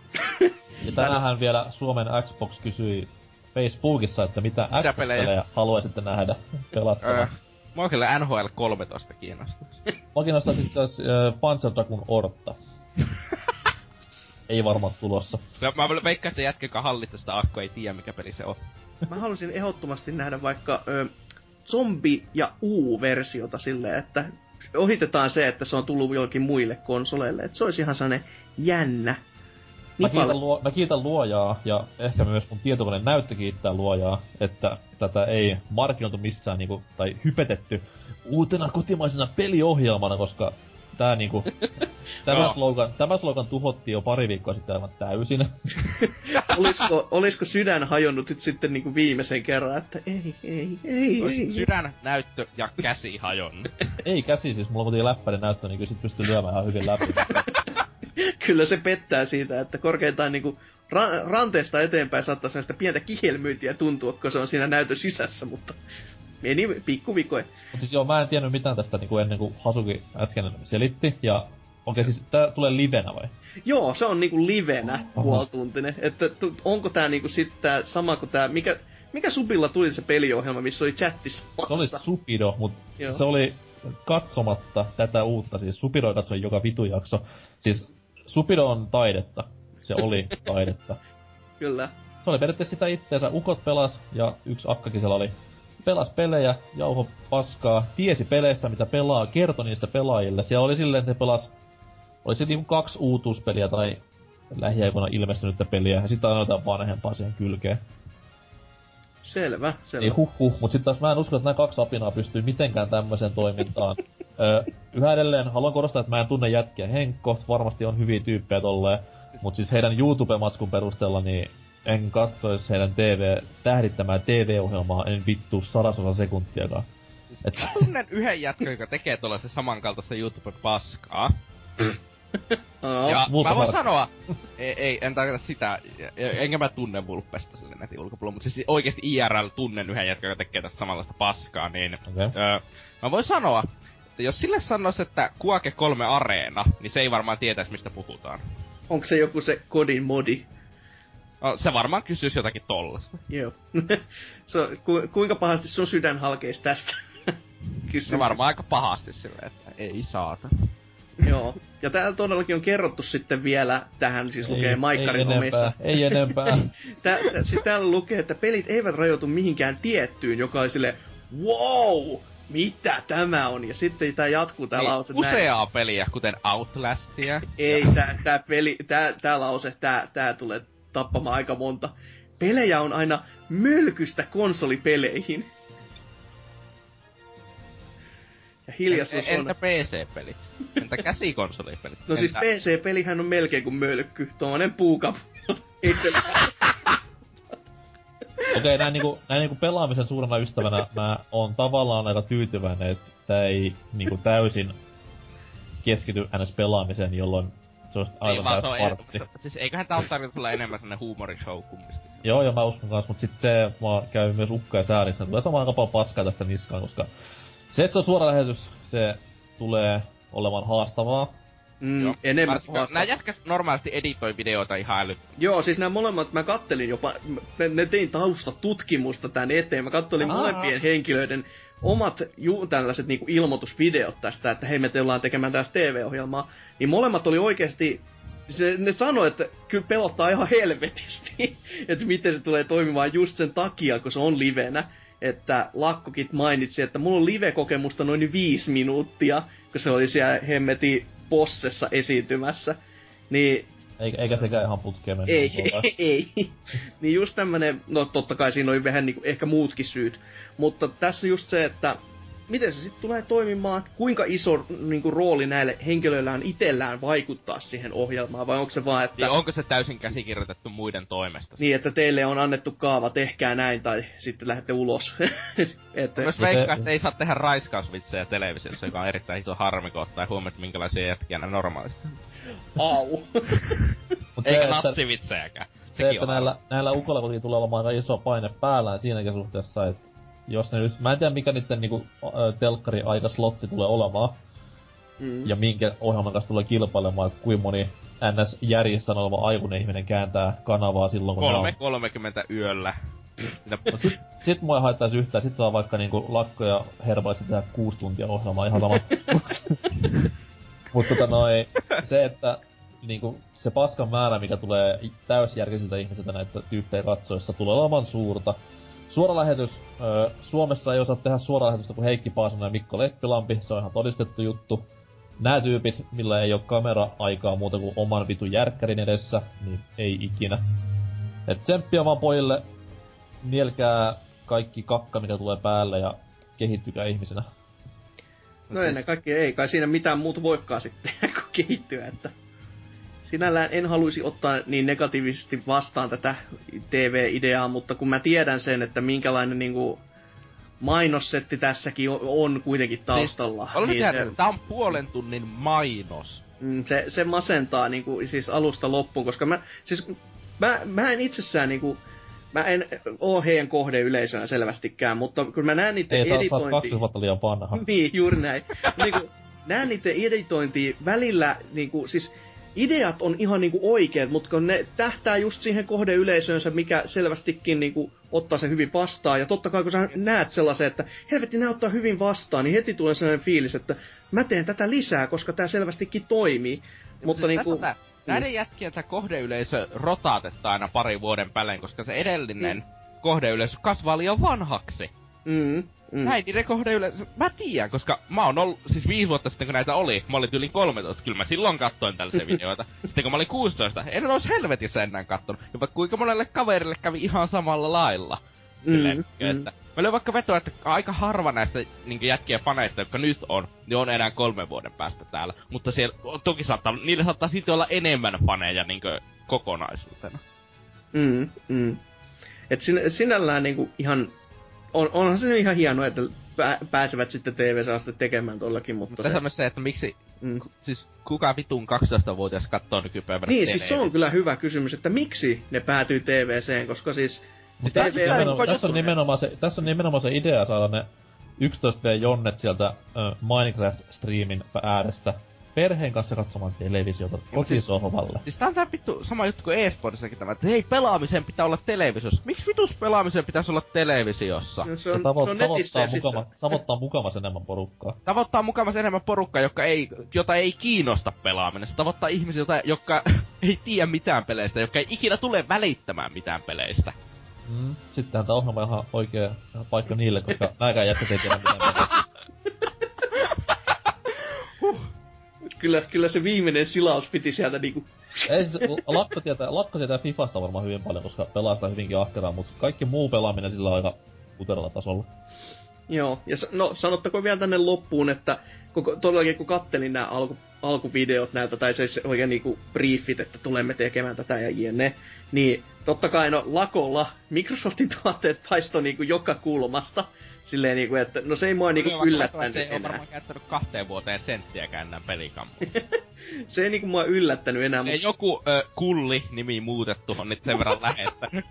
Ja tänäänhän vielä Suomen Xbox kysyi Facebookissa, että mitä, Mitä Xbox-pelejä pelejä? haluaisitte nähdä [LAUGHS] pelattuna. Öö, mua kyllä NHL 13 kiinnostaa. Mä kiinnostaa sit siis äh, Panzer Dragoon Orta. [LAUGHS] ei varmaan tulossa. No, mä veikkaan, että se jätkä, joka hallitsee sitä akkua, ei tiedä mikä peli se on. mä halusin ehdottomasti nähdä vaikka ö, zombi- ja U-versiota silleen, että ohitetaan se, että se on tullut jollakin muille konsoleille. Että se olisi ihan sellainen jännä. Mä Niin kiitän, luo, mä kiitän luojaa, ja ehkä myös mun tietokone näyttö kiittää luojaa, että tätä ei markkinoitu missään, niinku, tai hypetetty uutena kotimaisena peliohjelmana, koska tää niinku, [LAUGHS] tämä, Joo. slogan, tämä slogan tuhottiin jo pari viikkoa sitten aivan täysin. [LAUGHS] olisiko, olisiko sydän hajonnut nyt sitten niinku viimeisen kerran, että ei, ei, ei, Olisi ei. sydän, näyttö ja käsi hajonnut. [LAUGHS] ei käsi, siis mulla on kuitenkin läppäinen näyttö, niin kyllä sit pystyy lyömään ihan hyvin läpi. Kyllä se pettää siitä, että korkeintaan niinku ra- ranteesta eteenpäin saattaa sellaista pientä kihelmyyntiä tuntua, kun se on siinä näytön sisässä, mutta meni pikkuvikoin. Mut siis joo, mä en tiennyt mitään tästä niinku ennen kuin Hasuki äsken selitti, ja okei siis tää tulee livenä vai? Joo, se on niinku livenä Oho. puoltuntinen. Että tu- onko tää niinku sit tää sama kuin tää, mikä, mikä Supilla tuli se peliohjelma, missä oli chattissa? Se oli Supido, mut Joo. se oli katsomatta tätä uutta, siis Supido katsoi joka vitu jakso. Siis Supido on taidetta. Se oli [LAUGHS] taidetta. Kyllä. Se oli periaatteessa sitä itteensä. Ukot pelas ja yksi akkakin siellä oli. Pelas pelejä, jauho paskaa, tiesi peleistä mitä pelaa, kertoi niistä pelaajille. Siellä oli silleen, että ne pelas, oli se niinku kaksi uutuuspeliä tai lähiaikoina ilmestynyttä peliä, ja sitten aina jotain vanhempaa siihen kylkeen. Selvä, selvä. Niin huh huh, mut sit taas mä en usko, että nämä kaksi apinaa pystyy mitenkään tämmöiseen toimintaan. [LAUGHS] Ö, yhä edelleen haluan korostaa, että mä en tunne jätkiä. Henkko varmasti on hyviä tyyppejä tolleen. Mut siis heidän YouTube-matskun perusteella, niin en katsoisi heidän TV, tähdittämää TV-ohjelmaa en vittu sadasosa sekuntiakaan. Et... Mä tunnen yhden jätkän, joka tekee tuollaisen samankaltaista YouTube-paskaa. [LAUGHS] Ja Multa mä voin harkkaa. sanoa, ei, ei, en tarkoita sitä, ja- enkä mä tunne Vulpesta sille netin ulkopuolella, mutta siis oikeesti IRL tunnen yhden jätkän, joka tekee tästä samanlaista paskaa, niin Okei. öö, mä voin sanoa, että jos sille sanois, että Kuake 3 Areena, niin se ei varmaan tietäisi, mistä puhutaan. Onko se joku se kodin modi? Se varmaan kysyisi jotakin tollasta. Joo. [LAUGHS] se, on- ku, kuinka pahasti sun sydän halkeisi tästä? [LAUGHS] Kysymys. Se varmaan aika pahasti silleen, että ei saata. Joo. Ja täällä todellakin on kerrottu sitten vielä, tähän siis lukee ei, Maikkarin ei omissa. enempää, ei enempää. [LAUGHS] Tää, tää, siis täällä lukee, että pelit eivät rajoitu mihinkään tiettyyn, joka oli sille wow, mitä tämä on? Ja sitten tää jatkuu tää Niin, lause näin. useaa peliä, kuten Outlastia. Ei, tää, tää peli, tää, tää lause, tää, tää tulee tappamaan aika monta. Pelejä on aina mölkystä konsolipeleihin. Ja hiljaisuus En- on... Entä PC-pelit? Entä käsikonsolipelit? No siis Entä... PC-pelihän on melkein kuin mölkky. Tuommoinen [LAUGHS] se... Okei, näin niinku, näin niinku pelaamisen suurena ystävänä mä oon tavallaan aika tyytyväinen, että tää ei niinku täysin keskity ns pelaamiseen, jolloin se olisi Ei aivan se täys farssi. Siis eiköhän tää ole tarkoitus olla enemmän sellainen huumorishow kumminkin. Joo, joo, mä uskon kanssa, mutta sit se vaan käy myös ukka ja säärissä. Tulee samaan paljon paskaa tästä niskaan, koska se, että se on suora lähetys, se tulee olemaan haastavaa. Mm, Joo. enemmän. Nää jätkät normaalisti editoi videoita ihan äly... Joo, siis nämä molemmat, mä kattelin jopa, mä, ne tein taustatutkimusta tän eteen. Mä kattelin Aa. molempien henkilöiden omat ju, tällaiset niinku ilmoitusvideot tästä, että hei me tullaan tekemään tästä TV-ohjelmaa. Niin molemmat oli oikeasti, se, ne sanoi, että kyllä pelottaa ihan helvetisti, [LAUGHS] että miten se tulee toimimaan just sen takia, kun se on livenä. Että Lakkokit mainitsi, että mulla on live-kokemusta noin viisi minuuttia, kun se oli siellä hemmeti possessa esiintymässä. Niin Eikä, eikä sekään ihan putkeen mennyt. ei, ei, [LAUGHS] ei. Niin just tämmönen, no totta kai siinä oli vähän niinku, ehkä muutkin syyt. Mutta tässä just se, että miten se sitten tulee toimimaan, kuinka iso niinku, rooli näille henkilöillä on itsellään vaikuttaa siihen ohjelmaan, vai onko se vaan, että... Niin onko se täysin käsikirjoitettu muiden toimesta? Niin, että teille on annettu kaava, tehkää näin, tai sitten lähdette ulos. [LAUGHS] että, Myös se- veikkaa, että ei saa tehdä raiskausvitsejä televisiossa, joka on erittäin iso harmi, kun ottaa huomioon, että minkälaisia jätkiä ne normaalisti. au. [LAUGHS] Eikä natsivitsejäkään. se, Sekin että näillä, näillä ukolla kuitenkin tulee olemaan aika iso paine päällään siinäkin suhteessa, että jos ne nyt, mä en tiedä mikä niiden niinku, telkkari aika slotti tulee olemaan, Mm. ja minkä ohjelman kanssa tulee kilpailemaan, että kuinka moni NS järjessä oleva aikuinen ihminen kääntää kanavaa silloin, kun ne on 3.30 yöllä. Sitä [LAUGHS] Mut sit, sit mua ei haittaisi yhtään, sit saa vaikka niinku lakko ja herbaisesti tehdä kuusi tuntia ohjelmaa ihan sama. [LAUGHS] Mut tota noi, se että niinku se paskan määrä, mikä tulee täysjärkisiltä ihmisiltä näitä tyyppejä katsoessa, tulee olemaan suurta. Suora lähetys, ö, Suomessa ei osaa tehdä suora lähetystä kuin Heikki Paasonen ja Mikko Leppilampi, se on ihan todistettu juttu. Nää tyypit, millä ei ole kamera-aikaa muuta kuin oman vitun järkkärin edessä, niin ei ikinä. Et tsemppiä vaan pojille, nielkää kaikki kakka, mikä tulee päälle ja kehittykää ihmisenä. No ennen kaikkea ei kai siinä mitään muuta voikaan sitten [LAUGHS] kuin kehittyä, että sinällään en haluaisi ottaa niin negatiivisesti vastaan tätä TV-ideaa, mutta kun mä tiedän sen, että minkälainen niinku mainossetti tässäkin on, on kuitenkin taustalla. Siis, niin niin se, tää on puolen tunnin mainos. mm, se, se, masentaa niinku, siis alusta loppuun, koska mä, siis, mä, mä en itsessään niinku, mä en oo heidän kohdeyleisönä selvästikään, mutta kun mä näen niiden Ei sä editointi... 20 vuotta liian vanha. Niin, juuri näin. niinku, näen niiden editointia välillä, niinku, siis ideat on ihan niinku oikeat, mutta kun ne tähtää just siihen kohdeyleisöönsä, mikä selvästikin niinku ottaa sen hyvin vastaan. Ja totta kai kun sä näet sellaisen, että helvetti nämä ottaa hyvin vastaan, niin heti tulee sellainen fiilis, että mä teen tätä lisää, koska tämä selvästikin toimii. Mutta siis niinku, tää, näiden jätkien tää kohdeyleisö rotaatettaa aina pari vuoden välein, koska se edellinen Mm. kohdeyleisö kasvaa liian vanhaksi. Mm, mm. Näin niiden kohdeyleisö, mä tiedän, koska mä oon ollut, siis viisi vuotta sitten kun näitä oli, mä olin yli 13, kyllä mä silloin kattoin tällaisia [LAUGHS] videoita. Sitten kun mä olin 16, en olisi helvetissä enää kattonut. Ja vaikka kuinka monelle kaverille kävi ihan samalla lailla. Silleen, Mm, mm, että Mä löin vaikka vetoa, että aika harva näistä niin jätkien faneista, jotka nyt on, niin on enää kolmen vuoden päästä täällä. Mutta siellä, toki saattaa, niillä saattaa silti olla enemmän faneja niin kokonaisuutena. Mm, mm. Et sin, sinällään niinku ihan, on, onhan se ihan hienoa, että pää, pääsevät sitten tv asti tekemään tollakin, mutta Tässä se... on myös se, että miksi, Mm. siis kuka vitun 12-vuotias katsoo nykypäivänä Niin, siis se on kyllä hyvä kysymys, että miksi ne päätyy TVCen, koska siis... Siis TV tässä, on nimenomaan, koko tässä, on nimenomaan se, tässä on nimenomaan se idea saada ne 11V-jonnet sieltä äh, Minecraft-striimin äärestä perheen kanssa katsomaan televisiota kotisohvalle. Siis tää on tää vittu sama juttu kuin e-sportissakin tämä, että hei pelaamisen pitää olla televisiossa. Miksi vitus pelaamisen pitäisi olla televisiossa? No, se Ja on, tavo- se on netissä tavoittaa, mukava, tavoittaa mukavasti enemmän porukkaa. Tavoittaa mukavasti enemmän porukkaa, joka ei, jota ei kiinnosta pelaaminen. Se tavoittaa ihmisiä, jota, jotka [LAUGHS] ei tiedä mitään peleistä, jotka ei ikinä tule välittämään mitään peleistä. Mm. Sittenhän tää ohjelma on ihan oikea paikka niille, koska [LAUGHS] nääkään jätkät ei tiedä mitään kyllä, kyllä se viimeinen silaus piti sieltä niinku... Ei siis, lakko tietää, lakko tietää Fifasta varmaan hyvin paljon, koska pelaa sitä hyvinkin ahkeraan, mutta kaikki muu pelaaminen sillä on aika puteralla tasolla. Joo, ja no sanottakoon vielä tänne loppuun, että koko, todellakin kun kattelin nämä alku, alkuvideot näiltä, tai se, se oikein niinku briefit, että tulemme tekemään tätä ja jne, niin totta kai no lakolla Microsoftin [LAUGHS] tuotteet paistoi niinku joka kulmasta. Silleen niinku, että no se ei mua niinku Kyllä, yllättänyt Se ei ole enää. varmaan käyttänyt kahteen vuoteen senttiäkään enää pelikampuun. [LAUGHS] Se ei niinku mua yllättänyt enää, ei mutta joku ö, kulli nimi muutettu on nyt sen verran lähettänyt.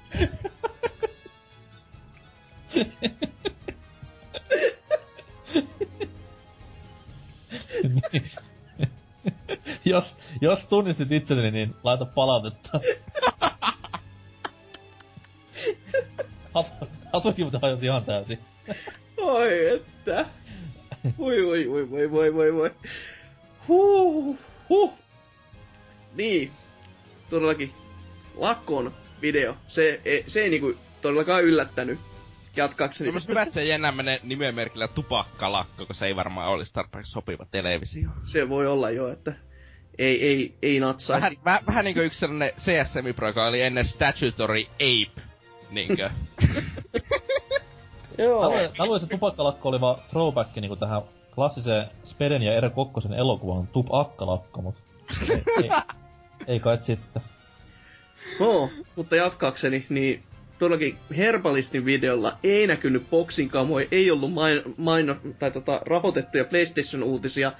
Niin. [LAUGHS] jos, jos tunnistit itselleni, niin laita palautetta. [LAUGHS] Hasu, Hasukin mutta hajosi ihan täysin. Oi että. Voi voi voi voi voi voi voi. Huh, huh. Niin. Todellakin. Lakon video. Se, ei- se ei niinku todellakaan yllättänyt. Jatkaakseni. Myös hyvä, että se ei enää mene nimenmerkillä tupakkalakko, koska se ei varmaan olisi tarpeeksi sopiva televisio. Se voi olla jo, että ei, ei, ei natsaa. Vähän, väh, vähän niinku yksi sellainen CS Pro, joka oli ennen Statutory Ape. Niinkö? [LAUGHS] Joo. Mä luulen, että tupakkalakko oli vaan throwback niinku tähän klassiseen Speden ja Ere Kokkosen elokuvan Tupakkalakko, mut ei, ei, ei kai sitten. No, mutta jatkaakseni, niin todellakin Herbalistin videolla ei näkynyt boksin kamoja, ei ollut main, maino, tai tota, rahoitettuja PlayStation-uutisia,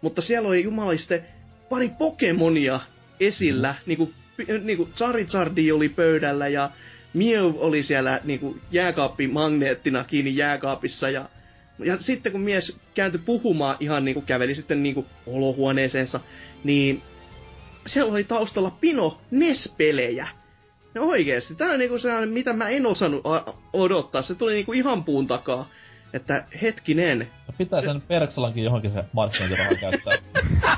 mutta siellä oli jumaliste pari Pokemonia esillä, niinku, pi- niinku Charizardi oli pöydällä ja Mew oli siellä niinku jääkaappimagneettina kiinni jääkaapissa ja ja sitten kun mies kääntyi puhumaan ihan niinku käveli sitten niinku olohuoneeseensa, niin siellä oli taustalla pino NES-pelejä. Ja oikeesti, tää on niinku sellainen, mitä mä en osannut a- odottaa. Se tuli niinku ihan puun takaa. Että hetkinen. No pitää sen Perksalankin johonkin se markkinointiraha käyttää.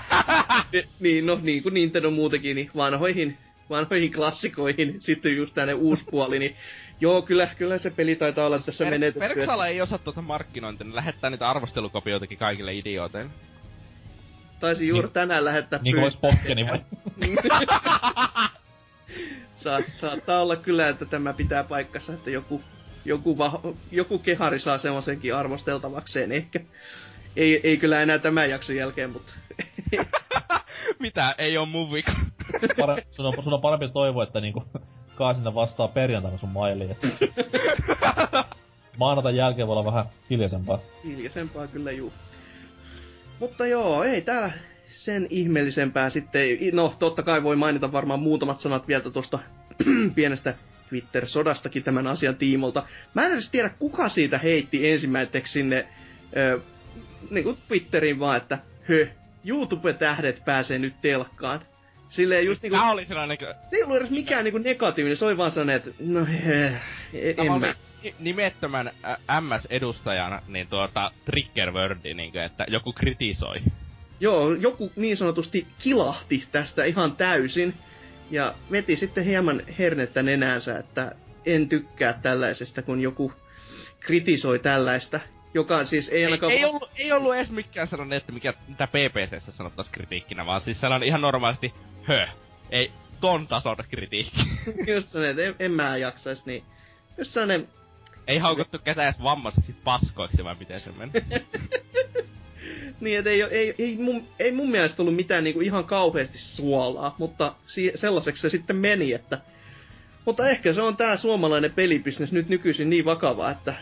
[LAUGHS] Ni- niin, no niin kuin Nintendo muutenkin, niin vanhoihin, vanhoihin klassikoihin [LAUGHS] sitten just tänne uusi puoli, niin joo, kyllä, kyllä se peli taitaa olla tässä Per- menetetty. Perksala ei osaa tuota markkinointia, ne lähettää niitä arvostelukopioitakin kaikille idiooteille. Taisin juuri Niin- tänään lähettää niinku olis pyyntöjä. Pokkeni vai? [LAUGHS] Saat, saattaa olla kyllä, että tämä pitää paikkansa, että joku, joku, va, joku kehari saa semmoisenkin arvosteltavakseen ehkä. Ei, ei kyllä enää tämän jakson jälkeen, mutta [LAUGHS] Mitä? Ei oo mun vika. [LAUGHS] Pare, sun, on, sun on parempi toivoa, että niinku Kaasina vastaa perjantaina sun mailiin. et- [LAUGHS] Maanantain jälkeen voi olla vähän hiljaisempaa. hiljaisempaa kyllä juu. Mutta joo, ei täällä sen ihmeellisempää sitten. No, totta kai voi mainita varmaan muutamat sanat vielä tuosta [CLEARS THROAT] pienestä Twitter-sodastakin tämän asian tiimolta. Mä en edes tiedä, kuka siitä heitti ensimmäiseksi sinne ö, niin kuin Twitteriin vaan, että hö, YouTube-tähdet pääsee nyt telkkaan. Silleen just niinku, Tää oli sellainen niinku... se ei ollut edes mikään niinku negatiivinen, se oli vaan sellainen, että no eh, en mä. nimettömän MS-edustajana, niin tuota, trigger wordi, niinku, että joku kritisoi. Joo, joku niin sanotusti kilahti tästä ihan täysin. Ja veti sitten hieman hernettä nenäänsä, että en tykkää tällaisesta, kun joku kritisoi tällaista. Joka siis ei Ei, ainakaan... ei, ollut, ei ollut edes mikään sellainen, että mikä, mitä PPCssä sanottaisiin kritiikkinä, vaan siis sellainen ihan normaalisti, hö, ei, ton tason kritiikki. [LAUGHS] just sellainen, että en, en mä jaksais, niin... Just sellainen... ei haukuttu ketään edes vammaiseksi paskoiksi, vai miten se meni. [LAUGHS] Niin, että ei, ei, ei, mun, ei mun mielestä ollut mitään niinku ihan kauheasti suolaa, mutta si- sellaiseksi se sitten meni, että... Mutta ehkä se on tää suomalainen pelibisnes nyt nykyisin niin vakava, että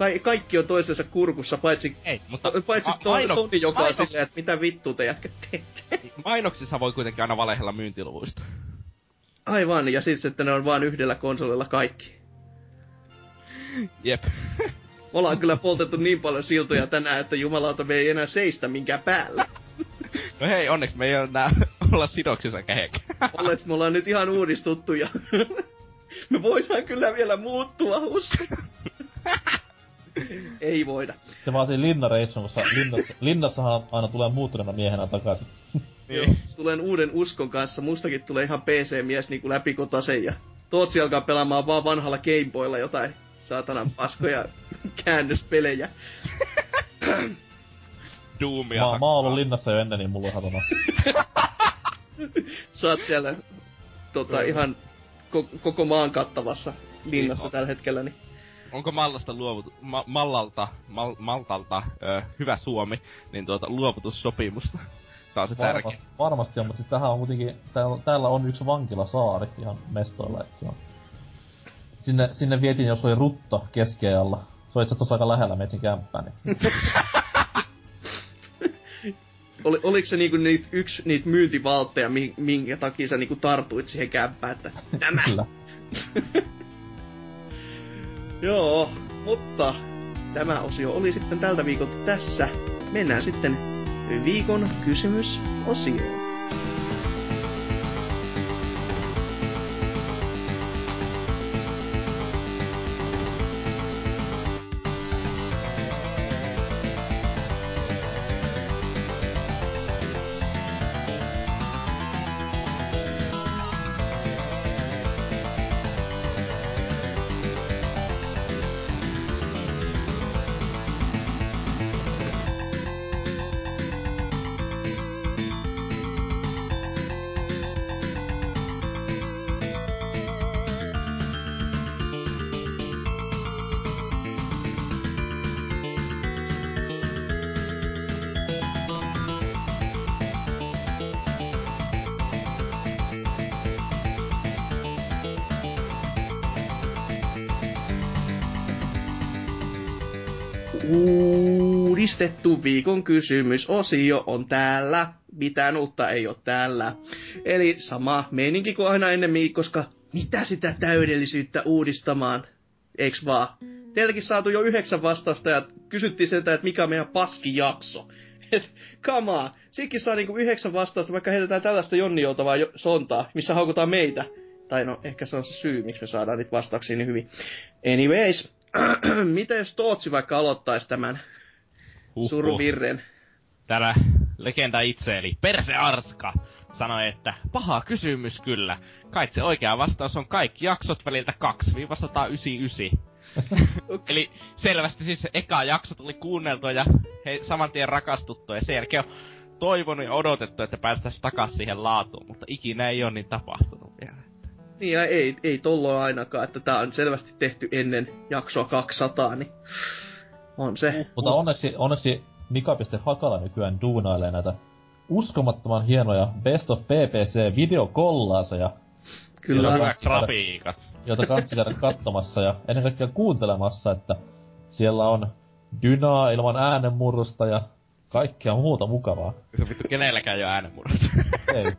ka- kaikki on toisensa kurkussa, paitsi, Ei, mutta paitsi to- maino- Toni, joka on maino- silleen, että mitä vittu te jätkät teette. Mainoksissa voi kuitenkin aina valehella myyntiluvuista. Aivan, ja sitten, että ne on vain yhdellä konsolilla kaikki. Jep. Me ollaan kyllä poltettu niin paljon siltoja tänään, että jumalauta me ei enää seistä minkään päällä. No hei, onneksi me ei ole nää olla sidoksissa kehekään. Olet, me ollaan nyt ihan uudistuttu ja me voidaan kyllä vielä muuttua, usko. [LAUGHS] ei voida. Se vaatii linnareissun, koska linnassa, linnassahan aina tulee muuttuneena miehenä takaisin. [LAUGHS] Joo, tulen uuden uskon kanssa. Mustakin tulee ihan PC-mies niinku läpikotasen ja Tootsi alkaa pelaamaan vaan vanhalla Gameboylla jotain saatanan paskoja [LAUGHS] käännöspelejä. Doomia. Mä, mä oon ollut linnassa jo ennen, niin mulla on. Sä oot siellä tota, ihan ko- koko maan kattavassa linnassa Niin. tällä hetkellä, niin Onko Mallasta luovut... Ma- Mallalta, Mal- Maltalta ö, hyvä Suomi, niin tuota luovutussopimusta. Tää on se tärkeä. Varmasti, varmasti on, mutta siis tähän on kuitenkin, täällä, täällä on yksi vankilasaari ihan mestoilla, että se on. Sinne, sinne vietiin, jos oli rutto keskiajalla. Se on itse asiassa aika lähellä metsin kämppää, niin [LAUGHS] oli, oliko se niinku niit, yksi niitä myyntivaltteja, mi- minkä takia sä niinku tartuit siihen kämppään, että [LAUGHS] tämä kyllä. [LAUGHS] Joo, mutta tämä osio oli sitten tältä viikolta tässä. Mennään sitten viikon kysymysosioon. Uudistettu viikon kysymysosio on täällä. Mitään uutta ei ole täällä. Eli sama meininki kuin aina ennemmin, koska mitä sitä täydellisyyttä uudistamaan? Eiks vaan? Teiltäkin saatu jo yhdeksän vastausta ja kysyttiin siltä, että mikä on meidän paski jakso. [LAUGHS] Et, come on. Siikin saa niinku yhdeksän vastausta, vaikka heitetään tällaista Jonni Joutavaa jo- sontaa, missä haukutaan meitä. Tai no, ehkä se on se syy, miksi me saadaan niitä vastauksia niin hyvin. Anyways, [CLEARS THROAT] jos Tootsi vaikka aloittaisi tämän Huhhuh. suruvirren? Täällä legenda itse, eli Perse Arska, sanoi, että paha kysymys kyllä. Kai se oikea vastaus on kaikki jaksot väliltä 2-199. [LAUGHS] Eli selvästi siis se eka jakso tuli kuunneltua ja he saman tien rakastuttu ja sen jälkeen on toivonut ja odotettu, että päästäisiin takaisin siihen laatuun, mutta ikinä ei ole niin tapahtunut vielä. Niin ja ei, ei tolloin ainakaan, että tää on selvästi tehty ennen jaksoa 200, niin on se. Mutta onneksi, onneksi Mika.hakala nykyään duunailee näitä uskomattoman hienoja Best of PPC videokollaaseja, Kyllä. Kyllä. Hyvät grafiikat. joita kannattaa käydä katsomassa ja ennen kaikkea kuuntelemassa, että siellä on dynaa ilman äänenmurrosta ja kaikkea muuta mukavaa. Se on vittu kenelläkään jo äänenmurrosta. Ei.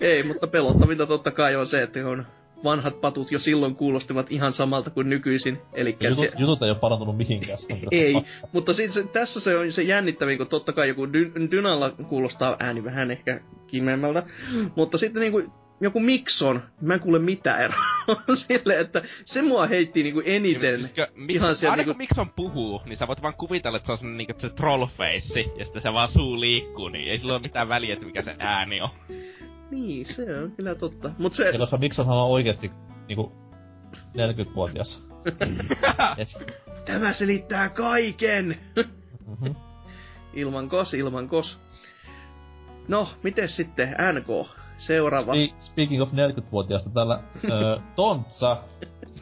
Ei, mutta pelottavinta totta kai on se, että on vanhat patut jo silloin kuulostivat ihan samalta kuin nykyisin. Eli Jutut, se, jutut ei ole parantunut mihinkään. ei, mutta sit se, tässä se on se jännittävin, kun totta kai joku dy, Dynalla kuulostaa ääni vähän ehkä kimeämmältä, mutta sitten niinku joku Mikson, mä en kuule mitään eroa. [LAUGHS] Silleen, että se mua heitti niinku eniten. Siis kun Mik- ihan siellä aina niinku- kun Mikson puhuu, niin sä voit vaan kuvitella, että se on semmonen niinku se trollface, ja sitten se vaan suu liikkuu, niin ei sillä ole mitään väliä, että mikä se ääni on. Niin, se on kyllä totta. Mut se, Ja koska Miksonhan on oikeesti niinku 40-vuotias. [LAUGHS] Es, tämä selittää kaiken! mhm. ilman kos, ilman kos. No, miten sitten NK? Seuraava. Spe- Speaking of 40-vuotiaasta, täällä ö, Tontsa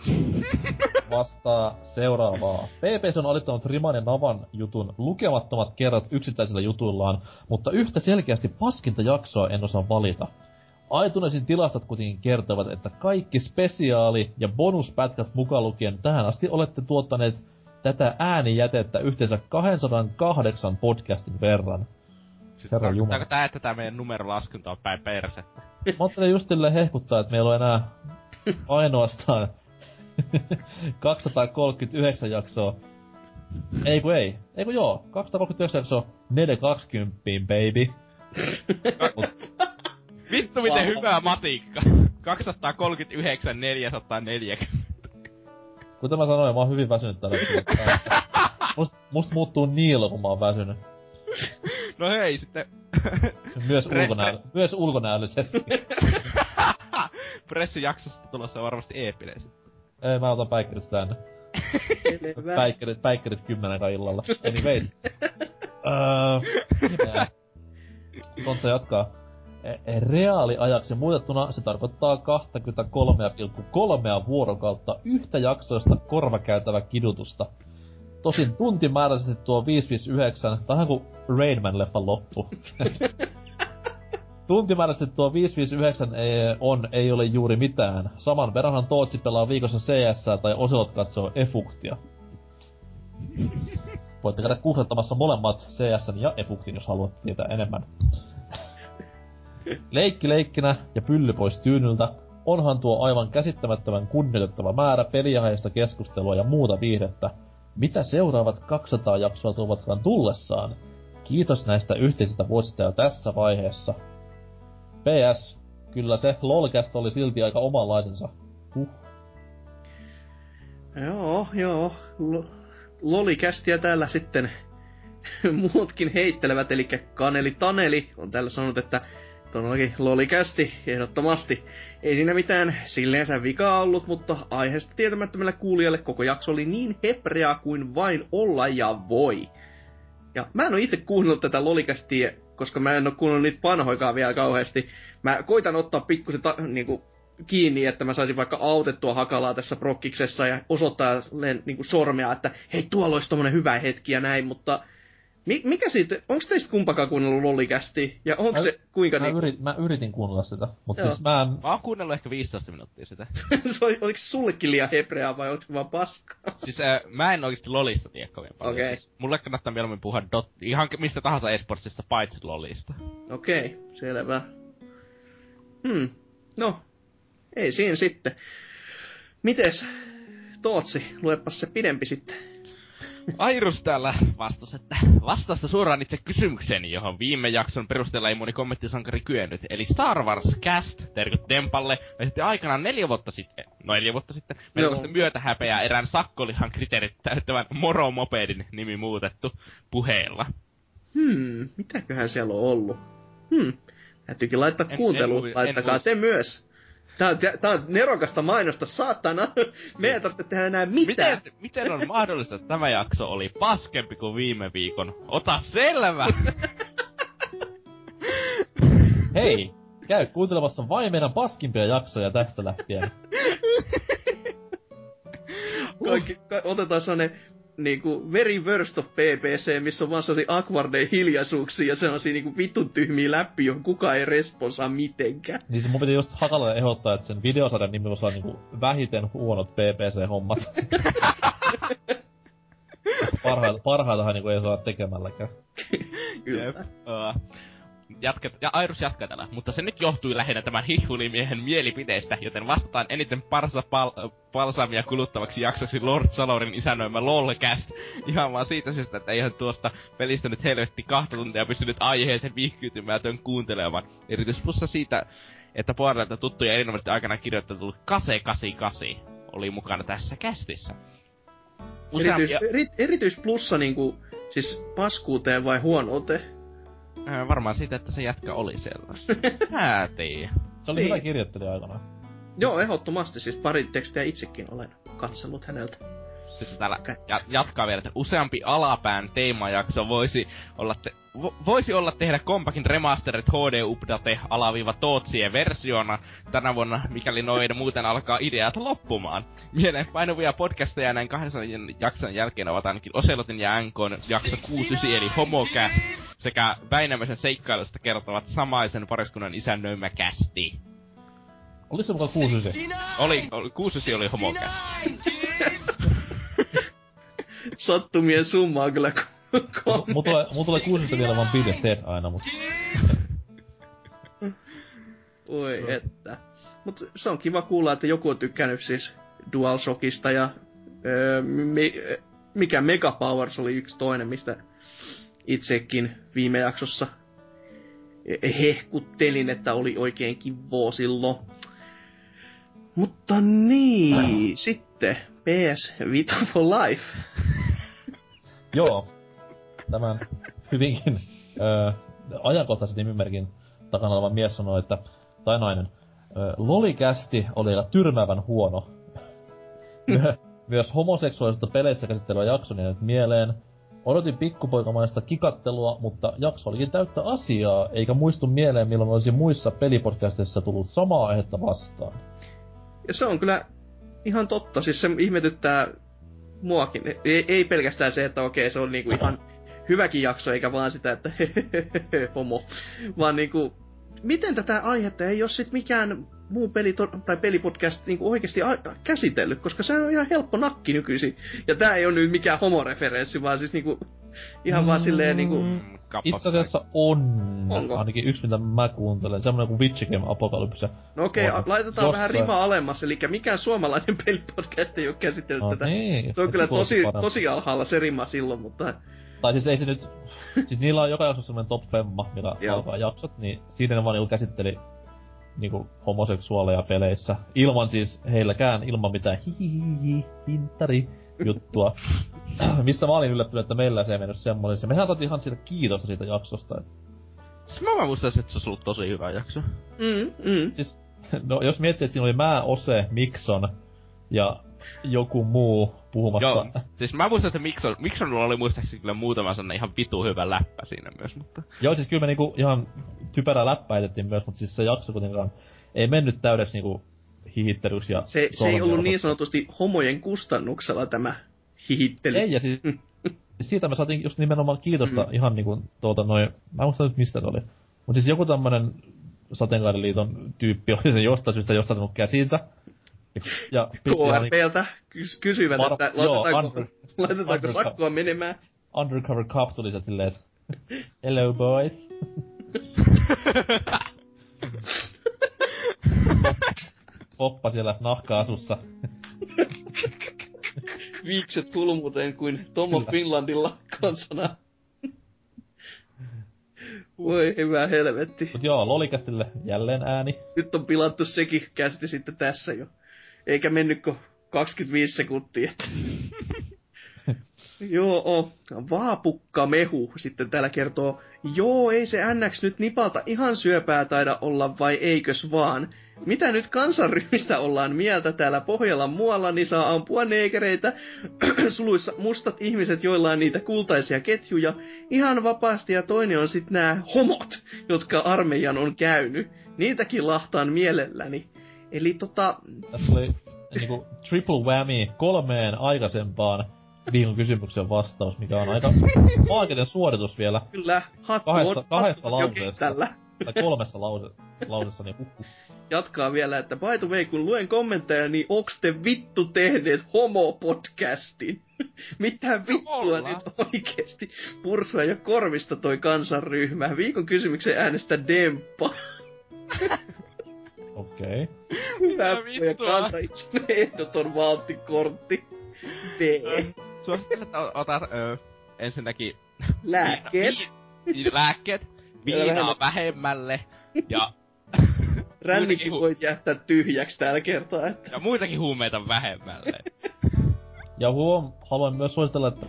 [LAUGHS] vastaa seuraavaa. PPS on alittanut Riman ja Navan jutun lukemattomat kerrat yksittäisillä jutuillaan, mutta yhtä selkeästi paskinta jaksoa en osaa valita. Aitunesin tilastot kuitenkin kertovat, että kaikki spesiaali- ja bonuspätkät mukaan lukien tähän asti olette tuottaneet tätä äänijätettä yhteensä 208 podcastin verran. Herra Jumala. Tää, että tää meidän numerolaskunta on päin persettä? Mä ajattelin just hehkuttaa, että meillä on enää [LAUGHS] ainoastaan [LAUGHS] 239 jaksoa. Ei kun ei. Ei kun joo. 239 jaksoa 420 baby. [LAUGHS] Vittu miten hyvää matikka. 239, 440. Kuten mä sanoin, mä oon hyvin väsynyt tällä hetkellä. [LAUGHS] Must, musta muuttuu niilo, kun mä oon väsynyt. No hei, sitten Myös, ulkonäö, myös ulkonäöllisesti. pressijaksosta tulossa varmasti eeppinen sitten. Ei, mä otan päikkerit tänne. Päikkerit, päikkerit kymmenen illalla. Anyways. [LAUGHS] öö? Kontsa jatkaa. E- Reaaliajaksi muutettuna se tarkoittaa 23,3 vuorokautta yhtä jaksoista korvakäytävä kidutusta. Tosin tuntimääräisesti tuo 559, tähän kuin Rainman-leffan loppu. [LAUGHS] Tuntimääräisesti tuo 559 ei, on, ei ole juuri mitään. Saman verranhan Tootsi pelaa viikossa CS tai Oselot katsoo Efuktia. Voitte käydä googlettamassa molemmat CS ja Efuktin, jos haluatte tietää enemmän. Leikki leikkinä ja pylly pois tyynyltä. Onhan tuo aivan käsittämättömän kunnioitettava määrä peliaiheista keskustelua ja muuta viihdettä. Mitä seuraavat 200 jaksoa tuovatkaan tullessaan? Kiitos näistä yhteisistä vuosista jo tässä vaiheessa. PS, kyllä se LOLcast oli silti aika omanlaisensa. Huh. Joo, joo. L- Lolikästiä täällä sitten [LAUGHS] muutkin heittelevät, eli Kaneli Taneli on täällä sanonut, että todellakin Lolikästi ehdottomasti. Ei siinä mitään silleensä vikaa ollut, mutta aiheesta tietämättömälle kuulijalle koko jakso oli niin hepreaa kuin vain olla ja voi. Ja mä en oo itse kuunnellut tätä Lolikästiä, koska mä en oo kuunnellut niitä vanhoikaan vielä kauheasti. Mä koitan ottaa pikkusen ta- niinku, kiinni, että mä saisin vaikka autettua Hakalaa tässä prokkiksessa ja osoittaa silleen niinku sormea, että hei tuolla olisi tommonen hyvä hetki ja näin, mutta mi- mikä siitä, onko teistä kumpakaan kuunnellut Lolikästi ja onko Mä- se kuinka Mä, niinku, yrit, mä yritin kuunnella sitä, mutta Joo. siis mä en... Mä oon kuunnellut ehkä 15 minuuttia sitä. [LAUGHS] se oli, oliko se sullekin liian hebreaa vai onko se vaan paskaa? Siis äh, mä en oikeesti LOLista tiedä kovin paljon. Okei. Siis, mulle kannattaa mieluummin puhua dot, ihan mistä tahansa esportsista paitsi LOLista. Okei, okay, selvä. Hmm, no, ei siinä sitten. Mites, Tootsi, luepas se pidempi sitten. Airus täällä vastasi, että vastausta suoraan itse kysymykseen, johon viime jakson perusteella ei moni kommenttisankari kyennyt. Eli Star Wars Cast, terkut Dempalle, lähetti aikanaan neljä vuotta sitten, no neljä vuotta sitten, melkoista myötähäpeää erään sakkolihan kriteerit täyttävän Moromopedin nimi muutettu puheella. Hmm, mitäköhän siellä on ollut? Hmm, täytyykin laittaa En- kuunteluun, en mui- laittakaa en te myös. Tää on, tää on nerokasta mainosta, saatana. [LAUGHS] Me ei tarvitse tehdä enää mitään. Miten, miten on mahdollista, että tämä jakso oli paskempi kuin viime viikon? Ota selvä! [LAUGHS] Hei! Käy kuuntelemassa vain meidän paskimpia jaksoja tästä lähtien. [LAUGHS] Kaikki, ka- otetaan sellainen niinku very worst of PPC, missä on vaan sellaisia awkwardeja hiljaisuuksia ja sellaisia niinku vitun tyhmiä läpi, johon kukaan ei responsaa mitenkään. Niin se mun piti just Hakalalle ehdottaa, että sen videosarjan nimi voisi olla niinku vähiten huonot PPC-hommat. [LAUGHS] Parhaita, parhaitahan niinku ei saa tekemälläkään. Kyllä. Jep. Uh, jatket, ja Airus jatkaa tällä, mutta se nyt johtui lähinnä tämän hihhulimiehen mielipiteestä, joten vastataan eniten parsa pal- palsamia kuluttavaksi jaksoksi Lord Salorin isännöimä LOLcast. Ihan vaan siitä syystä, että eihän tuosta pelistä nyt helvetti kahta tuntia pystynyt aiheeseen vihkyytymätön kuuntelemaan. Erityisplussa siitä, että puolelta tuttu ja erinomaisesti aikana kirjoitettu Kase 88 oli mukana tässä kästissä. Erityis, Useampia, eri, niinku, siis paskuuteen vai huonouteen? Äh, varmaan siitä, että se jätkä oli siellä. [LAUGHS] Mä tiedä. Se oli Niin. hyvä kirjoittelija aikanaan. Joo, ehdottomasti. Siis pari tekstiä itsekin olen katsellut häneltä. Sitten täällä ja, jatkaa vielä, että useampi alapään teemajakso voisi olla, te, vo, voisi olla tehdä kompakin remasterit HD Update alaviiva Tootsien versiona tänä vuonna, mikäli noin muuten alkaa ideat loppumaan. Mieleen painuvia podcasteja näin 200 jakson jälkeen ovat ainakin Oselotin ja NKn jakso 69 eli Homocast sekä Väinämöisen seikkailusta kertovat samaisen pariskunnan isännöimä kästi. Oliko se mukaan 69? Oli, oli 69 oli Homocast. Sattumien summaa kyllä ko- Mulla tulee, mulla tulee 69 vielä vaan Dead aina, mut... Oi että. Mut se on kiva kuulla, että joku on tykkännyt siis DualShockista ja öö, mi, mikä Mega Powers oli yksi toinen, mistä itsekin viime jaksossa hehkuttelin, että oli oikein kivoo silloin. Mutta niin, sitten PS Vita for Life. Joo. Tämän hyvinkin öö, ajankohtaisen nimimerkin takana oleva mies sanoi, että, tai nainen, öö, Lolikästi oli aika tyrmäävän huono. My- myös homoseksuaalisuutta peleissä käsittelevä jakso niin mieleen. Odotin pikkupoikamaista kikattelua, mutta jakso olikin täyttä asiaa, eikä muistu mieleen, milloin olisi muissa pelipodcasteissa tullut samaa aihetta vastaan. Ja se on kyllä ihan totta. Siis se ihmetyttää muakin. Ei, ei pelkästään se, että okei, se on niinku ihan hyväkin jakso, eikä vaan sitä, että [LAUGHS] homo. Vaan niinku, miten tätä aihetta ei ole sit mikään muu peli tai pelipodcast niinku oikeasti a- käsitellyt, koska se on ihan helppo nakki nykyisin. Ja tää ei ole nyt mikään homoreferenssi, vaan siis niinku ihan vaan silleen niinku... Mm, Itse asiassa on, Onko? ainakin yksi mitä mä kuuntelen, semmonen kuin Witch Game Apocalypse. No okei, okay, laitetaan Jos vähän rima alemmas, eli mikään suomalainen [LAUGHS] pelipodcast ei ole käsitellyt No tätä. niin, Se on nyt kyllä tosi, tosi alhaalla se rima silloin, mutta Tai siis ei se nyt... siis niillä on joka jaksossa semmonen top femma, millä Joo. alkaa jaksot, niin siinä ne vaan niinku käsitteli niinku homoseksuaaleja peleissä. Ilman siis heilläkään, ilman mitään hihihihi, hintari juttua. [CLEARS THROAT] Mistä mä olin yllättynyt, että meillä se ei mennyt semmoinen. Ja mehän saatiin ihan siitä kiitosta siitä jaksosta. Et, Siis mä että se olisi ollut tosi hyvä jakso. mm, mm. siis, no jos miettii, että siinä oli mä, Ose, Mikson ja joku muu puhumassa. Joo, siis mä muistan, että Mikson, Miksonilla oli muistaakseni kyllä muutama sellainen ihan vitu hyvä läppä siinä myös, mutta... Joo, siis kyllä me niinku ihan typerää läppää etettiin myös, mutta siis se jakso kuitenkaan ei mennyt täydeksi niinku hihittelyksi ja Se, se ei ollut niin sanotusti homojen kustannuksella tämä hihittely. Ei, ja siis siitä me saatiin just nimenomaan kiitosta Mm. ihan niinku tuolta noin, mä en muista nyt mistä se oli. Mut siis joku tämmönen sateenkaariliiton tyyppi oli se jostain syystä jostain saanut käsinsä. Ja niinku KRPltä kys- kysyvät, Var- että joo, laitetaanko, under- laitetaanko undercover. sakkoa menemään. undercover cup tuli se silleen, että hello boys. [LAUGHS] [LAUGHS] Poppa siellä nahka-asussa. [LAUGHS] Viikset kulmuteen kuin Tomo Kyllä. Finlandilla kansana. Voi hyvä helvetti. Mut joo, Lolikästille jälleen ääni. Nyt on pilattu sekin kästi sitten tässä jo. Eikä mennytkö 25 sekuntia. [LAUGHS] Joo, Vaapukka Mehu sitten täällä kertoo, joo, ei se NX nyt nipalta ihan syöpää taida olla vai eikös vaan. Mitä nyt kansanryhmistä ollaan mieltä täällä Pohjolan muualla, niin saa ampua neekereitä, [CLEARS THROAT] suluissa mustat ihmiset, joilla on niitä kultaisia ketjuja, ihan vapaasti ja toinen on sitten nämä homot, jotka armeijan on käynyt. Niitäkin lahtaan mielelläni. Eli tota, Tässä oli niinku triple whammy kolmeen aikaisempaan viikon kysymyksen vastaus, mikä on aika maaginen suoritus vielä. kyllä, hattu Kahdessa- on, kahdessa hattu lauseessa. Tai kolmessa lause, lausessa, niin uhuh. Jatkaa vielä, että by the way, kun luen kommentteja, niin onks te vittu tehneet homo-podcastin? [LAUGHS] Mitä vittua nyt oikeesti? Pursua jo korvista toi kansanryhmä. Viikon kysymyksen äänestä Demppa. [LAUGHS] Okei. Okay. Ja vittua? kanta itselle ehdoton valttikortti. B. Suosittelen, että otat ö, ensinnäkin... Lääkkeet. [LAUGHS] Vi- lääkkeet. Viinaa vähemmälle. Ja, Rännikin hu- voit jättää tyhjäksi tällä kertaa, että ja muitakin huumeita vähemmälle. [LAUGHS] Ja huom, haluan myös suositella, että...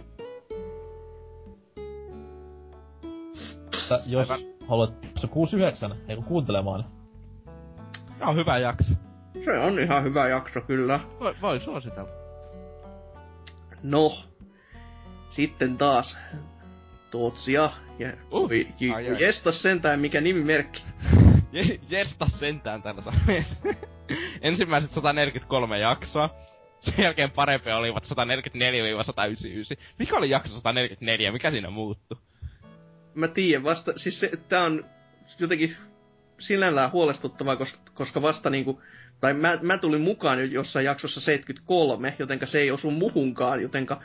että jos Aivan. haluat se 69, eikö kuuntelemaan, Tämä on hyvä jakso. se on ihan hyvä jakso kyllä. Voi, voi suositella. No, sitten taas Tootsia ja Uh, uh, j- ai ai. jestas sentään mikä nimimerkki. Je- Jesta sentään tällä sarjalla. [LAUGHS] Ensimmäiset 143 jaksoa. Sen jälkeen parempia olivat 144-199. Mikä oli jakso 144? Mikä siinä muuttui? Mä tiedän vasta, siis se, tää on jotenkin sinällään huolestuttavaa, koska, koska vasta niinku, tai mä, mä tulin mukaan jo jossain jaksossa 73, jotenka se ei osu muhunkaan, jotenka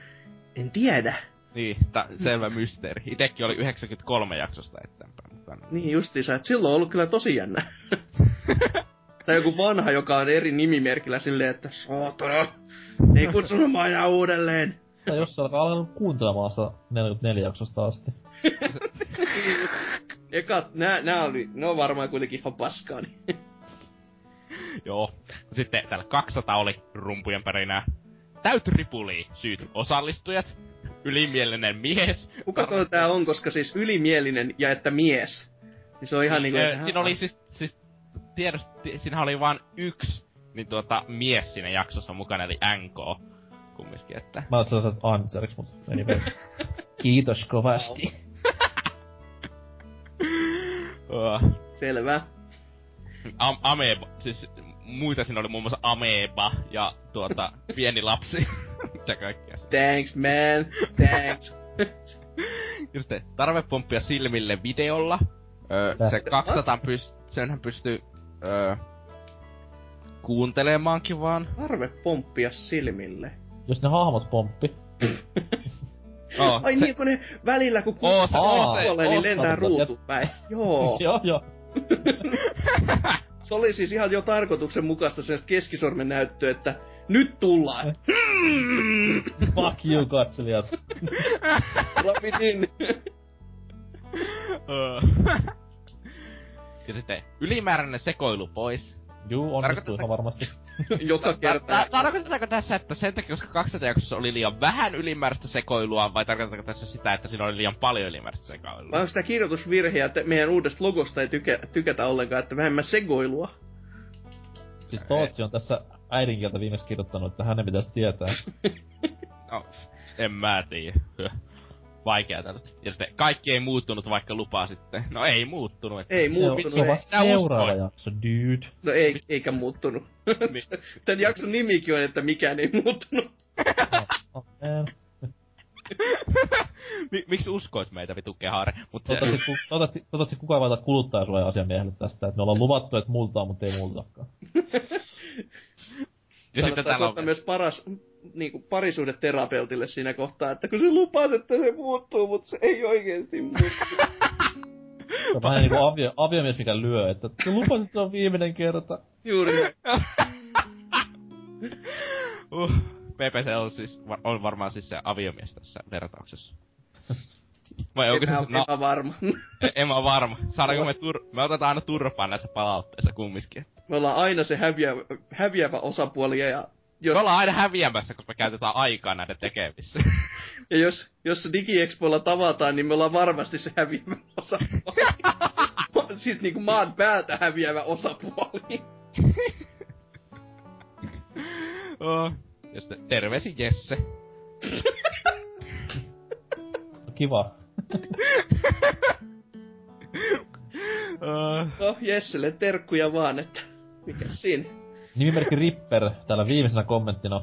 en tiedä. Niin, ta- selvä mysteeri. Itekin oli 93 jaksosta eteenpäin mukana. Niin justiinsa, että silloin on ollut kyllä tosi jännä. [LAUGHS] tai joku vanha, joka on eri nimimerkillä silleen, että saatana, ei kutsunut enää uudelleen. Tai jos sä alkaa alkanut kuuntelemaan sitä 44 jaksosta asti. [LAUGHS] Ekat, nää, nää oli, ne on varmaan kuitenkin ihan paskaa. Niin. [LAUGHS] Joo. Sitten täällä 200 oli rumpujen pärinää. Täyty ripuli syyt osallistujat. Ylimielinen mies. Kuka toi tää on, koska siis ylimielinen ja että mies. Niin se on ihan niinku... Ö, että- siinä oli siis, siis tiedosti, siinä oli vain yksi niin tuota, mies siinä jaksossa mukana, eli NK kumminkin, että... Mä oon sellaiset answeriksi, mut anyways. Kiitos kovasti. [LAUGHS] Selvä. am, ameba, siis muita siinä oli muun muassa Ameba ja tuota, [LAUGHS] pieni lapsi. [LAUGHS] Mitä kaikkea. Thanks man, thanks. [LAUGHS] Ja sitten tarve pomppia silmille videolla. Öö, se Lähtö- 200 pyst, senhän pystyy öö, kuuntelemaankin vaan. Tarve pomppia silmille. Jos ne hahmot pomppi. Oh, Ai se, niin, kun ne välillä kun puoleen, niin lentää ruutu päin. Joo. joo, joo. Se oli siis ihan jo tarkoituksenmukaista sen keskisormen näyttö, että nyt tullaan. [LAUGHS] Fuck you, katselijat. Rub it in. Öö. ja sitten ylimääräinen sekoilu pois. Juu, onnistui Tarkoitatko- ihan varmasti. [LAUGHS] Joka kerta. Ta- tarkoitetaanko tässä, että sen takia, koska 200 jaksossa oli liian vähän ylimääräistä sekoilua, vai tarkoitetaanko tässä sitä, että siinä oli liian paljon ylimääräistä sekoilua? Vai onko tämä kirjoitusvirhe, ja että meidän uudesta logosta ei tykä, tykätä ollenkaan, että vähemmän segoilua? Siis Tootsi on tässä äidinkieltä viimeksi kirjoittanut, että hänen pitäisi tietää. [LAUGHS] No, en mä tiedä. Vaikea tällaista. Ja sitten kaikki ei muuttunut, vaikka lupaa sitten. No ei muuttunut. Että... Ei Se on, muuttunut. se on vasta seuraava jakso, dude. No ei, eikä muuttunut. Niin. [LAUGHS] Tän jakson nimikin on, että mikään ei muuttunut. [LAUGHS] Oh, miksi uskoit meitä vitu kehare? Mutta Toivottavasti, ku, toivottavasti, toivottavasti kukaan ei vaita kuluttajasuoja-asiamiehelle tästä, että me ollaan luvattu, että multaa, mutta ei multakaan. [LAUGHS] ja sitten täällä on... myös paras niin kuin parisuudeterapeutille siinä kohtaa, että kun se lupaat, että se muuttuu, mutta se ei oikeesti muutu. Se [LAUGHS] on vähän niinku avio, aviomies, mikä lyö, että se lupasit, että se on viimeinen kerta. Juuri. [LAUGHS] Uh, PPC on siis, on varmaan siis se aviomies tässä vertauksessa. Vai onko se... Epä, No, epävarma. en mä oo varma. Saadaanko me tur... Me otetaan aina turpaa näissä palautteissa kumminkin. Me ollaan aina se häviävä, häviävä osapuoli ja jos, Me ollaan aina häviämässä, koska me käytetään aikaa näiden tekemissä. ja jos, jos DigiExpoilla tavataan, niin me ollaan varmasti se häviävä osapuoli. [LAUGHS] siis niinku maan päältä häviävä osapuoli. [LAUGHS] oh. Ja sitten terveisin Jesse. [LAUGHS] Kiva. Uh, No, Jesselle terkkuja vaan, että mikä siinä. Nimimerkki Ripper täällä viimeisenä kommenttina.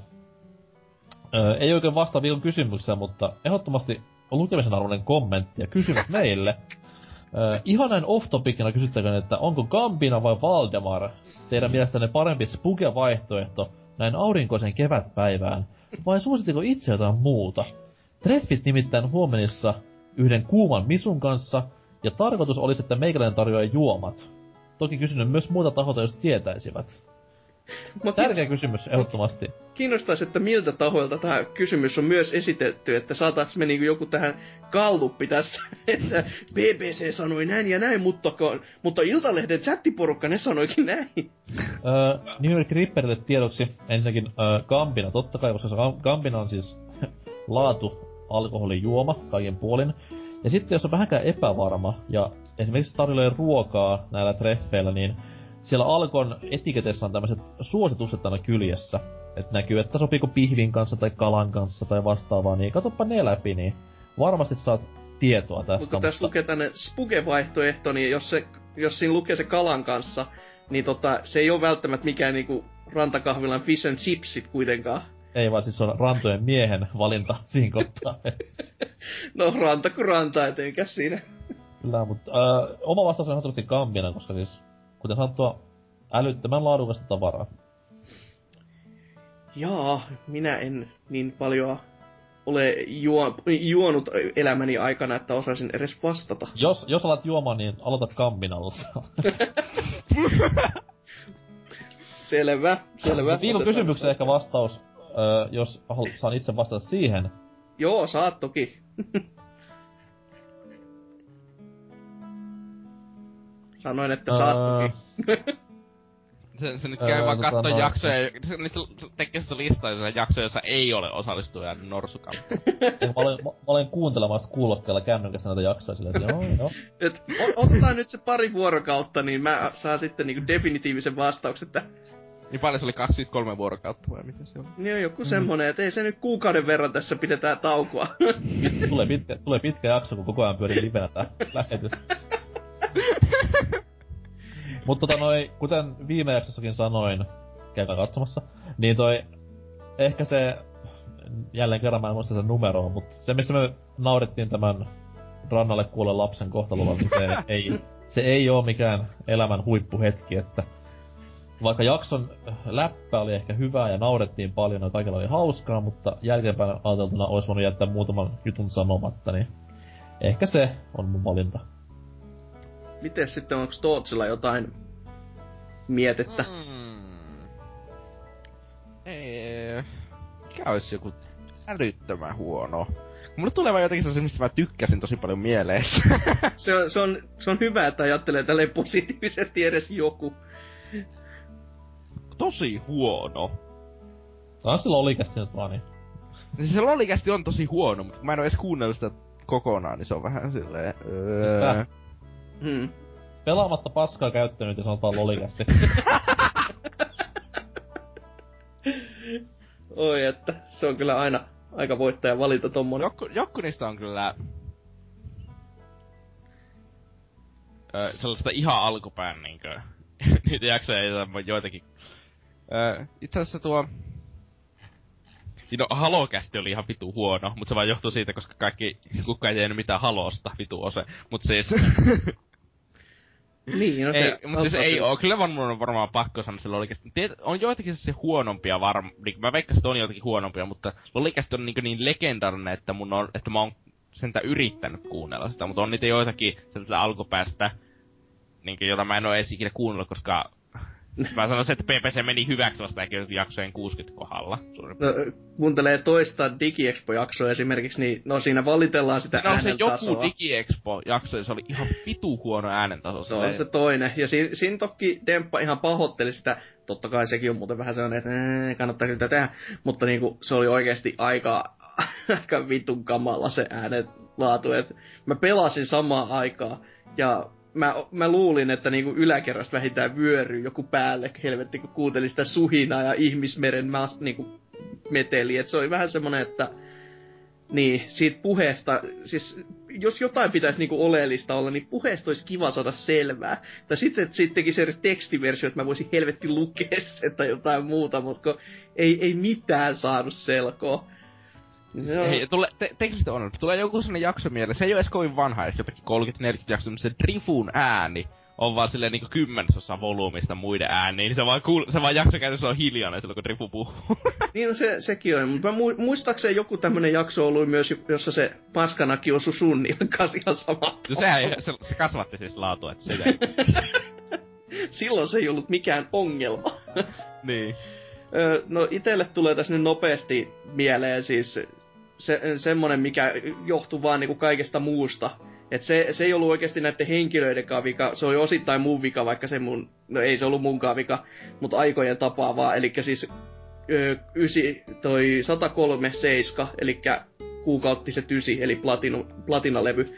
Öö, ei oikein vastaa viikon kysymykseen, mutta ehdottomasti on lukemisen arvoinen kommentti ja kysymys meille. Öö, ihan näin off-topicina kysyttäkään, että onko Gambina vai Valdemar teidän mielestänne parempi spuge-vaihtoehto näin aurinkoisen kevätpäivään, vai suositteko itse jotain muuta? Treffit nimittäin huomenissa yhden kuuman misun kanssa, ja tarkoitus olisi, että meikäläinen tarjoaa juomat. Toki kysynyt myös muita tahoilta, jos tietäisivät. Mä Tärkeä kysymys, ehdottomasti. kiinnostaisi, että miltä tahoilta tämä kysymys on myös esitetty, että saataanko me niinku joku tähän kalluppi tästä, [LAUGHS] että BBC sanoi näin ja näin, mutta, mutta Iltalehden chattiporukka ne sanoikin näin. Öö, nimimerkki Ripperille tiedoksi ensinnäkin öö, Gambina, totta kai, koska Gambina on siis laatu alkoholijuoma kaiken puolin. Ja sitten jos on vähänkään epävarma ja esimerkiksi tarjoilee ruokaa näillä treffeillä, niin siellä Alkon etiketessä on tämmöiset suositukset aina kyljessä. Että näkyy, että sopiiko pihvin kanssa tai kalan kanssa tai vastaavaa, niin katoppa ne läpi, niin varmasti saat tietoa tästä. Mutta tässä lukee tänne spuge-vaihtoehto, niin jos, se, jos siinä lukee se kalan kanssa, niin tota, se ei ole välttämättä mikään niinku rantakahvilan fish and chipsit kuitenkaan. Ei vaan siis on rantojen miehen valinta [LAUGHS] siinä kohtaa. no ranta kuin ranta, etenkä siinä. Kyllä, mutta äh, oma vastaus on ehdottomasti Gambina, koska siis, kuten sanottua, älyttömän laadukasta tavaraa. Jaa, minä en niin paljon ole juo, juonut elämäni aikana, että osaisin edes vastata. Jos, jos alat juomaan, niin aloita Gambinalla. [LAUGHS] selvä, selvä. Viikon kysymykseen ehkä vastaus, jos saan itse vastata siihen. Joo, saat toki. [LAUGHS] Sanoin, että öö... saat toki. [LAUGHS] Se, se nyt käy vaan katsoa tota jaksoja, se nyt tekee sitä listaa, jaksoja, jossa ei ole osallistuja norsukamppa. [LAUGHS] mä, olen, mä, mä olen kuuntelemassa kuulokkeella kännykässä näitä jaksoja silleen, että joo, joo. Et, otetaan nyt se pari vuorokautta, niin mä saan sitten niinku definitiivisen vastauksen, että niin paljon se oli 23 vuorokautta vai mitä se on? Niin joku mm. semmonen, että ei se nyt kuukauden verran tässä pidetään taukoa. tulee, pitkä, tulee pitkä jakso, kun koko ajan pyörii livenä tää lähetys. [LAUGHS] Mutta tota noi, kuten viime jaksossakin sanoin, käykää katsomassa, niin toi, ehkä se, jälleen kerran mä en muista sitä numeroa, mutta se missä me naurettiin tämän rannalle kuulle lapsen kohtalolla, niin se [LAUGHS] ei, se ei oo mikään elämän huippuhetki, että vaikka jakson läppä oli ehkä hyvää ja naurettiin paljon ja kaikilla oli hauskaa, mutta jälkeenpäin ajateltuna olisi voinut jättää muutaman jutun sanomatta, niin ehkä se on mun valinta. Miten sitten, onko Tootsilla jotain mietettä? Mm. Ei, mikä olisi joku älyttömän huono? Mulle tulee vaan jotenkin se, mistä mä tykkäsin tosi paljon mieleen. [LAUGHS] se, on, se, on, se on hyvä, että ajattelee tälleen positiivisesti edes joku tosi huono. Taas se lolikästi nyt vaan niin. Siis se lolikästi on tosi huono, mutta mä en oo edes kuunnellut sitä kokonaan, niin se on vähän silleen... Öö... Hmm. Pelaamatta paskaa käyttänyt ja sanotaan lolikästi. [LAUGHS] Oi, että se on kyllä aina aika voittaja valita tommonen. Jokku, jokku niistä on kyllä... Öö, sellaista ihan alkupään niinkö... [LAUGHS] niitä jaksoja joitakin Öö, itse asiassa tuo... No, Halokästi oli ihan vitu huono, mutta se vaan johtuu siitä, koska kaikki, kukaan ei tiennyt mitään Halosta, vitu ose. Mut siis... [LAUGHS] niin, no se... Ei, mut siis ei oo, kyllä varmaan on varmaan pakko sanoa sillä. Tiet, on joitakin se huonompia varmaan, niin mä veikkaan, että on joitakin huonompia, mutta Lolikästi on niin, niin legendarinen, että mun on, että mä oon sentä yrittänyt kuunnella sitä, mutta on niitä joitakin sieltä alkupäästä, niin, jota mä en oo edes ikinä kuunnellut, koska Mä sanoisin, että PPC meni hyväksi vasta ehkä jaksojen 60 kohdalla. No, kuuntelee toista DigiExpo-jaksoa esimerkiksi, niin no siinä valitellaan sitä no, se joku DigiExpo-jakso, se oli ihan vitu huono äänentaso. Se on se toinen. Ja siinä, siinä toki Demppa ihan pahoitteli sitä, totta kai sekin on muuten vähän sellainen, että ee, kannattaa sitä tehdä, mutta niinku, se oli oikeasti aika, [LAUGHS] aika vitun kamala se äänen laatu, että mä pelasin samaan aikaa, ja mä, mä luulin, että niinku yläkerrasta vähintään vyöryy joku päälle, helvetti, kun kuuntelin sitä suhinaa ja ihmismeren mä, niinku, meteli. Et se oli vähän semmonen, että niin, siitä puheesta, siis jos jotain pitäisi niinku oleellista olla, niin puheesta olisi kiva saada selvää. Tai sitten, siitä teki se tekstiversio, että mä voisin helvetti lukea sen tai jotain muuta, mutta ei, ei mitään saanut selkoa. Joo. Hei, tule, te, teknisesti on, tulee joku sellainen jakso mieleen, se ei ole edes kovin vanha, edes jotakin 30-40 jakso, mutta se Drifun ääni on vaan silleen niinku kymmenesosa volyymista muiden ääniin, niin se vaan, kuul, se vaan jakso käytössä on hiljainen silloin, kun Drifu puhuu. [LAUGHS] niin no se, sekin on, mutta muistaakseni joku tämmönen jakso ollut myös, jossa se paskanaki osui sun nilkkaan ihan sama. No sehän, se, se kasvatti siis laatua, että se [LAUGHS] Silloin se ei ollut mikään ongelma. niin. no itelle tulee tässä nyt nopeasti mieleen siis se, semmonen, mikä johtuu vaan niinku kaikesta muusta. Et se, se ei ollut oikeasti näiden henkilöiden vika, se oli osittain mun vika, vaikka se mun, no ei se ollut munkaan vika, mutta aikojen tapaa vaan. Eli siis ö, ysi, toi 103 seiska, eli kuukauttiset ysi, eli platinu, platinalevy,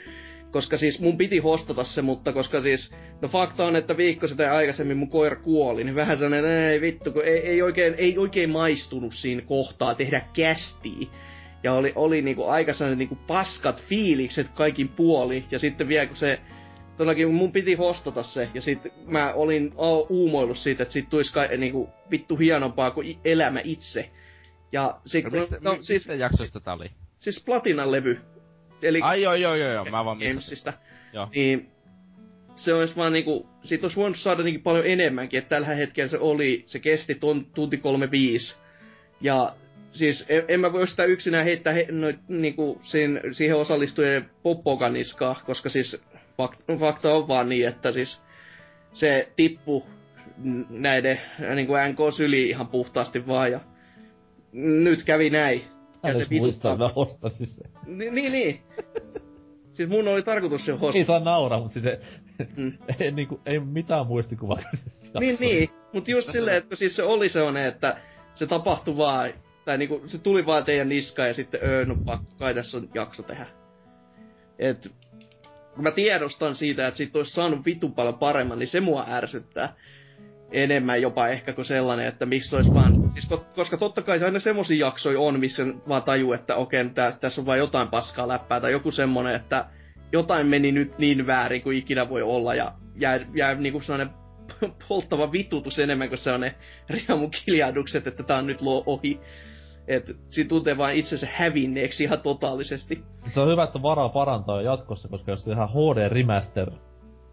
koska siis mun piti hostata se, mutta koska siis, no fakta on, että viikko sitä aikaisemmin mun koira kuoli, niin vähän sellainen, ei vittu, kun ei, ei, oikein, ei oikein maistunut siinä kohtaa tehdä kästiä. Ja oli, oli niinku aika sellainen niinku paskat fiilikset kaikin puoli, ja sitten vielä kun se, todellakin mun piti hostata se, ja sitten mä olin uumoillut siitä, että siitä tulisi kai, niinku, vittu hienompaa kuin elämä itse. Ja sit, No, mistä, no, siis, mistä jaksosta tää oli? siis Platinan levy. Eli Ai joo joo joo joo, mä vaan. Gamesista. Joo. Niin se olisi vaan niinku, siitä olisi voinut saada niinku paljon enemmänkin, että tällä hetkellä se oli, se kesti ton, tunti 35. Ja siis en, en mä voi sitä yksinään heittää he, no, niinku, siihen, siihen osallistujien poppoganiskaa, koska siis fakta, fakta on vaan niin, että siis se tippu näiden niinku NK-syliin ihan puhtaasti vaan ja nyt kävi näin. Hän se muistaa, mä ostasin sen. Ni, niin, niin. [LAUGHS] Siis mun oli tarkoitus se host. Ei saa nauraa, mutta siis se, Mm. [LAUGHS] ei, niinku, ei mitään muistikuvaa kyseisessä Niin, niin. Mut just silleen, että siis se oli sellainen, että se tapahtui vaan, tai niinku, se tuli vaan teidän niskaan ja sitten öö, no pakko, kai tässä on jakso tehdä. Et, kun mä tiedostan siitä, että siitä olisi saanut vitun paljon paremman, niin se mua ärsyttää enemmän jopa ehkä kuin sellainen, että miksi olisi vaan... Siis ko- koska totta kai se aina semmosia jaksoja on, missä vaan tajuu, että okei, okay, tä- tässä on vaan jotain paskaa läppää, tai joku semmonen, että jotain meni nyt niin väärin kuin ikinä voi olla, ja jää, jää niinku sellainen [LAUGHS] polttava vitutus enemmän kuin sellainen riamukiljahdukset, että tää on nyt lo- ohi. Et siinä tuntee vaan itsensä hävinneeksi ihan totaalisesti. Se on hyvä, että varaa parantaa jatkossa, koska jos tehdään HD Remaster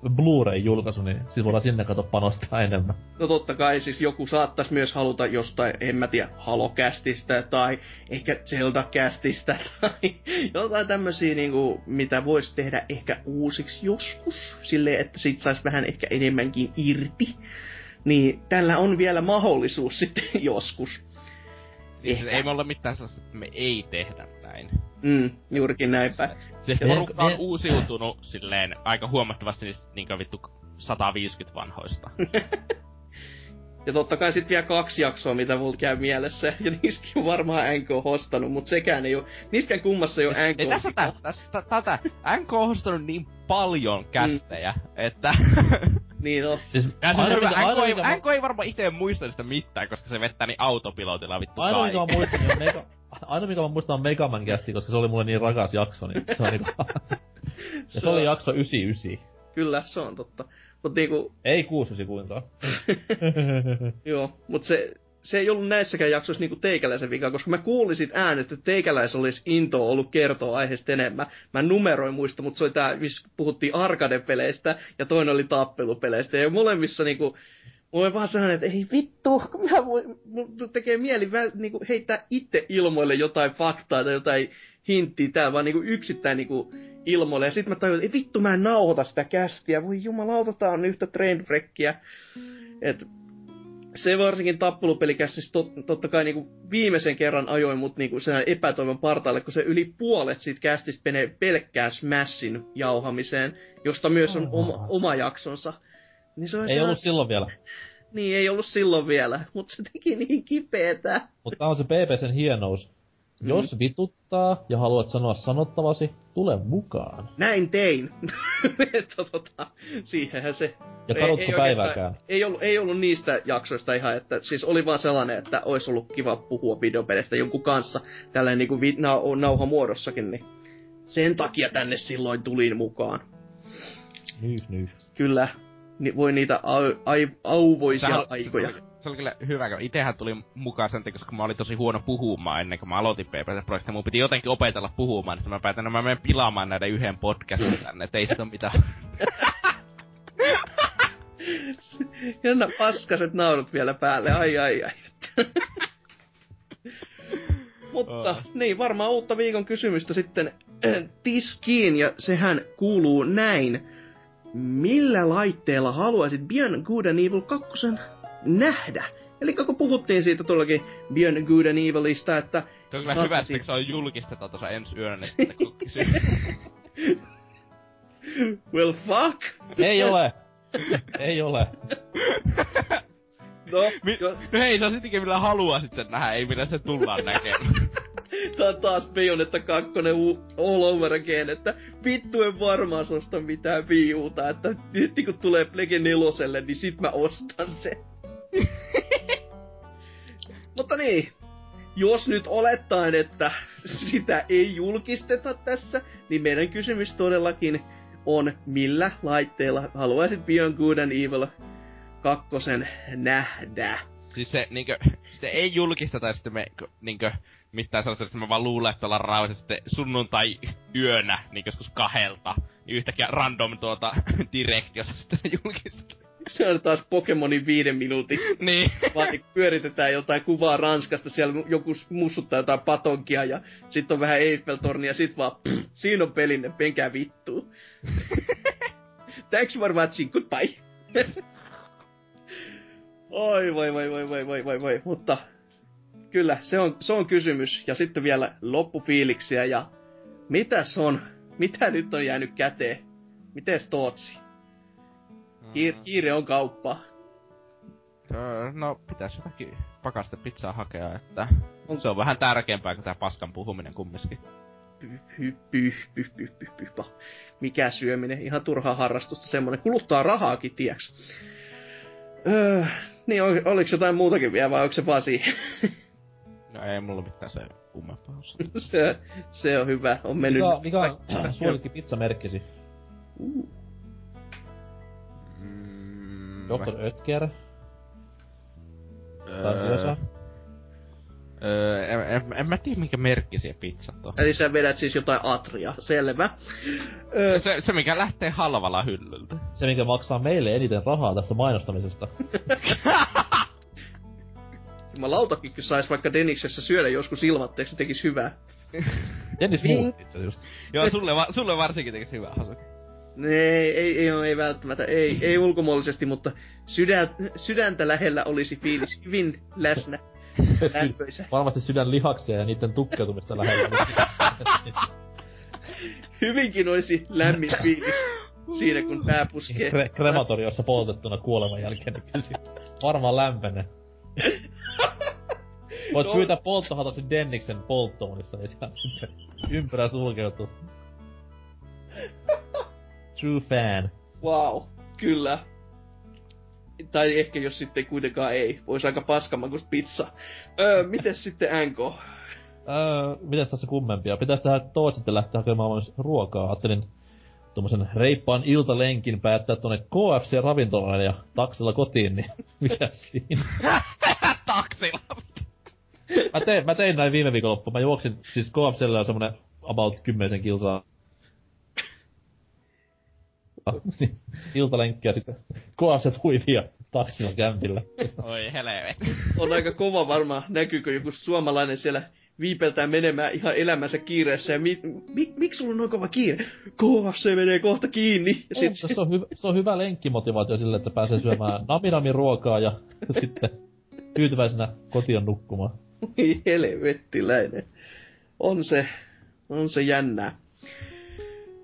Blu-ray-julkaisu, niin siis voidaan sinne kato panostaa enemmän. No totta kai siis joku saattaisi myös haluta jostain, en mä tiedä, Halokästistä tai ehkä Zelda-kästistä [LAUGHS] tai jotain tämmösiä niinku, mitä voisi tehdä ehkä uusiksi joskus, silleen, että sit saisi vähän ehkä enemmänkin irti. Niin tällä on vielä mahdollisuus [LAUGHS] sitten joskus. Niin siis Ehkä. ei me olla mitään sellaista, että me ei tehdä näin. Mm, juurikin näinpä. Se Ja porukka on me- uusiutunut silleen aika huomattavasti niistä niinkö vittu 150 vanhoista. [LAUGHS] Ja totta kai sitten vielä kaksi jaksoa, mitä mulla käy mielessä. Ja niistäkin on varmaan NK hostanut, mutta sekään ei oo... Niistäkään kummassa ei oo NK. Ei tässä tässä tä- tätä. NK on ostanut niin paljon kästejä, että... [LAUGHS] Niin no. Siis mikä, NK, ei, mikä, mä- NK ei varmaan itse muista sitä mitään, koska se vettää niin autopilotilla vittu aina mikä mä muistan, niin on Mega, aina mikä mä muistan on Megaman kästi, koska se oli mulle niin rakas jakso, niin se on niinku... [LAUGHS] ja se oli jakso 99. Kyllä, se on totta. Mut niinku, Ei 69 kuinkaan. [LAUGHS] joo, mut se, se ei ollut näissäkään jaksoissa niinku teikäläisen vika, koska mä kuulin sit äänet, että teikäläis olisi into ollut kertoa aiheesta enemmän. Mä numeroin muista, mutta se oli tää, missä puhuttiin arcade-peleistä ja toinen oli tappelupeleistä. Ja molemmissa niinku, mulla vaan sellainen, että ei vittu, mä voin, mun tekee mieli väl, niinku heittää itse ilmoille jotain faktaa tai jotain hinttiä täällä, vaan niinku yksittäin niinku ilmoille. Ja sit mä tajuin, että ei vittu mä en nauhoita sitä kästiä, voi jumalauta, tää on yhtä trainwreckia. Et se varsinkin tappelupelikästissä tot, totta kai niinku viimeisen kerran ajoin mut niinku sen epätoivon partaalle, kun se yli puolet siitä kästistä menee pelkkään Smashin jauhamiseen, josta myös on oma, oma jaksonsa. Niin se on Ei sellainen- ollut silloin vielä. niin, ei ollut silloin vielä, mutta se teki niin kipeetä. Mutta on se BBCn hienous. Mm. Jos vituttaa ja haluat sanoa sanottavasi, tule mukaan. Näin tein. että [LAUGHS] tota, siihenhän se... Ja ei- kadutko ei päivääkään? Ei ollut, ei ollut niistä jaksoista ihan, että siis oli vaan sellainen, että olisi ollut kiva puhua videopeleistä jonkun kanssa, tällainen niinku vi, nau, nauhamuodossakin, niin sen takia tänne silloin tulin mukaan. Nyh, nyh. Kyllä, ni, voi niitä au, ai, auvoisia Sehän- aikoja. Se oli, kyllä hyvä, kun itehän tuli mukaan sen koska mä olin tosi huono puhumaan ennen kuin mä aloitin PPT-projektia. Mun piti jotenkin opetella puhumaan, niin mä päätin, että mä menen pilaamaan näiden yhden podcastin tänne, et ei sit oo mitään. [LAUGHS] Jännä paskaset naurut vielä päälle, ai ai ai. [LAUGHS] Mutta Oh. niin, varmaan uutta viikon kysymystä sitten äh, tiskiin, ja sehän kuuluu näin. Millä laitteella haluaisit Beyond Good and Evil 2 nähdä? Eli kun puhuttiin siitä tuollakin Beyond Good and Evilista, että... Se on kyllä hyvä, että se on julkistetaan tuossa ensi yönä, että. [LAUGHS] Well fuck! Ei ole! Ei ole. No, Mi- jo, no hei, se on sittenkin millä haluaa sit sen nähdä, ei millä se tullaan näkemään. [LAUGHS] Tää on taas Bayonetta 2 all over again, että vittu en varmaan osta mitään viiuta, että nyt kun tulee Plege 4, niin sit mä ostan sen. [LAUGHS] Mutta niin, jos nyt olettaen, että sitä ei julkisteta tässä, niin meidän kysymys todellakin on, millä laitteella haluaisit Beyond Good and Evil kakkosen nähdä. Siis se niinkö, sitten ei julkisteta sitten me niinkö mitään sellaista, että me vaan luulee, että ollaan rauhassa sitten sunnuntai yönä, niin joskus kahelta, niin yhtäkkiä random tuota [LAUGHS] direct, jossa sitten julkistetaan. Se on taas Pokemonin viiden minuutin. niin. Vaan niin pyöritetään jotain kuvaa Ranskasta, siellä joku mussuttaa jotain patonkia ja sitten on vähän Eiffeltornia ja sit vaan pff, siinä on pelinne, penkää vittuu. [LAUGHS] Thanks for watching, goodbye. Oi voi voi voi voi voi voi voi, mutta kyllä se on, se on kysymys. Ja sitten vielä loppufiiliksiä ja mitäs on, mitä nyt on jäänyt käteen? Mites Tootsi? Kiire, kiire on kauppa. Öö, no, pitäis jotakin pakaste pizzaa hakea, että on. se on vähän tärkeämpää kuin tää paskan puhuminen kumminkin. Pyh, pyh, pyh, pyh, pyh, pyh, pyh, pyh. Mikä syöminen, ihan turhaa harrastusta semmonen. Kuluttaa rahaakin, tieks. Öö, niin, ol, oliko jotain muutakin vielä vai onko se vaan siihen? [LAUGHS] No ei mulla mitään se kummempaa [LAUGHS] se, se on hyvä, on mennyt... Mikä, mikä on suosikki pizzamerkkisi? Uh. Dr. Ötker? Öö, öö, en, en, en, mä tiedä mikä merkki siihen pizzat on. Eli sä vedät siis jotain atria, selvä. Öö, se, se mikä lähtee halvalla hyllyltä. Se mikä maksaa meille eniten rahaa tästä mainostamisesta. [LAUGHS] lautakin, kun sais vaikka Deniksessä syödä joskus ilmatteeksi, se tekis hyvää. Dennis muutti itse just. Joo, sulle, va- sulle varsinkin tekis hyvää, Hasuki. Ei, ei, ei, ei välttämättä, ei, ei ulkomuollisesti, mutta sydän, sydäntä lähellä olisi fiilis hyvin läsnä. [LAUGHS] Sy- varmasti sydän lihaksia ja niiden tukkeutumista lähellä. [LAUGHS] Hyvinkin olisi lämmin fiilis siinä, kun pää puskee. Kre- krematoriossa poltettuna kuoleman jälkeen, niin varmaan lämpenee. Voit no. pyytää polttohatoksi Denniksen polttoonissa, niin ympyrä sulkeutuu. True fan. Wow, kyllä. Tai ehkä jos sitten kuitenkaan ei. Voisi aika paskaman kuin pizza. Öö, mites sitten NK? Öö, mitäs tässä kummempia? Pitäis tehdä toot sitten lähteä hakemaan myös ruokaa. Ajattelin tuommoisen reippaan iltalenkin päättää tuonne KFC-ravintolaan ja taksilla kotiin, niin [LAUGHS] mikä siinä? [LAUGHS] taksilla? mä, tein, mä tein näin viime viikonloppu. Mä juoksin, siis KFCllä on semmonen about 10 kilsaa iltalenkkiä sitten KFC huivia taksilla kämpillä. Oi helve. On aika kova varmaan, näkyykö joku suomalainen siellä viipeltää menemään ihan elämänsä kiireessä. Ja mi, mi, miksi sulla on noin kova kiire? KFC menee kohta kiinni. Ja sit... se, on hyvä, se on hyvä lenkkimotivaatio sille, että pääsee syömään naminamin ruokaa ja [LAUGHS] sitten tyytyväisenä kotiin nukkumaan. Oi helvettiläinen. On se, on se jännää.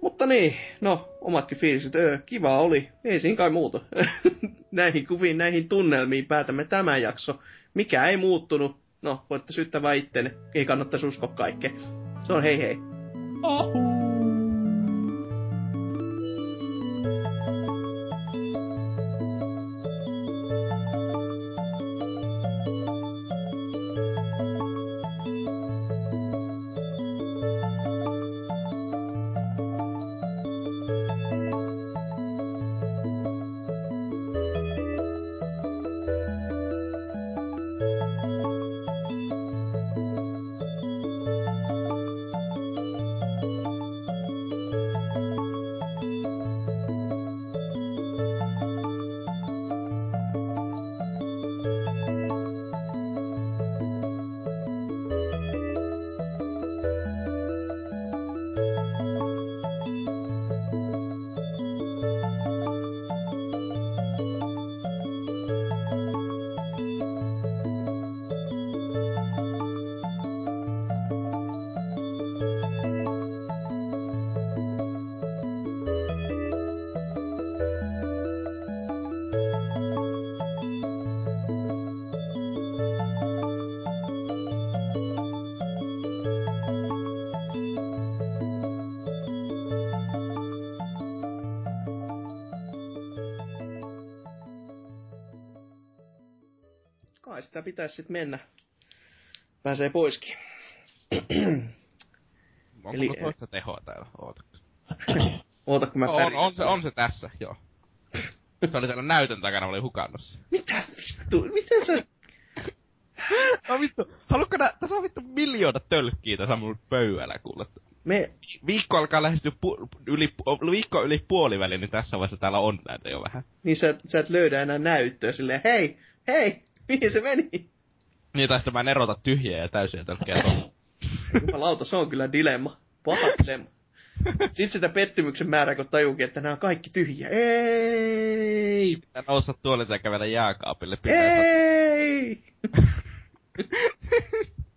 Mutta niin, no, omatkin fiiliset, öö, kiva oli. Ei siinä kai muuta. [LAUGHS] näihin kuviin, näihin tunnelmiin päätämme tämän jakso. Mikä ei muuttunut, no, voitte syyttää vaan ittenne. Ei kannattaisi uskoa kaikkea. Se on hei hei. Ahu. Pitäisi sitten mennä. Pääsee poiskin. Onko Eli- toista tehoa täällä? Oota. Oota, kun mä On, on, se, on se tässä, joo. Se oli täällä näytön takana, mä olin hukannut. Mitä vittu? Miten sä... No vittu, haluatko nää, tässä on vittu miljoona tölkkiä tässä mun pöydällä kuule. Me... Viikko alkaa lähestyä pu, yli, viikko yli puoliväli, niin tässä vaiheessa täällä on näitä jo vähän. Niin sä, sä et löydä enää näyttöä silleen, hei, hei, mihin se meni? Niin tästä mä en erota tyhjiä ja täysiä tölkkejä. Jumalauta, se on kyllä dilemma. Paha dilemma. Sitten sitä pettymyksen määrää, kun tajuukin, että nämä on kaikki tyhjiä. Ei! Pitää nousta tuolilta ja kävellä jääkaapille. Pitää Ei! [LAUGHS]